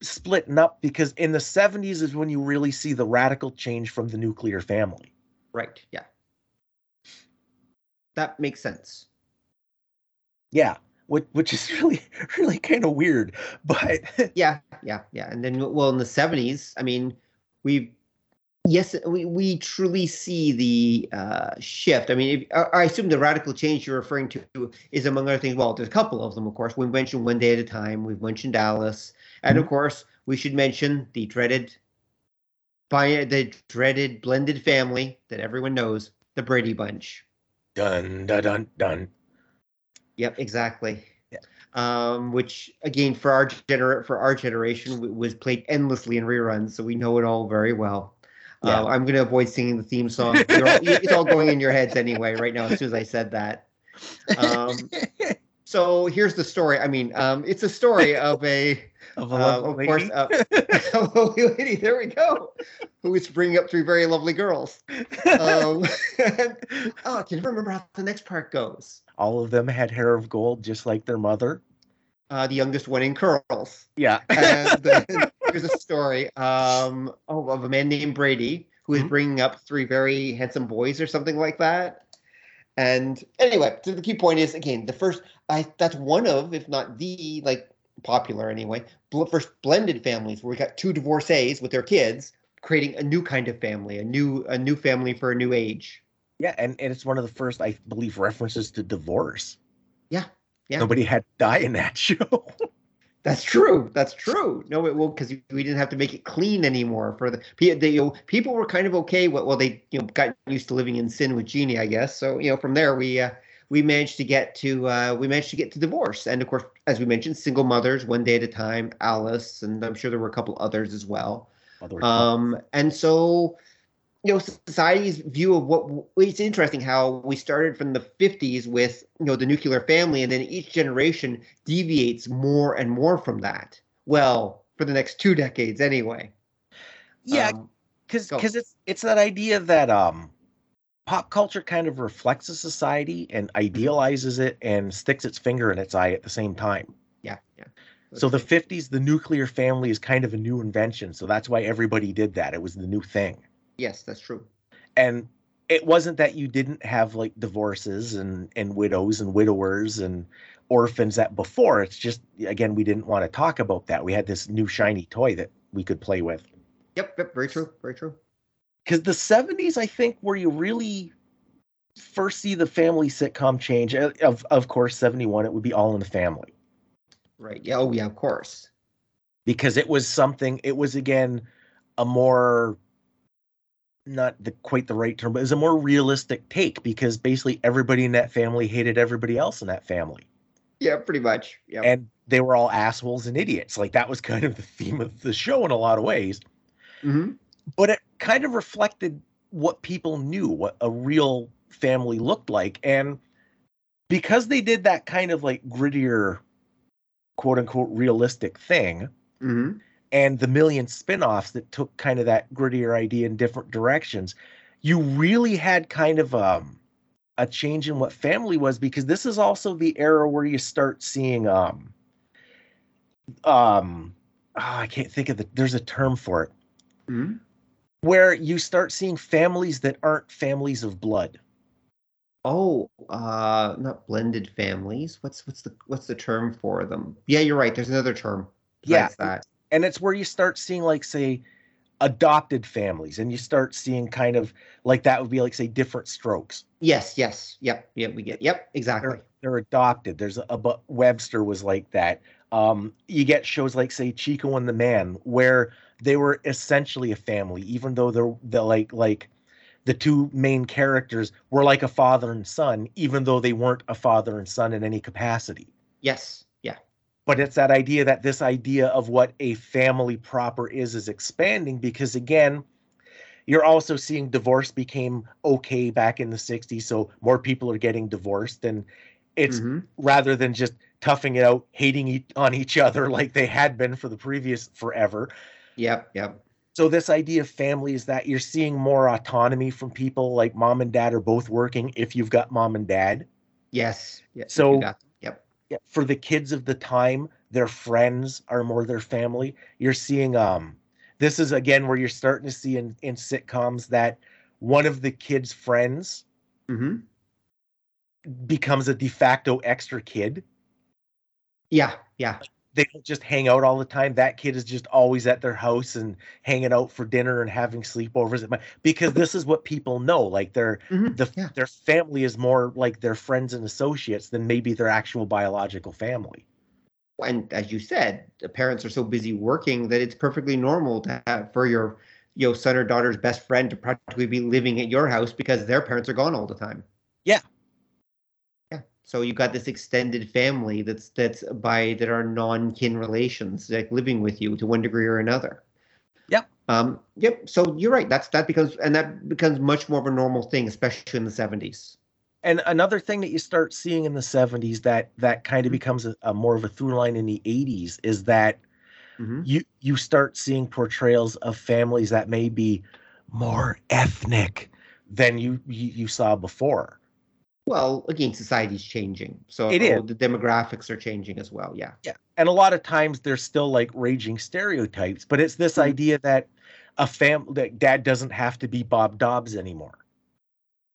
Speaker 3: splitting up because in the 70s is when you really see the radical change from the nuclear family.
Speaker 2: Right. Yeah. That makes sense.
Speaker 3: Yeah. Which, which is really, really kind of weird. But
Speaker 2: yeah, yeah, yeah. And then, well, in the 70s, I mean, we've yes we, we truly see the uh, shift i mean if, i assume the radical change you're referring to is among other things well there's a couple of them of course we mentioned one day at a time we've mentioned dallas and of mm-hmm. course we should mention the dreaded by the dreaded blended family that everyone knows the brady bunch
Speaker 3: dun dun dun dun
Speaker 2: yep exactly um, which again for our gener- for our generation was played endlessly in reruns, so we know it all very well. Yeah. Uh, I'm going to avoid singing the theme song. All, it's all going in your heads anyway, right now, as soon as I said that. Um, so here's the story. I mean, um, it's a story of a,
Speaker 3: of, a uh,
Speaker 2: of course, uh, a lovely lady. There we go. Who is bringing up three very lovely girls. Um, and, oh, I can remember how the next part goes.
Speaker 3: All of them had hair of gold, just like their mother.
Speaker 2: Uh, the youngest one in curls.
Speaker 3: Yeah.
Speaker 2: and then here's a story um, oh, of a man named Brady who is mm-hmm. bringing up three very handsome boys or something like that. And anyway, so the key point is again the first. I that's one of, if not the like popular anyway, bl- first blended families where we got two divorcees with their kids creating a new kind of family, a new a new family for a new age.
Speaker 3: Yeah, and, and it's one of the first, I believe, references to divorce.
Speaker 2: Yeah, yeah.
Speaker 3: Nobody had to die in that show.
Speaker 2: That's true. That's true. No, it will because we didn't have to make it clean anymore for the, the you know, people were kind of okay. With, well, they you know got used to living in sin with Jeannie, I guess. So you know, from there we uh, we managed to get to uh, we managed to get to divorce, and of course, as we mentioned, single mothers, one day at a time, Alice, and I'm sure there were a couple others as well. Um, and so you know society's view of what it's interesting how we started from the 50s with you know the nuclear family and then each generation deviates more and more from that. Well for the next two decades anyway.
Speaker 3: Yeah because um, because it's it's that idea that um pop culture kind of reflects a society and idealizes it and sticks its finger in its eye at the same time
Speaker 2: yeah yeah
Speaker 3: so the 50s the nuclear family is kind of a new invention so that's why everybody did that it was the new thing
Speaker 2: Yes, that's true.
Speaker 3: And it wasn't that you didn't have like divorces and and widows and widowers and orphans that before. It's just again we didn't want to talk about that. We had this new shiny toy that we could play with.
Speaker 2: Yep, yep, very true, very true.
Speaker 3: Because the '70s, I think, where you really first see the family sitcom change. Uh, of of course, '71 it would be All in the Family.
Speaker 2: Right. Yeah. Oh, yeah. Of course.
Speaker 3: Because it was something. It was again a more not the quite the right term, but is a more realistic take because basically everybody in that family hated everybody else in that family.
Speaker 2: Yeah, pretty much. Yeah.
Speaker 3: And they were all assholes and idiots. Like that was kind of the theme of the show in a lot of ways.
Speaker 2: Mm-hmm.
Speaker 3: But it kind of reflected what people knew, what a real family looked like. And because they did that kind of like grittier, quote unquote, realistic thing,
Speaker 2: Mm-hmm.
Speaker 3: and the million spin-offs that took kind of that grittier idea in different directions, you really had kind of um, a change in what family was because this is also the era where you start seeing um um oh, I can't think of the there's a term for it
Speaker 2: Mm-hmm.
Speaker 3: Where you start seeing families that aren't families of blood.
Speaker 2: Oh, uh, not blended families. What's what's the what's the term for them? Yeah, you're right. There's another term.
Speaker 3: Yeah.
Speaker 2: that.
Speaker 3: And it's where you start seeing like say adopted families and you start seeing kind of like that would be like say different strokes.
Speaker 2: Yes, yes, yep, yep. We get yep, exactly.
Speaker 3: they're, they're adopted. There's a, a Webster was like that. Um, you get shows like say Chico and the Man, where they were essentially a family, even though they're the like like the two main characters were like a father and son, even though they weren't a father and son in any capacity.
Speaker 2: Yes, yeah.
Speaker 3: But it's that idea that this idea of what a family proper is is expanding because again, you're also seeing divorce became okay back in the 60s, so more people are getting divorced and it's
Speaker 2: Mhm.
Speaker 3: rather than just toughing it out, hating on each other like they had been for the previous forever.
Speaker 2: Yep, yep.
Speaker 3: So this idea of family is that you're seeing more autonomy from people like mom and dad are both working if you've got mom and dad.
Speaker 2: Yes. Yeah,
Speaker 3: So-
Speaker 2: you got them. Yep.
Speaker 3: Yeah, For the kids of the time, their friends are more their family. You're seeing um this is again where you're starting to see in, in sitcoms that one of the kids' friends
Speaker 2: Mm-hmm.
Speaker 3: becomes a de facto extra kid.
Speaker 2: Yeah, yeah.
Speaker 3: They don't just hang out all the time. That kid is just always at their house and hanging out for dinner and having sleepovers at my because this is what people know. Like their
Speaker 2: Mhm,
Speaker 3: the
Speaker 2: yeah.
Speaker 3: their family is more like their friends and associates than maybe their actual biological family.
Speaker 2: And as you said, the parents are so busy working that it's perfectly normal to have for your you know son or daughter's best friend to practically be living at your house because their parents are gone all the time.
Speaker 3: Yeah.
Speaker 2: So you've got this extended family that's that's by that are non-kin relations, like living with you to one degree or another.
Speaker 3: Yep.
Speaker 2: Um, yep. So you're right. That's that becomes and that becomes much more of a normal thing, especially in the 70s.
Speaker 3: And another thing that you start seeing in the 70s that that kind of becomes a, a more of a through line in the 80s is that
Speaker 2: Mhm.
Speaker 3: you you start seeing portrayals of families that may be more ethnic than you you, you saw before.
Speaker 2: Well, again, society's changing. So
Speaker 3: It is.
Speaker 2: the demographics are changing as well. Yeah.
Speaker 3: Yeah. And a lot of times there's still like raging stereotypes, but it's this
Speaker 2: Mhm.
Speaker 3: idea that a fam that dad doesn't have to be Bob Dobbs anymore.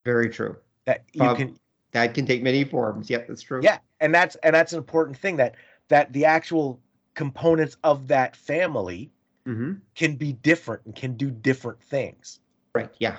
Speaker 2: Very true.
Speaker 3: That you
Speaker 2: Bob-
Speaker 3: can
Speaker 2: That can take many forms. Yep, that's true.
Speaker 3: yeah, and that's and that's an important thing that that the actual components of that family
Speaker 2: hmm
Speaker 3: can be different and can do different things.
Speaker 2: Right. Yeah.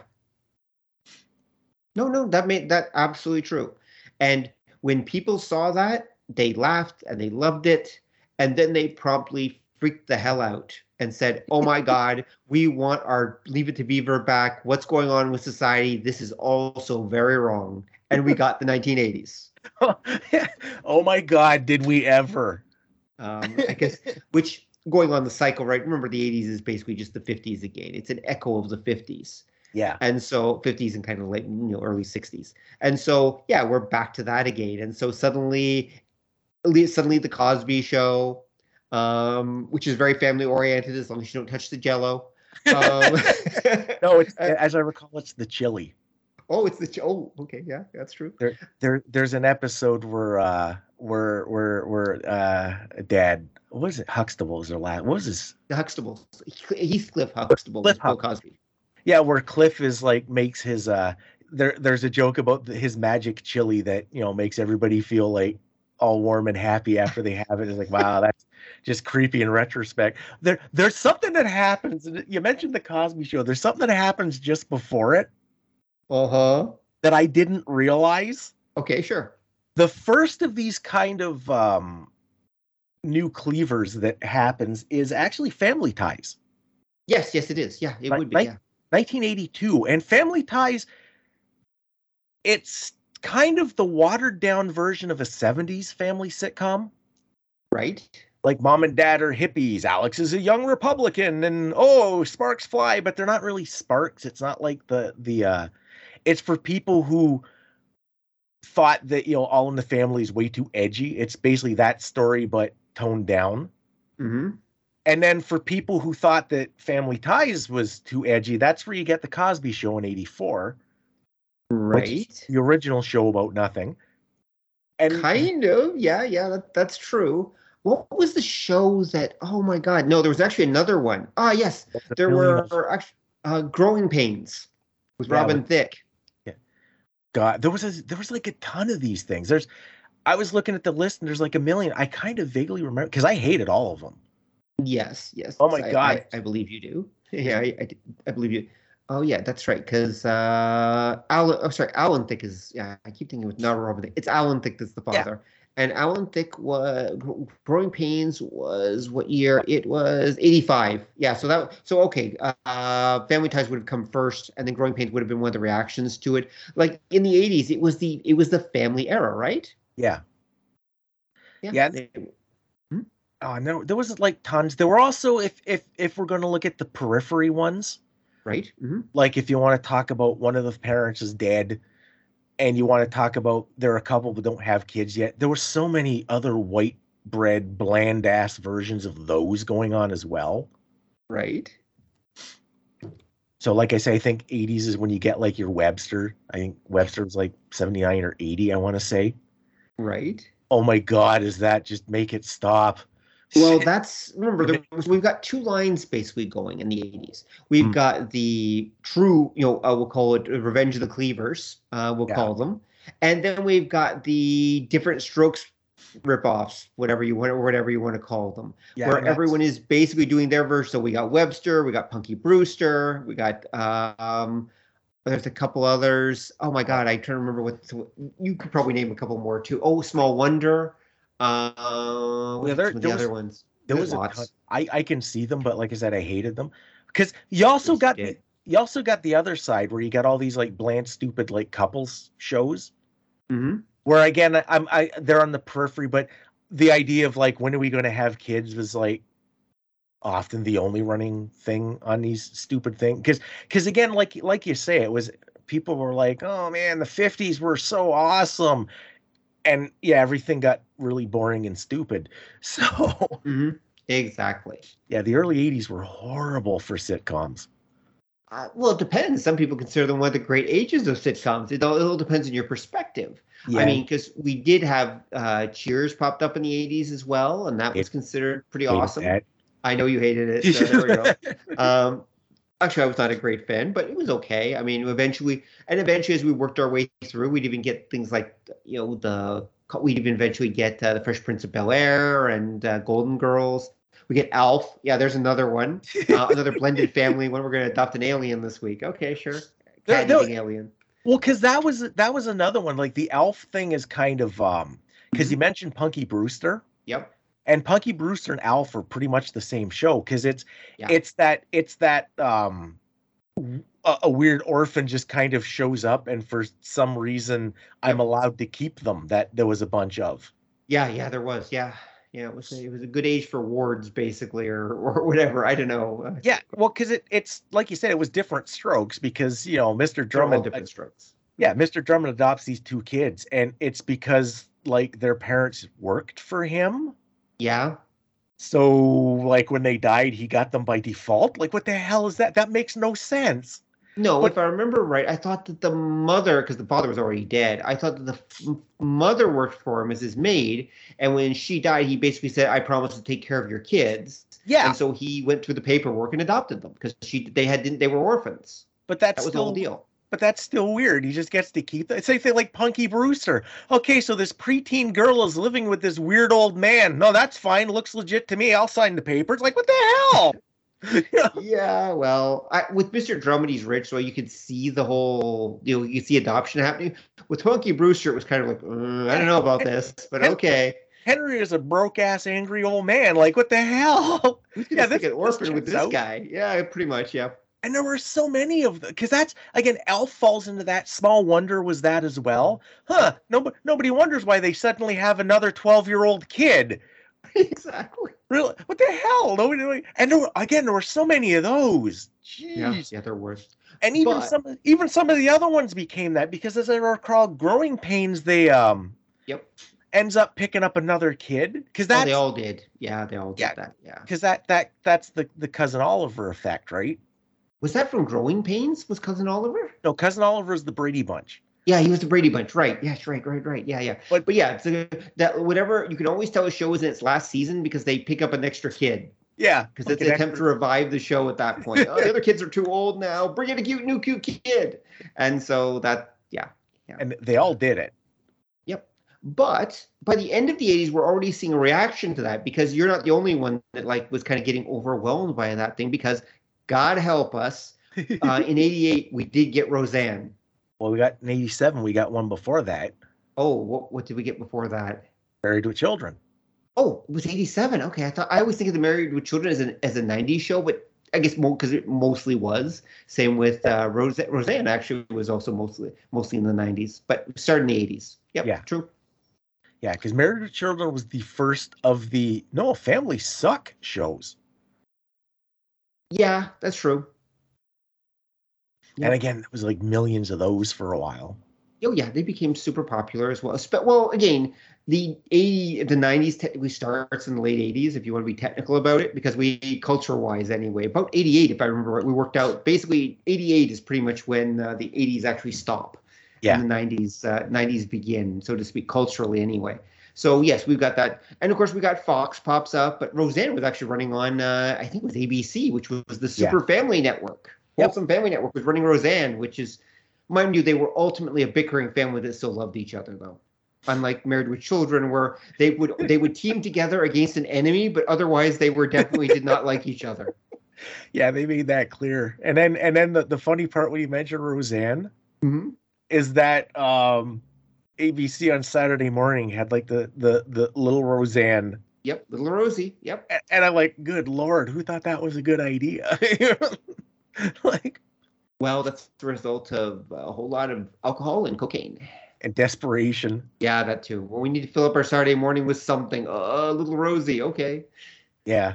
Speaker 2: No, no, that made that absolutely true. And when people saw that, they laughed and they loved it, and then they promptly freaked the hell out and said, "Oh my God, we want our Leave It to Beaver back. What's going on with society? This is also very wrong." And we got the 1980s.
Speaker 3: oh my god, did we ever?
Speaker 2: Um, I guess which going on the cycle, right? Remember, the 80s is basically just the 50s again. It's an echo of the 50s.
Speaker 3: Yeah.
Speaker 2: and so 50s and kind of late you know early 60s and so yeah we're back to that again. And so suddenly suddenly the cosby show um which is very family oriented as long as you don't touch the jello. Um,
Speaker 3: No, it's as I recall, it's the chili.
Speaker 2: oh it's the oh okay yeah that's true.
Speaker 3: There there's an episode where uh where where where uh dad what was it? Huxtable was their last what was his
Speaker 2: the huxtable heathcliff huxtable
Speaker 3: Cliff
Speaker 2: bill cosby
Speaker 3: Yeah, where Cliff is like makes his uh there there's a joke about the, his magic chili that, you know, makes everybody feel like all warm and happy after they have it. It's like, wow, that's just creepy in retrospect. There there's something that happens. You mentioned the Cosby show. There's something that happens just before it
Speaker 2: uh-huh
Speaker 3: that I didn't realize.
Speaker 2: okay sure
Speaker 3: The first of these kind of um new cleavers that happens is actually family ties.
Speaker 2: yes yes it is yeah it would be yeah
Speaker 3: 1982 and family ties it's kind of the watered down version of a 70s family sitcom
Speaker 2: right
Speaker 3: like mom and dad are hippies. Alex is a young Republican, and oh, sparks fly, but they're not really sparks. It's not like the the. uh It's for people who thought that you know All in the Family is way too edgy. It's basically that story, but toned down.
Speaker 2: Mm-hmm.
Speaker 3: And then for people who thought that Family Ties was too edgy, that's where you get the Cosby Show in '84,
Speaker 2: Right.
Speaker 3: the original show about nothing. And
Speaker 2: Kind of. Yeah, yeah, that, that's true. What was the show that? Oh my God! No, there was actually another one. Ah, yes, there were actually uh, Growing Pains with
Speaker 3: Yeah,
Speaker 2: Robin
Speaker 3: with-
Speaker 2: Thicke.
Speaker 3: God, there was a, there was like a ton of these things. There's, I was looking at the list and there's like a million. I kind of vaguely remember because I hated all of them.
Speaker 2: Yes, yes.
Speaker 3: Oh my
Speaker 2: I-
Speaker 3: God.
Speaker 2: I, I believe you do. Yeah, I, I, I believe you. Oh yeah, that's right. Because uh, Alan, oh sorry, Alan Thicke is. Yeah, I keep thinking it was not Robin Thicke. It's Alan Thicke that's the father. Yeah. And Alan Thicke was Growing Pains was what year? It was eighty five. Yeah, so that so okay. Uh, Family Ties would have come first, and then Growing Pains would have been one of the reactions to it. Like in the eighties, it was the it was the family era, right?
Speaker 3: Yeah. Yeah.
Speaker 2: They-
Speaker 3: Oh no, there was like tons. There were also if if if we're going to look at the periphery ones,
Speaker 2: right. hmm
Speaker 3: like if you want to talk about one of the parents is dead, and you want to talk about there are a couple that don't have kids yet. There were so many other white bread bland ass versions of those going on as well.
Speaker 2: Right.
Speaker 3: So, like I say, I think 80s is when you get like your Webster. I think Webster was like 79 or 80, I want to say.
Speaker 2: Right.
Speaker 3: Oh my God, is that just make it stop?
Speaker 2: Well, that's remember there we've got two lines basically going in the 80s. We've
Speaker 3: Hmm.
Speaker 2: got the true, you know, uh, we'll call it Revenge of the Cleavers, uh, we'll
Speaker 3: Yeah.
Speaker 2: call them, and then we've got the different strokes ripoffs, whatever you want, or whatever you want to call them,
Speaker 3: Yeah,
Speaker 2: where everyone is basically doing their version. So we got Webster, we got Punky Brewster, we got um, there's a couple others. Oh my God, I can't remember what you could probably name a couple more too. Oh, Small Wonder. Uh,
Speaker 3: Yeah, there-
Speaker 2: the
Speaker 3: was-
Speaker 2: other ones.
Speaker 3: there
Speaker 2: There's
Speaker 3: was a
Speaker 2: lots.
Speaker 3: ton, I I can see them, but like I said, I hated them because you also
Speaker 2: Just
Speaker 3: got the, you also got the other side where you got all these like bland, stupid like couples shows
Speaker 2: Mhm.
Speaker 3: where again I- I'm I they're on the periphery, but the idea of like when are we going to have kids was like often the only running thing on these stupid things because because again like like you say it was people were like oh man the 50s were so awesome and yeah everything got really boring and stupid so
Speaker 2: Mhm. Exactly.
Speaker 3: yeah the early 80s were horrible for sitcoms
Speaker 2: Uh, well, it depends. Some people consider them one of the great ages of sitcoms. It all, it all depends on your perspective.
Speaker 3: yeah
Speaker 2: I mean, because we did have uh, Cheers popped up in the 80s as well, and that was
Speaker 3: It-
Speaker 2: considered pretty awesome.
Speaker 3: that.
Speaker 2: I know you hated it. So there we go. Um, actually, I was not a great fan, but it was okay. I mean, eventually, and eventually, as we worked our way through, we'd even get things like, you know, the we'd even eventually get uh, the Fresh Prince of Bel Air and uh, Golden Girls. We get Alf. Yeah, there's another one, uh, another blended family. When we're going to adopt an alien this week. Okay, sure. Cat
Speaker 3: there-
Speaker 2: eating alien.
Speaker 3: Well, because that was that was another one. Like the Alf thing is kind of um because you mentioned Punky Brewster
Speaker 2: Yep.
Speaker 3: And Punky Brewster and Alf are pretty much the same show because it's
Speaker 2: Yeah.
Speaker 3: it's that it's that um a, a weird orphan just kind of shows up and for some reason I'm allowed to keep them that there was a bunch of.
Speaker 2: Yeah, yeah, there was. Yeah, yeah, it was. A, it was a good age for wards, basically, or or whatever. I don't know. Uh,
Speaker 3: Yeah, well, because it it's like you said, it was different strokes because you know Mr. Drummond
Speaker 2: different strokes.
Speaker 3: yeah, Mr. Drummond adopts these two kids, and it's because like their parents worked for him.
Speaker 2: Yeah.
Speaker 3: So like when they died, he got them by default. Like what the hell is that? That makes no sense.
Speaker 2: No,
Speaker 3: But-
Speaker 2: if I remember right, I thought that the mother, because the father was already dead, I thought that the f- mother worked for him as his maid, and when she died, he basically said, "I promise to take care of your kids."
Speaker 3: Yeah,
Speaker 2: And so he went through the paperwork and adopted them because she they had didn't they were orphans.
Speaker 3: but that's
Speaker 2: That was the whole deal.
Speaker 3: But that's still weird. He just gets to keep that. Same thing like Punky Brewster. Okay, so this preteen girl is living with this weird old man. No, that's fine. Looks legit to me. I'll sign the papers. Like what the hell?
Speaker 2: Yeah, well, I, with Mr. Drummond, he's rich, so you could see the whole, you know, you see adoption happening. With Punky Brewster, it was kind of like, "Uh, I don't know about this, but okay.
Speaker 3: Henry is a broke ass angry old man. Like what the hell? Yeah, this-
Speaker 2: an
Speaker 3: this
Speaker 2: with this
Speaker 3: out.
Speaker 2: guy? Yeah, pretty much. Yeah.
Speaker 3: And there were so many of them because that's again, Alf falls into that. Small Wonder was that as well, huh? Nobody, nobody wonders why they suddenly have another twelve-year-old kid.
Speaker 2: exactly.
Speaker 3: Really? What the hell? Nobody. And there were, again, there were so many of those. Jeez.
Speaker 2: Yeah, yeah, they're worse.
Speaker 3: And even
Speaker 2: But-
Speaker 3: some, even some of the other ones became that because as I recall, growing pains, they um
Speaker 2: Yep.
Speaker 3: ends up picking up another kid because
Speaker 2: Oh, they all did. Yeah, they all did
Speaker 3: Yeah.
Speaker 2: that. Yeah.
Speaker 3: because that that that's the the cousin Oliver effect, right?
Speaker 2: Was that from Growing Pains? Was Cousin Oliver?
Speaker 3: No, cousin Oliver is the Brady Bunch.
Speaker 2: Yeah, he was the Brady Bunch, right? Yes, right, right, right. Yeah, yeah.
Speaker 3: But-
Speaker 2: But, yeah, it's a, that whatever you can always tell a show is in its last season because they pick up an extra kid
Speaker 3: Yeah,
Speaker 2: because it's
Speaker 3: an
Speaker 2: an attempt to revive the show at that point. oh, the other kids are too old now. Bring in a cute new cute kid, and so that yeah, yeah.
Speaker 3: and they all did it.
Speaker 2: Yep. But by the end of the 80s, we're already seeing a reaction to that because you're not the only one that like was kind of getting overwhelmed by that thing because God help us, uh, in 88 we did get Roseanne.
Speaker 3: well, we got in '87. We got one before that,
Speaker 2: Oh, what what did we get before that?
Speaker 3: Married with Children.
Speaker 2: Oh, it was 87. Okay, I thought I always think of the Married with Children as an as a 90s show, but I guess more because it mostly was. Same with uh, Rose, Roseanne. Actually, was also mostly mostly in the 90s, but started in the 80s. Yep,
Speaker 3: Yeah.
Speaker 2: true.
Speaker 3: Yeah, because Married with Children was the first of the no Family Suck shows.
Speaker 2: Yeah, that's true.
Speaker 3: And again, it was like millions of those for a while.
Speaker 2: Oh yeah, they became super popular as well. Well, again, the 80 the 90s technically starts in the late 80s if you want to be technical about it because we culture wise anyway. About 88 if I remember right, we worked out basically 88 is pretty much when uh, the 80s actually stop.
Speaker 3: Yeah.
Speaker 2: And the 90s uh, 90s begin, so to speak, culturally anyway. So yes, we've got that, and of course we got Fox pops up, but Roseanne was actually running on uh, I think it was ABC, which was the
Speaker 3: Yeah.
Speaker 2: Super Family Network.
Speaker 3: Yep.
Speaker 2: Wholesome Family Network was running Roseanne, which is mind you, they were ultimately a bickering family that still loved each other, though. Unlike Married with Children, where they would they would team together against an enemy, but otherwise they were definitely did not like each other.
Speaker 3: Yeah, they made that clear. And then and then the, the funny part when you mentioned Roseanne
Speaker 2: Mhm.
Speaker 3: is that um ABC on Saturday morning had like the the the little Roseanne
Speaker 2: Yep, little Rosey. Yep.
Speaker 3: A- and I'm like, good lord, who thought that was a good idea? like
Speaker 2: Well, that's the result of a whole lot of alcohol and cocaine.
Speaker 3: and desperation.
Speaker 2: Yeah, that too. Well, we need to fill up our Saturday morning with something. Uh, little Rosey. Okay,
Speaker 3: Yeah.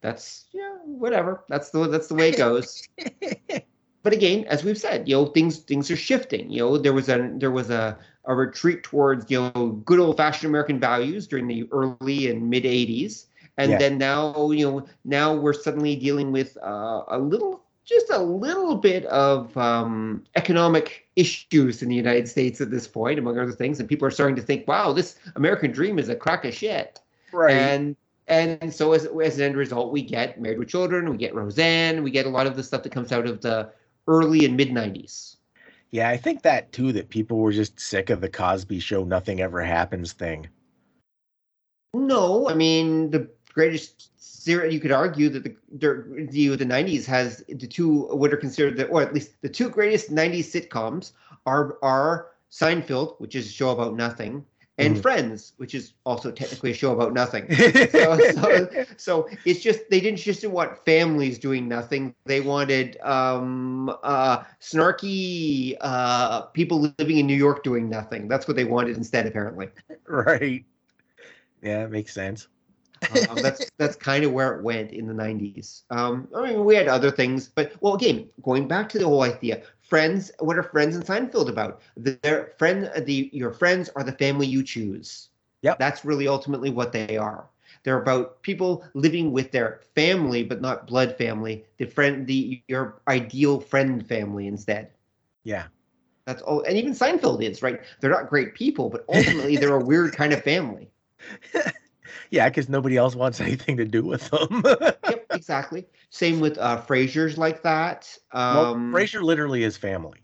Speaker 2: that's yeah, whatever. That's the that's the way it goes. but again, as we've said, you know, things things are shifting. You know, there was a there was a a retreat towards you know good old fashioned American values during the early and mid '80s, and
Speaker 3: Yeah.
Speaker 2: then now you know now we're suddenly dealing with uh, a little just a little bit of um, economic issues in the United States at this point, among other things, and people are starting to think, wow, this American dream is a crack of shit.
Speaker 3: Right.
Speaker 2: And and so as as an end result, we get Married with Children, we get Roseanne, we get a lot of the stuff that comes out of the early and mid '90s.
Speaker 3: yeah, I think that too, that people were just sick of the Cosby show, nothing ever happens thing.
Speaker 2: No, I mean the greatest series. You could argue that the the, the the '90s has the two what are considered the, or at least the two greatest '90s sitcoms are are Seinfeld, which is a show about nothing, and
Speaker 3: Mhm.
Speaker 2: Friends, which is also technically a show about nothing. so, so, so it's just they didn't just want families doing nothing. They wanted um, uh, snarky uh, people living in New York doing nothing. That's what they wanted instead, apparently.
Speaker 3: right. Yeah, it makes sense.
Speaker 2: Um, that's that's kind of where it went in the '90s. Um, I mean, we had other things, but well, again, going back to the whole idea, friends. What are friends in Seinfeld about? Their friend, the your friends are the family you choose.
Speaker 3: yeah
Speaker 2: That's really ultimately what they are. They're about people living with their family, but not blood family. The friend, the your ideal friend family instead.
Speaker 3: Yeah.
Speaker 2: That's all. And even Seinfeld is right. They're not great people, but ultimately they're a weird kind of family.
Speaker 3: Yeah, because nobody else wants anything to do with them.
Speaker 2: exactly. Same with uh Frasier's like that.
Speaker 3: well,
Speaker 2: Um
Speaker 3: Frasier literally is family.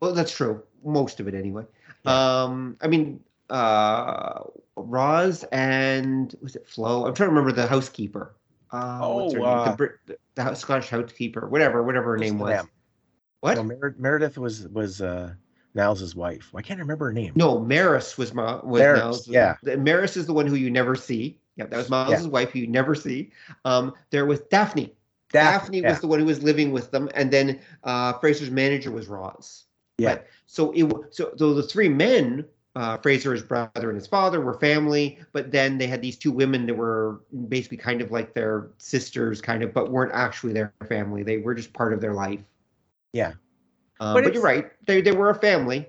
Speaker 2: well that's true. Most of it anyway.
Speaker 3: Yeah.
Speaker 2: Um I mean uh Roz and was it Flo? I'm trying to remember the housekeeper. Uh,
Speaker 3: Oh, uh,
Speaker 2: the, the, the Scottish housekeeper, whatever, whatever her name was.
Speaker 3: them.
Speaker 2: What?
Speaker 3: No, Mer- Meredith was was uh Niles' wife. I can't remember her name.
Speaker 2: No, Maris was Ma- was
Speaker 3: Maris,
Speaker 2: Miles.
Speaker 3: yeah.
Speaker 2: Maris is the one who you never see. Yeah, that was Niles' wife who you never see. Um, there was Daphne. Daphne
Speaker 3: yeah.
Speaker 2: was the one who was living with them, and then uh, Frasier's manager was Roz.
Speaker 3: Yeah.
Speaker 2: But, so it so so the three men uh, Fraser, his brother, and his father were family, but then they had these two women that were basically kind of like their sisters, kind of, but weren't actually their family. They were just part of their life.
Speaker 3: Yeah.
Speaker 2: Um, but, but you're right. They they were a family.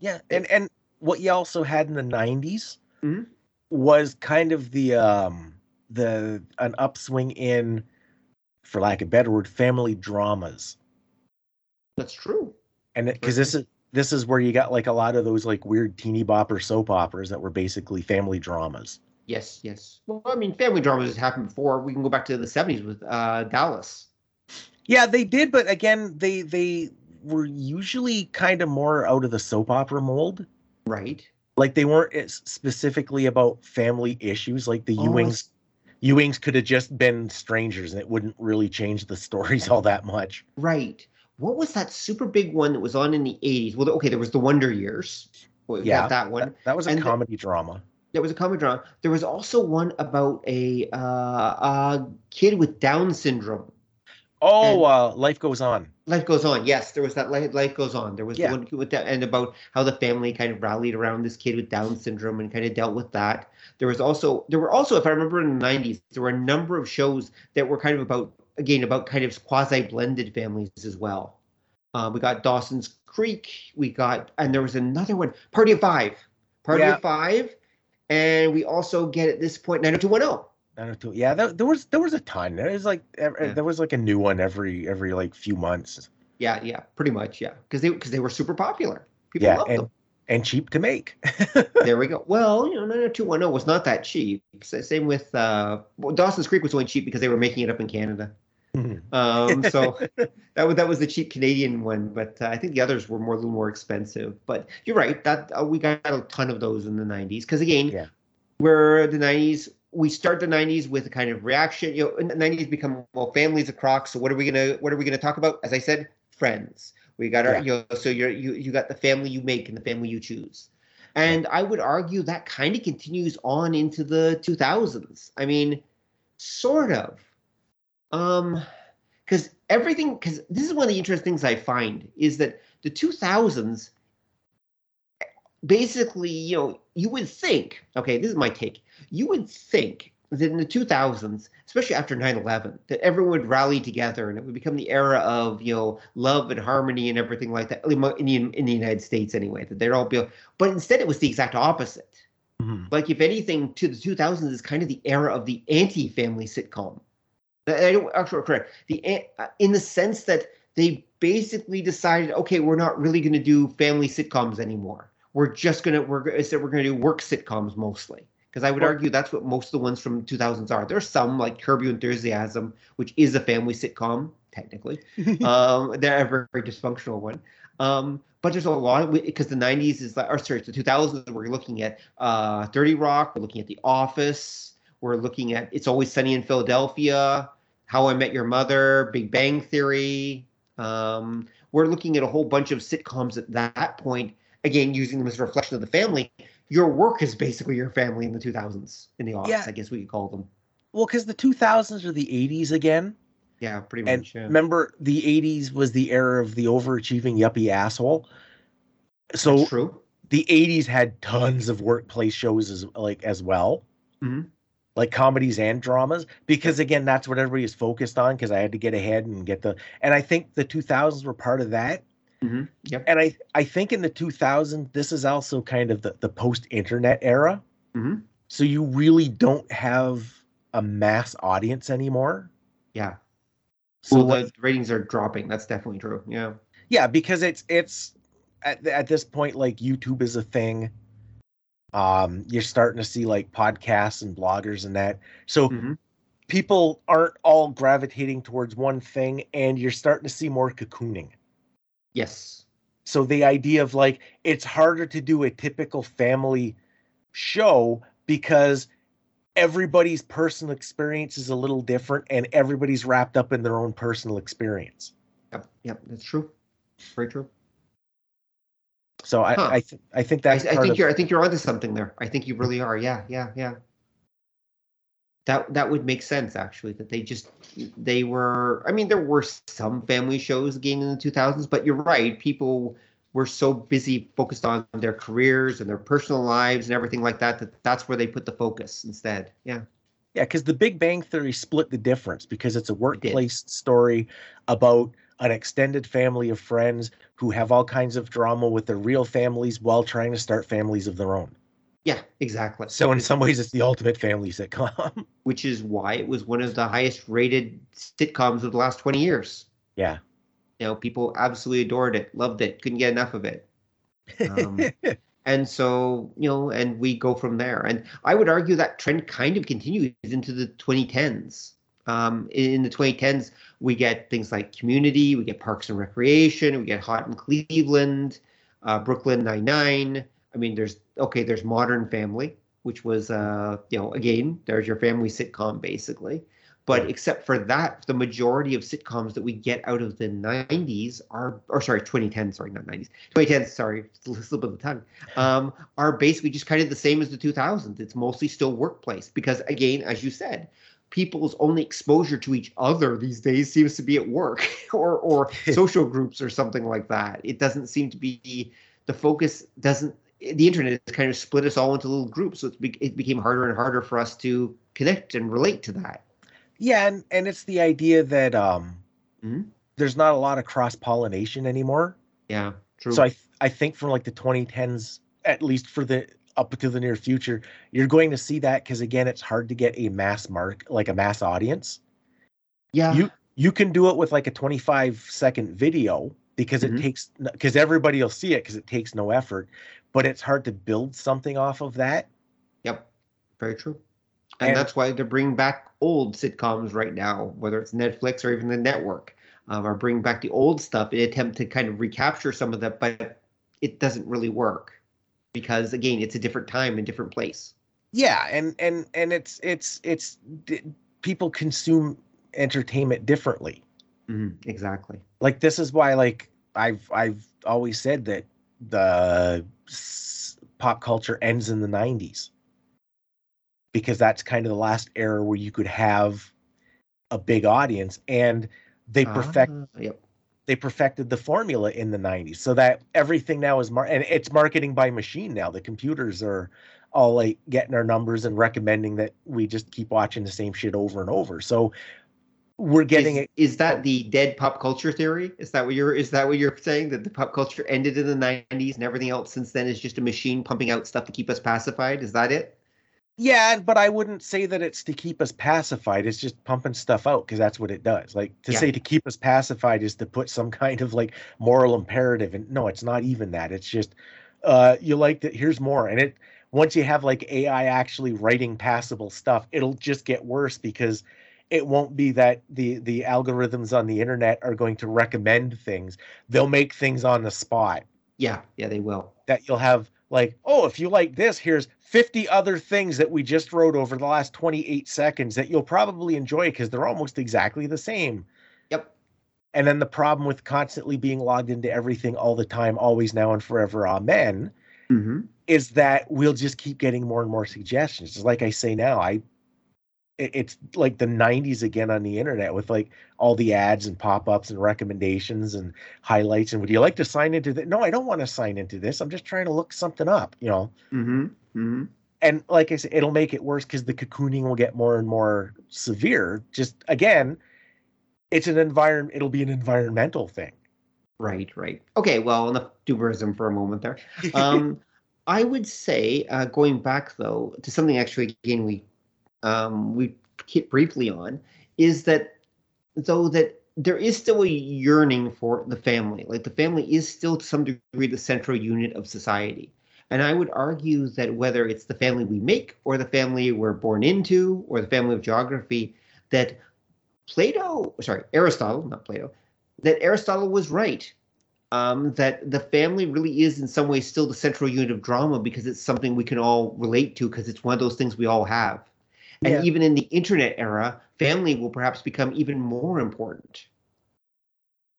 Speaker 3: Yeah, and and what you also had in the 90s mm-hmm. Was kind of the um the an upswing in, for lack of a better word, family dramas.
Speaker 2: That's true.
Speaker 3: And because this is this is where you got like a lot of those like weird teeny bopper soap operas that were basically family dramas.
Speaker 2: Yes, yes. Well, I mean, family dramas has happened before. We can go back to the '70s with uh, Dallas.
Speaker 3: Yeah, they did, but again, they they were usually kind of more out of the soap opera mold.
Speaker 2: Right.
Speaker 3: Like they weren't specifically about family issues. Like the oh, Ewings, Ewings could have just been strangers, and it wouldn't really change the stories all that much.
Speaker 2: Right what was that super big one that was on in the 80s? Well, okay, there was the Wonder Years.
Speaker 3: yeah,
Speaker 2: that one.
Speaker 3: That, that was a and comedy the, drama.
Speaker 2: There was a comedy drama. There was also one about a uh, a kid with Down syndrome.
Speaker 3: Oh, uh, life goes on.
Speaker 2: Life goes on. Yes, there was that. Life, life goes on. There was yeah. the one with that, and about how the family kind of rallied around this kid with Down syndrome and kind of dealt with that. There was also there were also, if I remember, in the '90s, there were a number of shows that were kind of about again about kind of quasi blended families as well. Uh, we got Dawson's Creek. We got and there was another one, Party of Five, Party yeah. of Five, and we also get at this point 90210.
Speaker 3: 902. Yeah, there, there was there was a ton. There was like yeah. there was like a new one every every like few months.
Speaker 2: Yeah, yeah, pretty much, yeah, because they because they were super popular. People yeah, loved
Speaker 3: and,
Speaker 2: them
Speaker 3: and cheap to make.
Speaker 2: there we go. Well, you know, 90210 was not that cheap. Same with uh, well, Dawson's Creek was only cheap because they were making it up in Canada. Mm-hmm. Um, so that was that was the cheap Canadian one, but uh, I think the others were more a little more expensive. But you're right that uh, we got a ton of those in the '90s because again, yeah. we're the '90s. We start the '90s with a kind of reaction. You know, in the '90s become well, families of Crocs. So what are we gonna what are we gonna talk about? As I said, friends. We got our yeah. you know, so you're you you got the family you make and the family you choose. And I would argue that kind of continues on into the 2000s. I mean, sort of um, because everything, because this is one of the interesting things I find is that the 2000s, basically, you know, you would think, okay, this is my take, you would think that in the 2000s, especially after 9/11, that everyone would rally together and it would become the era of you know love and harmony and everything like that in the, in the United States anyway. That they'd all be, but instead it was the exact opposite. Mm-hmm. Like if anything, to the 2000s is kind of the era of the anti-family sitcom. I don't actually correct the uh, in the sense that they basically decided, okay, we're not really going to do family sitcoms anymore. We're just gonna we're instead we're gonna do work sitcoms mostly. Because I would well, argue that's what most of the ones from 2000s are. There's some like Curb Your Enthusiasm, which is a family sitcom technically. um, they're a very, very dysfunctional one. Um, but there's a lot of because the 90s is like, or sorry, the 2000s. We're looking at uh, 30 Rock. We're looking at The Office. We're looking at It's Always Sunny in Philadelphia. How I Met Your Mother, Big Bang Theory. Um, we're looking at a whole bunch of sitcoms at that point, again, using them as a reflection of the family. Your work is basically your family in the 2000s, in the office, yeah. I guess we could call them.
Speaker 3: Well, because the 2000s are the 80s again.
Speaker 2: Yeah, pretty much.
Speaker 3: And
Speaker 2: yeah.
Speaker 3: remember, the 80s was the era of the overachieving yuppie asshole. So
Speaker 2: That's true.
Speaker 3: The 80s had tons of workplace shows as like as well. Mm-hmm like comedies and dramas because again that's what everybody is focused on because i had to get ahead and get the and i think the 2000s were part of that
Speaker 2: mm-hmm. yep.
Speaker 3: and i i think in the 2000s this is also kind of the, the post-internet era
Speaker 2: mm-hmm.
Speaker 3: so you really don't have a mass audience anymore
Speaker 2: yeah so well, the ratings are dropping that's definitely true yeah
Speaker 3: yeah because it's it's at, at this point like youtube is a thing um, you're starting to see like podcasts and bloggers and that. So mm-hmm. people aren't all gravitating towards one thing, and you're starting to see more cocooning.
Speaker 2: Yes.
Speaker 3: So the idea of like it's harder to do a typical family show because everybody's personal experience is a little different and everybody's wrapped up in their own personal experience.
Speaker 2: Yep, yep, that's true. Very true.
Speaker 3: So I huh. I, th- I think that's
Speaker 2: I, I think of... you're I think you're onto something there. I think you really are. Yeah, yeah, yeah. That that would make sense actually. That they just they were. I mean, there were some family shows again in the 2000s, but you're right. People were so busy focused on their careers and their personal lives and everything like that that that's where they put the focus instead. Yeah.
Speaker 3: Yeah, because the Big Bang Theory split the difference because it's a workplace story about an extended family of friends who have all kinds of drama with their real families while trying to start families of their own.
Speaker 2: Yeah, exactly.
Speaker 3: So in some ways, it's the ultimate family sitcom.
Speaker 2: Which is why it was one of the highest rated sitcoms of the last 20 years.
Speaker 3: Yeah.
Speaker 2: You know, people absolutely adored it, loved it, couldn't get enough of it. Um, and so, you know, and we go from there. And I would argue that trend kind of continues into the 2010s. Um, in the 2010s, we get things like Community, we get Parks and Recreation, we get Hot in Cleveland, uh, Brooklyn Nine Nine. I mean, there's okay, there's Modern Family, which was uh, you know, again, there's your family sitcom basically. But except for that, the majority of sitcoms that we get out of the 90s are, or sorry, 2010, sorry, not 90s, 2010, sorry, slip of the tongue, um, are basically just kind of the same as the 2000s. It's mostly still workplace because, again, as you said, people's only exposure to each other these days seems to be at work or or social groups or something like that. It doesn't seem to be the focus doesn't the internet has kind of split us all into little groups, so be, it became harder and harder for us to connect and relate to that.
Speaker 3: Yeah, and and it's the idea that um, mm-hmm. there's not a lot of cross pollination anymore.
Speaker 2: Yeah,
Speaker 3: true. So I I think from like the 2010s, at least for the up to the near future, you're going to see that because again, it's hard to get a mass mark like a mass audience.
Speaker 2: Yeah,
Speaker 3: you you can do it with like a 25 second video because mm-hmm. it takes because everybody will see it because it takes no effort, but it's hard to build something off of that.
Speaker 2: Yep, very true. And, and that's why they're bringing back old sitcoms right now, whether it's Netflix or even the network, um, are bringing back the old stuff in attempt to kind of recapture some of that, but it doesn't really work because again, it's a different time and different place.
Speaker 3: Yeah, and and and it's it's it's people consume entertainment differently.
Speaker 2: Mm-hmm, exactly.
Speaker 3: Like this is why like I've I've always said that the pop culture ends in the 90s because that's kind of the last era where you could have a big audience and they perfect uh, yep. they perfected the formula in the 90s so that everything now is mar- and it's marketing by machine now. The computers are all like getting our numbers and recommending that we just keep watching the same shit over and over. So we're getting
Speaker 2: is,
Speaker 3: it.
Speaker 2: Is that the dead pop culture theory? Is that what you're is that what you're saying that the pop culture ended in the 90s and everything else since then is just a machine pumping out stuff to keep us pacified? Is that it?
Speaker 3: Yeah, but I wouldn't say that it's to keep us pacified. It's just pumping stuff out because that's what it does. Like to yeah. say to keep us pacified is to put some kind of like moral imperative and no, it's not even that. It's just uh you like that here's more and it once you have like AI actually writing passable stuff, it'll just get worse because it won't be that the the algorithms on the internet are going to recommend things. They'll make things on the spot.
Speaker 2: Yeah yeah they will.
Speaker 3: That you'll have like oh if you like this here's 50 other things that we just wrote over the last 28 seconds that you'll probably enjoy because they're almost exactly the same.
Speaker 2: Yep.
Speaker 3: And then the problem with constantly being logged into everything all the time always now and forever amen mm-hmm. is that we'll just keep getting more and more suggestions. Like i say now i it's like the 90s again on the internet with like all the ads and pop-ups and recommendations and highlights and would you like to sign into that no i don't want to sign into this. I'm just trying to look something up you know?
Speaker 2: Mm-hmm. Mm-hmm.
Speaker 3: and like i said it'll make it worse because the cocooning will get more and more severe. Just again it's an environment it'll be an environmental thing.
Speaker 2: Right right. Okay well enough dubrism for a moment there. Um i would say uh, going back though to something actually again we um, we hit briefly on is that though that there is still a yearning for the family. Like the family is still to some degree the central unit of society. And i would argue that whether it's the family we make or the family we're born into or the family of geography that plato sorry aristotle not plato that aristotle was right um, that the family really is in some ways still the central unit of drama because it's something we can all relate to because it's one of those things we all have and yeah. even in the internet era, family will perhaps become even more important.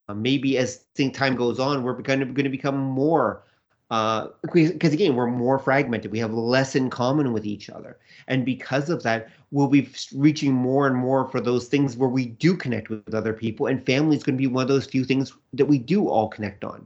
Speaker 2: Uh, maybe as time goes on, we're going to, going to become more because uh, again we're more fragmented we have less in common with each other and because of that we'll be reaching more and more for those things where we do connect with other people and family is going to be one of those few things that we do all connect on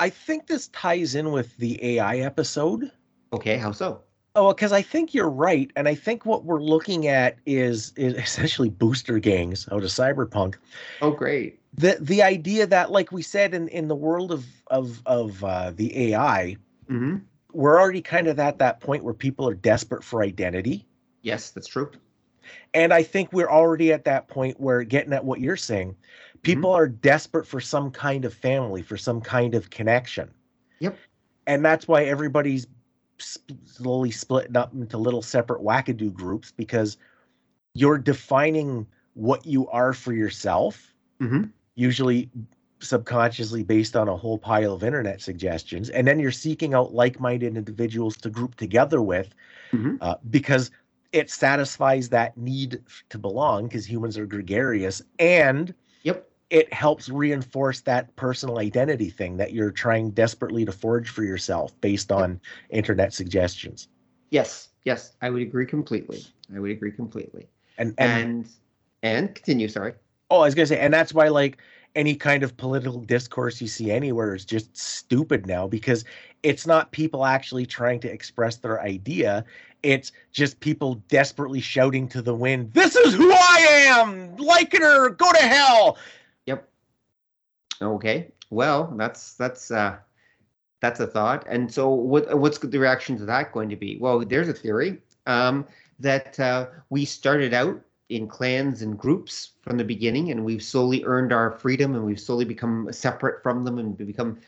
Speaker 3: I think this ties in with the AI episode.
Speaker 2: Okay, how so?
Speaker 3: Oh, because I think you're right, and I think what we're looking at is, is essentially booster gangs out of cyberpunk.
Speaker 2: Oh, great!
Speaker 3: The the idea that, like we said, in in the world of of of uh, the AI,
Speaker 2: mm-hmm.
Speaker 3: we're already kind of at that point where people are desperate for identity.
Speaker 2: Yes, that's true.
Speaker 3: And I think we're already at that point where, getting at what you're saying, people mm-hmm. are desperate for some kind of family, for some kind of connection.
Speaker 2: Yep.
Speaker 3: And that's why everybody's slowly splitting up into little separate wackadoo groups because you're defining what you are for yourself,
Speaker 2: mm-hmm.
Speaker 3: usually subconsciously based on a whole pile of internet suggestions. And then you're seeking out like minded individuals to group together with
Speaker 2: mm-hmm.
Speaker 3: uh, because it satisfies that need to belong because humans are gregarious and
Speaker 2: yep
Speaker 3: it helps reinforce that personal identity thing that you're trying desperately to forge for yourself based on internet suggestions.
Speaker 2: Yes, yes, I would agree completely. I would agree completely.
Speaker 3: And
Speaker 2: and and, and continue. Sorry.
Speaker 3: Oh, I was gonna say, and that's why like any kind of political discourse you see anywhere is just stupid now because it's not people actually trying to express their idea. It's just people desperately shouting to the wind, "This is who I am! Like it or go to hell!"
Speaker 2: Okay. Well, that's that's uh that's a thought. And so what what's the reaction to that going to be? Well, there's a theory um, that uh, we started out in clans and groups from the beginning and we've slowly earned our freedom and we've slowly become separate from them and become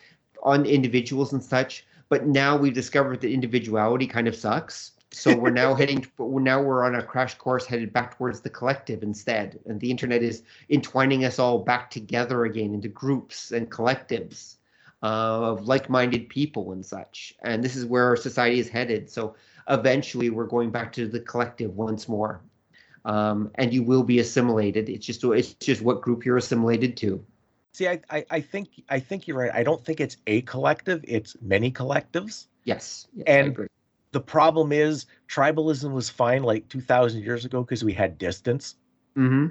Speaker 2: on individuals and such but now we've discovered that individuality kind of sucks so we're now heading now we're on a crash course headed back towards the collective instead. And the internet is entwining us all back together again into groups and collectives uh, of like-minded people and such. And this is where our society is headed. So eventually we're going back to the collective once more. Um, and you will be assimilated. It's just it's just what group you're assimilated to.
Speaker 3: See I, I i think i think you're right. I don't think it's a collective. It's many collectives.
Speaker 2: Yes,
Speaker 3: yes and the problem is tribalism was fine like 2000 years ago because we had distance
Speaker 2: mm-hmm.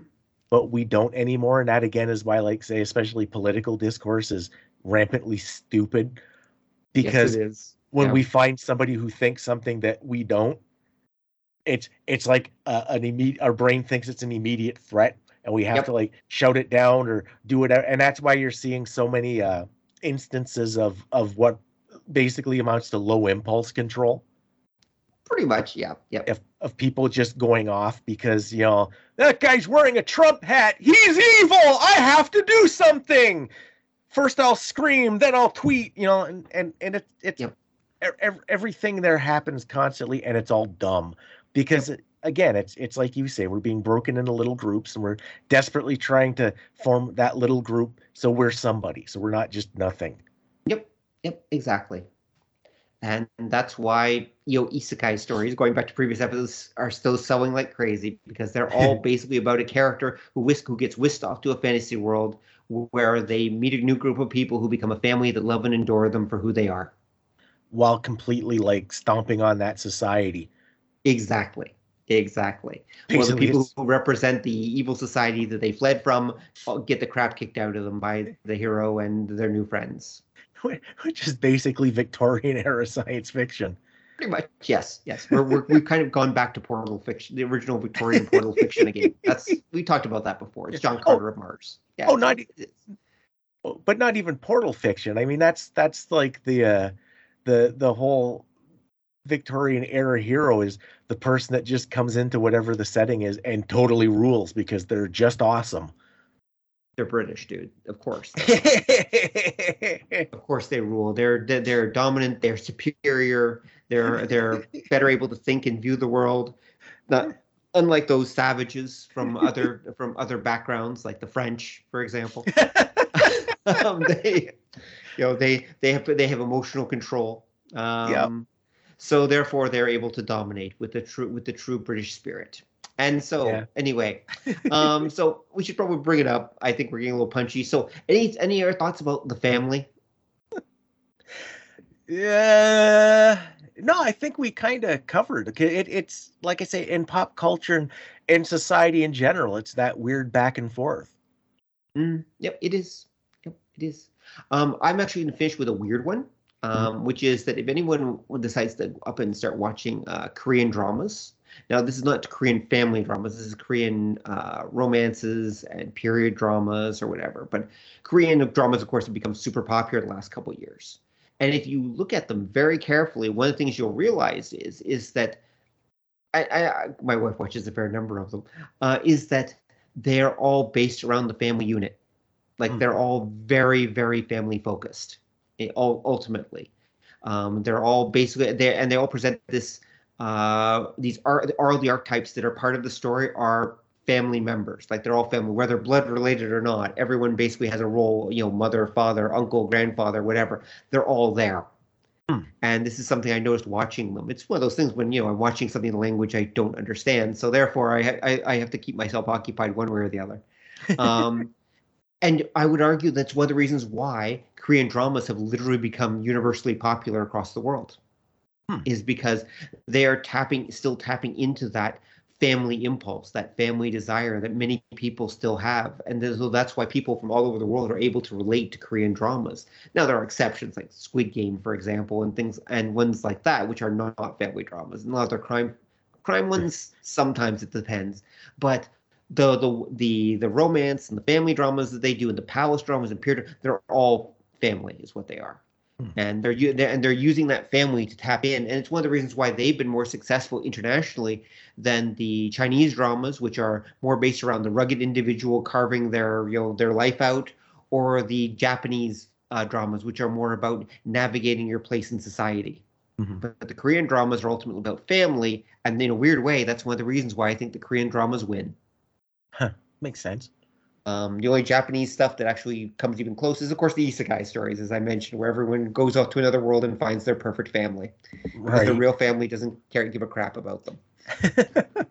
Speaker 3: but we don't anymore and that again is why like say especially political discourse is rampantly stupid because
Speaker 2: yes,
Speaker 3: when
Speaker 2: yeah.
Speaker 3: we find somebody who thinks something that we don't it's it's like uh, an immediate our brain thinks it's an immediate threat and we have yep. to like shout it down or do it and that's why you're seeing so many uh instances of of what basically amounts to low impulse control
Speaker 2: Pretty much, yeah, yeah.
Speaker 3: If of people just going off because you know that guy's wearing a Trump hat, he's evil. I have to do something. First, I'll scream, then I'll tweet. You know, and and and it, it's
Speaker 2: yep.
Speaker 3: everything there happens constantly, and it's all dumb because. Yep. Again, it's it's like you say, we're being broken into little groups, and we're desperately trying to form that little group so we're somebody, so we're not just nothing.
Speaker 2: Yep, yep, exactly and that's why you know isekai stories going back to previous episodes are still selling like crazy because they're all basically about a character who whisk who gets whisked off to a fantasy world where they meet a new group of people who become a family that love and adore them for who they are.
Speaker 3: While completely like stomping on that society.
Speaker 2: Exactly. Exactly. Well the people who represent the evil society that they fled from get the crap kicked out of them by the hero and their new friends
Speaker 3: which is basically Victorian era science fiction.
Speaker 2: Pretty much, yes, yes. We're, we're we've kind of gone back to portal fiction, the original Victorian portal fiction again. That's we talked about that before. It's John Carter oh, of Mars.
Speaker 3: Yeah, oh, not, oh, but not even portal fiction. I mean, that's that's like the uh, the the whole Victorian era hero is the person that just comes into whatever the setting is and totally rules because they're just awesome.
Speaker 2: They're British, dude. Of course. of course they rule. They're they're dominant. They're superior. They're they're better able to think and view the world. Not unlike those savages from other from other backgrounds, like the French, for example. um, they, you know, they they have they have emotional control. Um,
Speaker 3: yeah.
Speaker 2: So therefore, they're able to dominate with the true with the true British spirit. And so, yeah. anyway, um, so we should probably bring it up. I think we're getting a little punchy. So, any any other thoughts about the family?
Speaker 3: Yeah, no, I think we kind of covered. It, it's like I say in pop culture and in society in general, it's that weird back and forth.
Speaker 2: Mm, yep, it is. Yep, It is. Um, I'm actually going to finish with a weird one, um, mm-hmm. which is that if anyone decides to up and start watching uh, Korean dramas, now this is not Korean family dramas. This is Korean uh, romances and period dramas or whatever. But Korean dramas, of course, have become super popular in the last couple of years. And if you look at them very carefully, one of the things you'll realize is is that I, I my wife watches a fair number of them. Uh, is that they're all based around the family unit. Like mm. they're all very, very family focused. Eh, all ultimately, um, they're all basically they and they all present this. Uh, these are all the archetypes that are part of the story are family members. Like they're all family, whether blood related or not. Everyone basically has a role. You know, mother, father, uncle, grandfather, whatever. They're all there. Hmm. And this is something I noticed watching them. It's one of those things when you know I'm watching something in a language I don't understand, so therefore I I, I have to keep myself occupied one way or the other. Um, and I would argue that's one of the reasons why Korean dramas have literally become universally popular across the world, hmm. is because they are tapping, still tapping into that family impulse, that family desire that many people still have. And so that's why people from all over the world are able to relate to Korean dramas. Now, there are exceptions like Squid Game, for example, and things and ones like that, which are not family dramas. And other crime crime ones, sometimes it depends. But the the the the romance and the family dramas that they do and the palace dramas and period they're all family is what they are hmm. And they're, they're and they're using that family to tap in. And it's one of the reasons why they've been more successful internationally than the chinese dramas which are more based around the rugged individual carving their you know their life out or the japanese uh, dramas which are more about navigating your place in society. Mm-hmm. but the korean dramas are ultimately about family and in a weird way that's one of the reasons why i think the korean dramas win.
Speaker 3: Huh, makes sense.
Speaker 2: Um, the only Japanese stuff that actually comes even close is, of course, the isekai stories, as I mentioned, where everyone goes off to another world and finds their perfect family. Right. The real family doesn't care give a crap about them.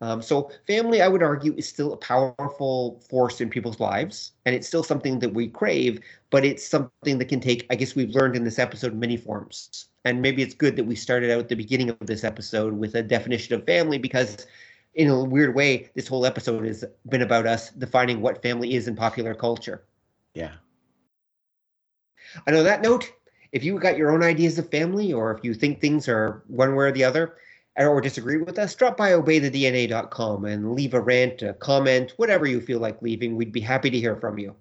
Speaker 2: um, so, family, I would argue, is still a powerful force in people's lives, and it's still something that we crave. But it's something that can take, I guess, we've learned in this episode many forms. And maybe it's good that we started out at the beginning of this episode with a definition of family because in a weird way, this whole episode has been about us defining what family is in popular culture.
Speaker 3: Yeah.
Speaker 2: And on that note, if you got your own ideas of family, or if you think things are one way or the other, or disagree with us, drop by obeythedna.com and leave a rant, a comment, whatever you feel like leaving. We'd be happy to hear from you.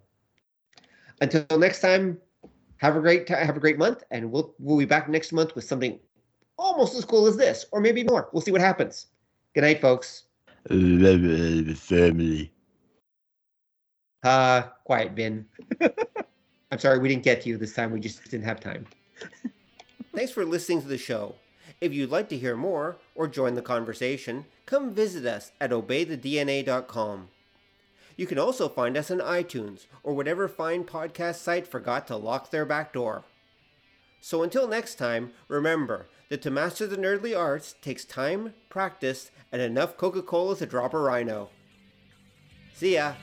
Speaker 2: Until next time, have a great time, have a great month, and we'll we'll be back next month with something almost as cool as this, or maybe more. We'll see what happens. Good night, folks
Speaker 3: the family.
Speaker 2: Uh, quiet, Ben. I'm sorry we didn't get to you this time. We just didn't have time. Thanks for listening to the show. If you'd like to hear more or join the conversation, come visit us at obeythedna.com. You can also find us on iTunes or whatever fine podcast site forgot to lock their back door. So until next time, remember that to master the nerdly arts takes time, practice, and enough Coca Cola to drop a rhino. See ya!